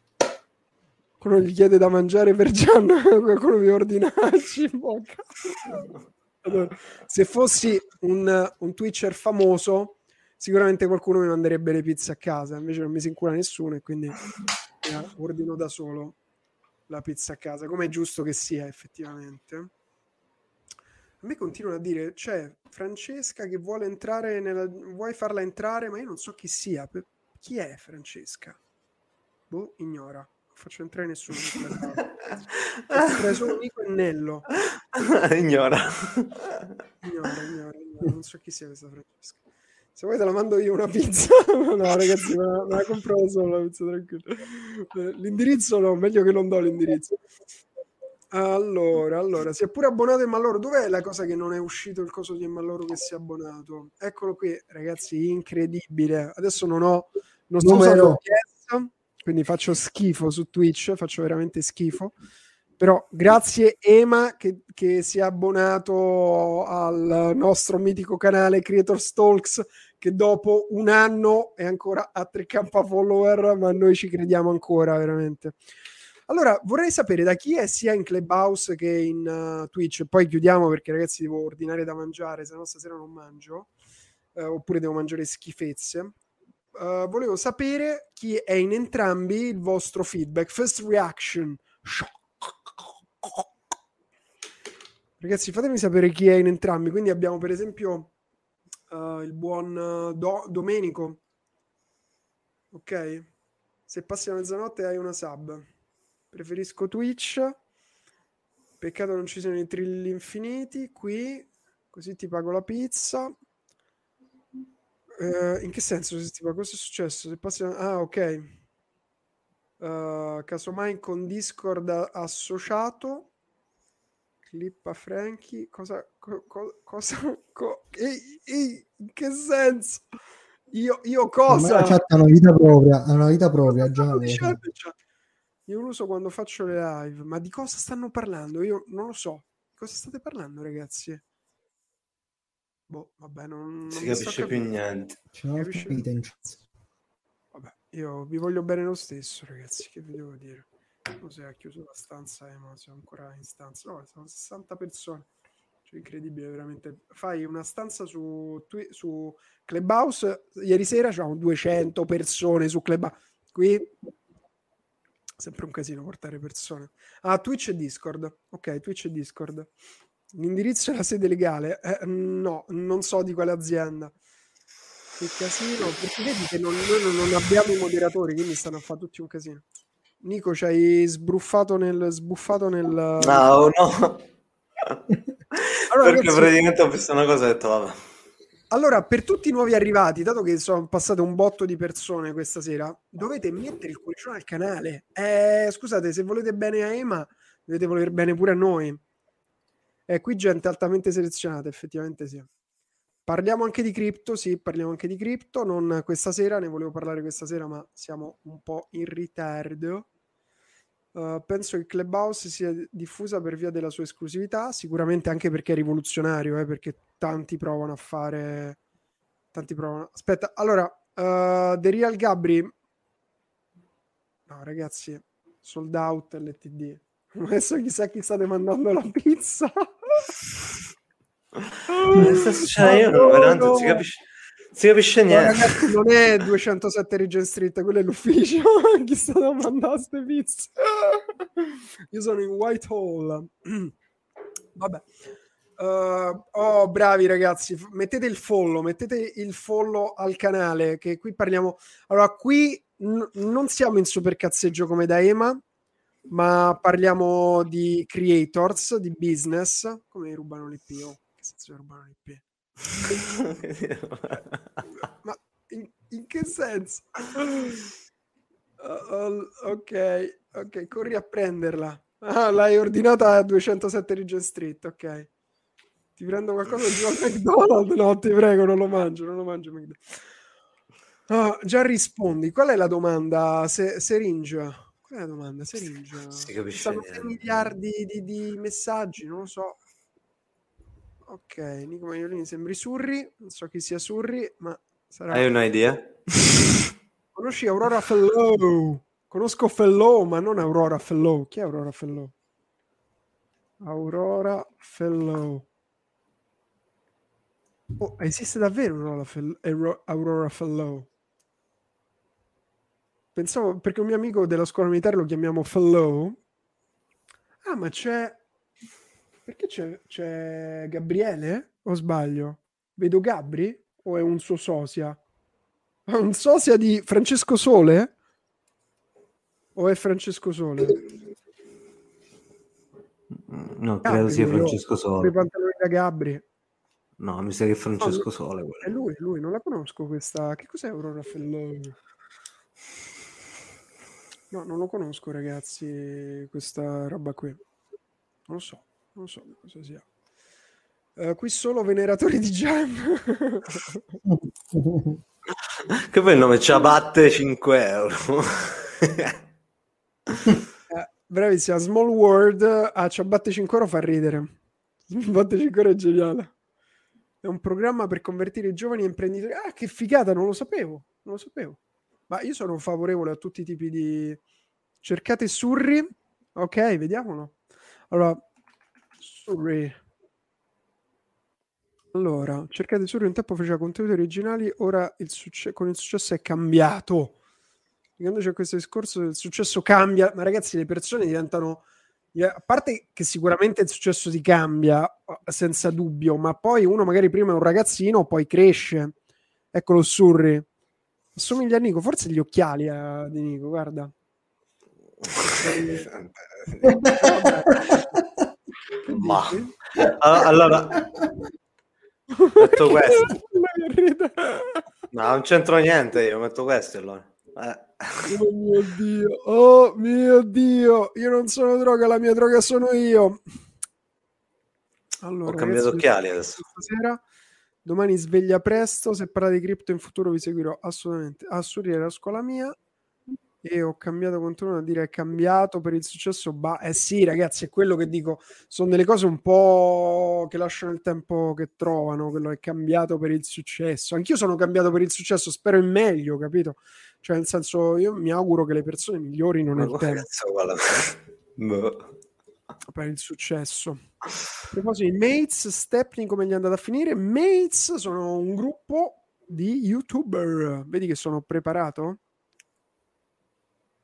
Qualcuno gli chiede da mangiare per Gian, qualcuno mi ordinarci in bocca. Allora, se fossi un, un Twitcher famoso, sicuramente qualcuno mi manderebbe le pizze a casa, invece non mi si incura nessuno e quindi eh, ordino da solo la pizza a casa, come è giusto che sia effettivamente. A me continuano a dire, c'è Francesca che vuole entrare nella... vuoi farla entrare, ma io non so chi sia. Per- Chi è Francesca? Boh, ignora. Non faccio entrare nessuno. entrare solo Nico e Nello. Ignora. Ignora, ignora, ignora. non so chi sia questa Francesca. Se vuoi te la mando io una pizza. no, ragazzi, me la, me la compro da solo la pizza, tranquillo. Eh, L'indirizzo no, meglio che non do l'indirizzo. Allora, allora, si è pure abbonato Emmalloro. Dov'è la cosa che non è uscito il coso di Emmalloro che si è abbonato? Eccolo qui, ragazzi, incredibile. Adesso non ho, non sto usando OBS, quindi faccio schifo su Twitch, faccio veramente schifo. Però grazie Ema che, che si è abbonato al nostro mitico canale Creator Talks che dopo un anno è ancora a 3k follower, ma noi ci crediamo ancora veramente. Allora, vorrei sapere da chi è sia in Clubhouse che in uh, Twitch. Poi chiudiamo perché, ragazzi, devo ordinare da mangiare, se no stasera non mangio. eh, oppure devo mangiare schifezze. Uh, volevo sapere chi è in entrambi il vostro feedback. First reaction. Ragazzi, fatemi sapere chi è in entrambi. Quindi abbiamo per esempio uh, il buon uh, Do- Domenico. Ok. Se passi la mezzanotte hai una sub. Preferisco Twitch. Peccato non ci siano i trilli infiniti. Qui, così ti pago la pizza. Eh, in che senso? Se ti pago? Cosa è successo? Se passi... Ah, ok. Uh, casomai con Discord associato. Clip a Frankie. Cosa... Co, co, cosa co, ehi, ehi, in che senso? Io, io cosa? La chat ha una vita propria, ha una vita propria già. Dicendo, cioè, io lo uso quando faccio le live, ma di cosa stanno parlando? Io non lo so. Di cosa state parlando, ragazzi? Boh, vabbè, non, non si capisce più niente. C'è una Capisci? vita in chat. Vabbè, io vi voglio bene lo stesso, ragazzi. Che vi devo dire? Non se ha chiuso la stanza, eh, ma siamo ancora in stanza. No, sono 60 persone. Cioè, incredibile, veramente. Fai una stanza su, Twi- su Clubhouse. Ieri sera c'erano 200 persone su Clubhouse. Qui sempre un casino portare persone. Ah, Twitch e Discord. Ok, Twitch e Discord. L'indirizzo è la sede legale? Eh, no, non so di quale azienda. Che casino, perché vedi che non, noi non- abbiamo i moderatori, quindi stanno a fare tutti un casino. Nico, ci hai sbruffato nel sbuffato nel No, no. Allora, Perché ragazzi- praticamente ho visto una cosa e ho detto, vabbè. Allora, per tutti i nuovi arrivati, dato che sono passate un botto di persone questa sera, dovete mettere il cuoricione al canale. Eh, scusate, se volete bene a Ema, dovete voler bene pure a noi. Eh, qui gente altamente selezionata, effettivamente sì. Parliamo anche di cripto, sì, parliamo anche di cripto, non questa sera, ne volevo parlare questa sera, ma siamo un po' in ritardo. Uh, penso che Clubhouse sia diffusa per via della sua esclusività, sicuramente anche perché è rivoluzionario, eh, perché tanti provano a fare. Tanti provano. Aspetta, allora, uh, The Real Gabri. No, ragazzi, sold out LTD. Adesso chissà chi state mandando la pizza. Sta succedendo? Io non, veramente non si capisce, si capisce No, niente. ragazzi, non è 207 Regent Street, quello è l'ufficio. Chi sta da mandare queste pizze? Io sono in Whitehall. Vabbè. Uh, oh, bravi ragazzi, mettete il follow, mettete il follow al canale, che qui parliamo... Allora, qui n- non siamo in supercazzeggio come da Ema, ma parliamo di creators, di business. Come rubano l'IP? Senso rubano l'IP? Ma in, in che senso? Uh, ok, ok, corri a prenderla. Ah, l'hai ordinata a 207 Regent Street, ok. Ti prendo qualcosa giù al McDonald's? No, ti prego, non lo mangio, non lo mangio. McDonald's. Ah, già rispondi. Qual è la domanda? Se, Seringe. Qual è la domanda? Seringe. Si capisce niente. 3 miliardi di, di messaggi, non lo so. Ok, Nico Magliolini sembri Surri, non so chi sia Surri, ma sarà... Hai un'idea? Conosci Aurora Fellow? Conosco Fellow, ma non Aurora Fellow. Chi è Aurora Fellow? Aurora Fellow. Oh, esiste davvero Aurora Fel- Auro- Aurora Fellow? Pensavo, perché un mio amico della scuola militare lo chiamiamo Fellow. Ah, ma c'è... Perché c'è, c'è Gabriele? O sbaglio? Vedo Gabri? O è un suo sosia? Ah, Un sosia di Francesco Sole? O è Francesco Sole? No, Gabri, credo sia Francesco i Solo. pantaloni da Gabri. No, mi sa che è Francesco Sole. quello. È lui, lui, non la conosco questa. Che cos'è Aurora Felloni? No, non lo conosco, ragazzi, questa roba qui. Non lo so, non so cosa sia. Eh, qui solo veneratori di Jam. Che poi il nome Ciabatte 5 euro. Eh, bravissima, Small World a Ciabatte 5 euro fa ridere. Ciabatte 5 euro è geniale. È un programma per convertire i giovani imprenditori. Ah, che figata, non lo sapevo. Non lo sapevo. Ma io sono favorevole a tutti i tipi di... Cercate Surri. Ok, vediamolo. Allora, Surri. Allora, cercate Surri un tempo faceva contenuti originali, ora il succe- con il successo è cambiato. Quando c'è questo discorso del successo cambia, ma ragazzi, le persone diventano a parte che sicuramente il successo ti cambia senza dubbio, ma poi uno magari prima è un ragazzino, poi cresce. Eccolo Surri. Assomiglia a Nico, forse gli occhiali a, di Nico, guarda. Ma allora, metto questo. No, non c'entro niente io, metto questo allora. Eh. Oh mio dio, oh mio dio, io non sono droga, la mia droga sono io. Allora, Ho cambiato ragazzi, occhiali adesso. Stasera, domani sveglia presto, se parlate di cripto in futuro vi seguirò assolutamente. A Surri era la scuola mia e ho cambiato contorno a dire è cambiato per il successo. Bah, eh sì, ragazzi, è quello che dico. Sono delle cose un po' che lasciano il tempo che trovano. Quello è cambiato per il successo. Anch'io sono cambiato per il successo, spero in meglio, capito? Cioè, nel senso, io mi auguro che le persone migliorino nel tempo guarda. Boh. per il successo. A proposito di Mates, Stepney come gli è andata a finire? Mates sono un gruppo di youtuber. Vedi che sono preparato?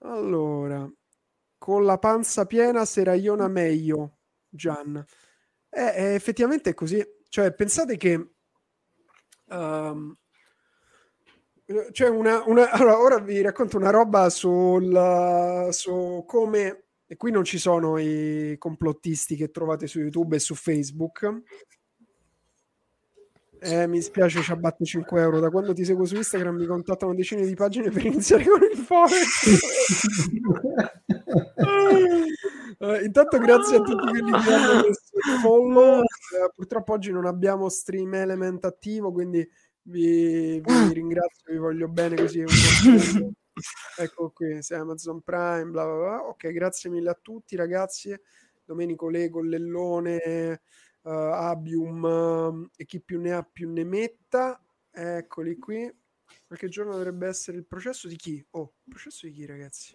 Allora, con la panza piena se raiona meglio, Gian. Eh, effettivamente è così. Cioè, pensate che... ehm, c'è una, una- allora, ora vi racconto una roba sul, su come, e qui non ci sono i complottisti che trovate su YouTube e su Facebook. Eh, mi spiace, ci abbatti 5 euro. Da quando ti seguo su Instagram mi contattano decine di pagine per iniziare con il Forex. Eh, intanto grazie a tutti quelli che hanno messo il follow. Eh, purtroppo oggi non abbiamo Stream Element attivo, quindi vi, vi ringrazio, vi voglio bene così. Ecco qui, se Amazon Prime, bla bla bla. Ok, grazie mille a tutti ragazzi. Domenico Lego, Lellone, eh, Abium, eh, e chi più ne ha più ne metta. Eccoli qui. Qualche giorno dovrebbe essere il processo di chi? Oh, il processo di chi ragazzi?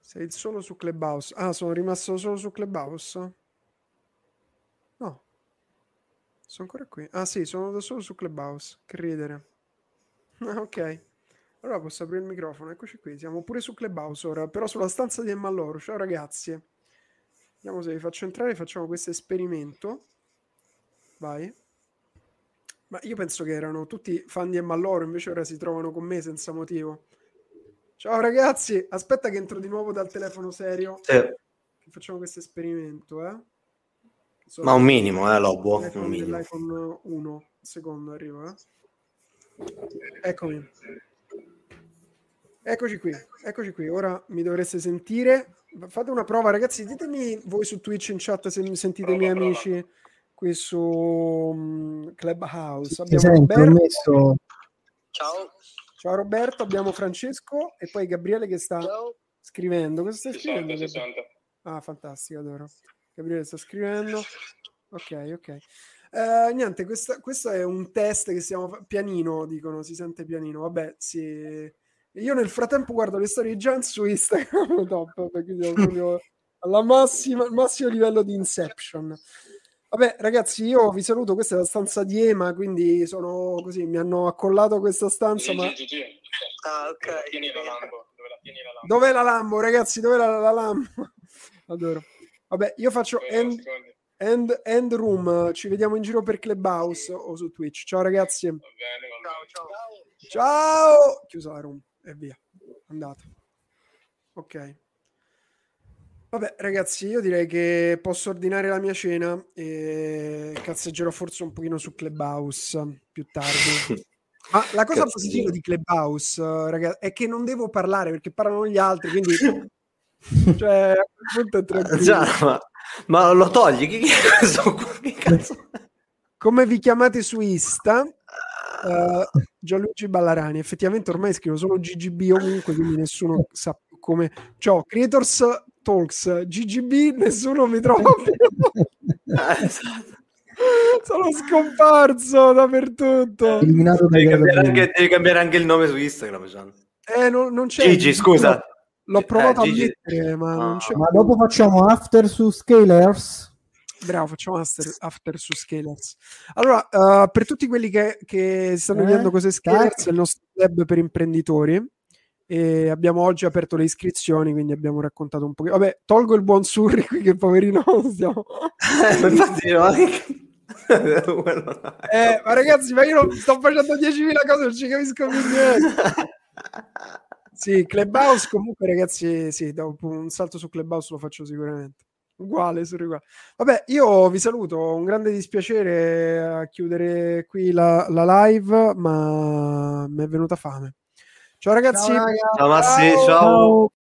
Sei solo su Clubhouse. Ah, sono rimasto solo su Clubhouse? No. Sono ancora qui. Ah sì, sono da solo su Clubhouse. Che ridere. Ah, ok. Allora posso aprire il microfono. Eccoci qui. Siamo pure su Clubhouse ora, però sulla stanza di Emma Loro. Ciao ragazzi. Vediamo se vi faccio entrare. Facciamo questo esperimento. Vai. Ma io penso che erano tutti fan di Emma Loro, invece ora si trovano con me senza motivo. Ciao ragazzi, aspetta che entro di nuovo dal telefono serio. Sì, facciamo questo esperimento, eh? Sono- ma un minimo, eh, Lobo. Un minimo. dell'iPhone 1. Un secondo, arrivo, eh. Eccomi. Eccoci qui, eccoci qui. Ora mi dovreste sentire. Fate una prova, ragazzi. Ditemi voi su Twitch in chat se mi sentite i miei amici qui su mm, Clubhouse. Abbiamo sento, ho Roberto. messo... Ciao. Ciao Roberto, abbiamo Francesco e poi Gabriele che sta Ciao. scrivendo. Cosa stai 60, scrivendo? 60. Ah, fantastico, adoro. Gabriele sta scrivendo. Ok, ok. Eh, niente, questa- questo è un test che stiamo fa- pianino, dicono, si sente pianino. Vabbè, sì. Io nel frattempo guardo le storie di Gian su Instagram, top, perché siamo proprio alla massima, al massimo livello di Inception. Vabbè, ragazzi, io vi saluto. Questa è la stanza di Ema, quindi sono così, mi hanno accollato questa stanza, ma Gigi, Gigi, Ah, ok. dove la tieni la Lambo? Dove la tieni la Lambo? dov'è la Lambo, ragazzi? Dov'è la, la Lambo? Adoro. Vabbè, io faccio end, end, end room. Ci vediamo in giro per Clubhouse o su Twitch. Ciao, ragazzi. Va bene, va bene. Ciao, ciao. Ciao. Chiusa la room e via. Andata. Ok. Vabbè, ragazzi, io direi che posso ordinare la mia cena e cazzeggerò forse un pochino su Clubhouse più tardi. Ma la cosa Cazzo. positiva di Clubhouse, eh, ragazzi, è che non devo parlare perché parlano gli altri, quindi cioè, a quel punto è tranquillo. Già, ma, ma lo togli? Che cazzo? Che cazzo? Come vi chiamate su Insta? Eh, Gianluigi Ballarani. Effettivamente ormai scrivo solo GGB ovunque, quindi nessuno sa più come. Ciao, Creators Talks, GGB, nessuno mi trova più. Eh. Sono scomparso dappertutto. Eliminato Devi cambiare, anche, devi cambiare anche il nome su Instagram. Gian. Eh, non, non c'è. Gigi, scusa. L'ho provato Eh, Gigi. a mettere, ma non Ah. c'è. Ma dopo facciamo after su Scalers. Bravo, facciamo after, after su Scalers. Allora, eh, per tutti quelli che, che stanno Eh, chiedendo cos'è Scalers, è il nostro club per imprenditori. E abbiamo oggi aperto le iscrizioni, quindi abbiamo raccontato un po'. Vabbè, tolgo il buon Surri qui, che poverino stiamo. Eh, ma infatti, no. Eh, ma ragazzi, ma io sto facendo 10.000 cose, non ci capisco più niente. Sì, Clubhouse comunque ragazzi, sì, dopo un salto su Clubhouse lo faccio sicuramente. Uguale, sono uguale. Vabbè, io vi saluto, un grande dispiacere a chiudere qui la, la live, ma mi è venuta fame. Ciao ragazzi. Ciao, raga. Ciao Massi, ciao. Ciao.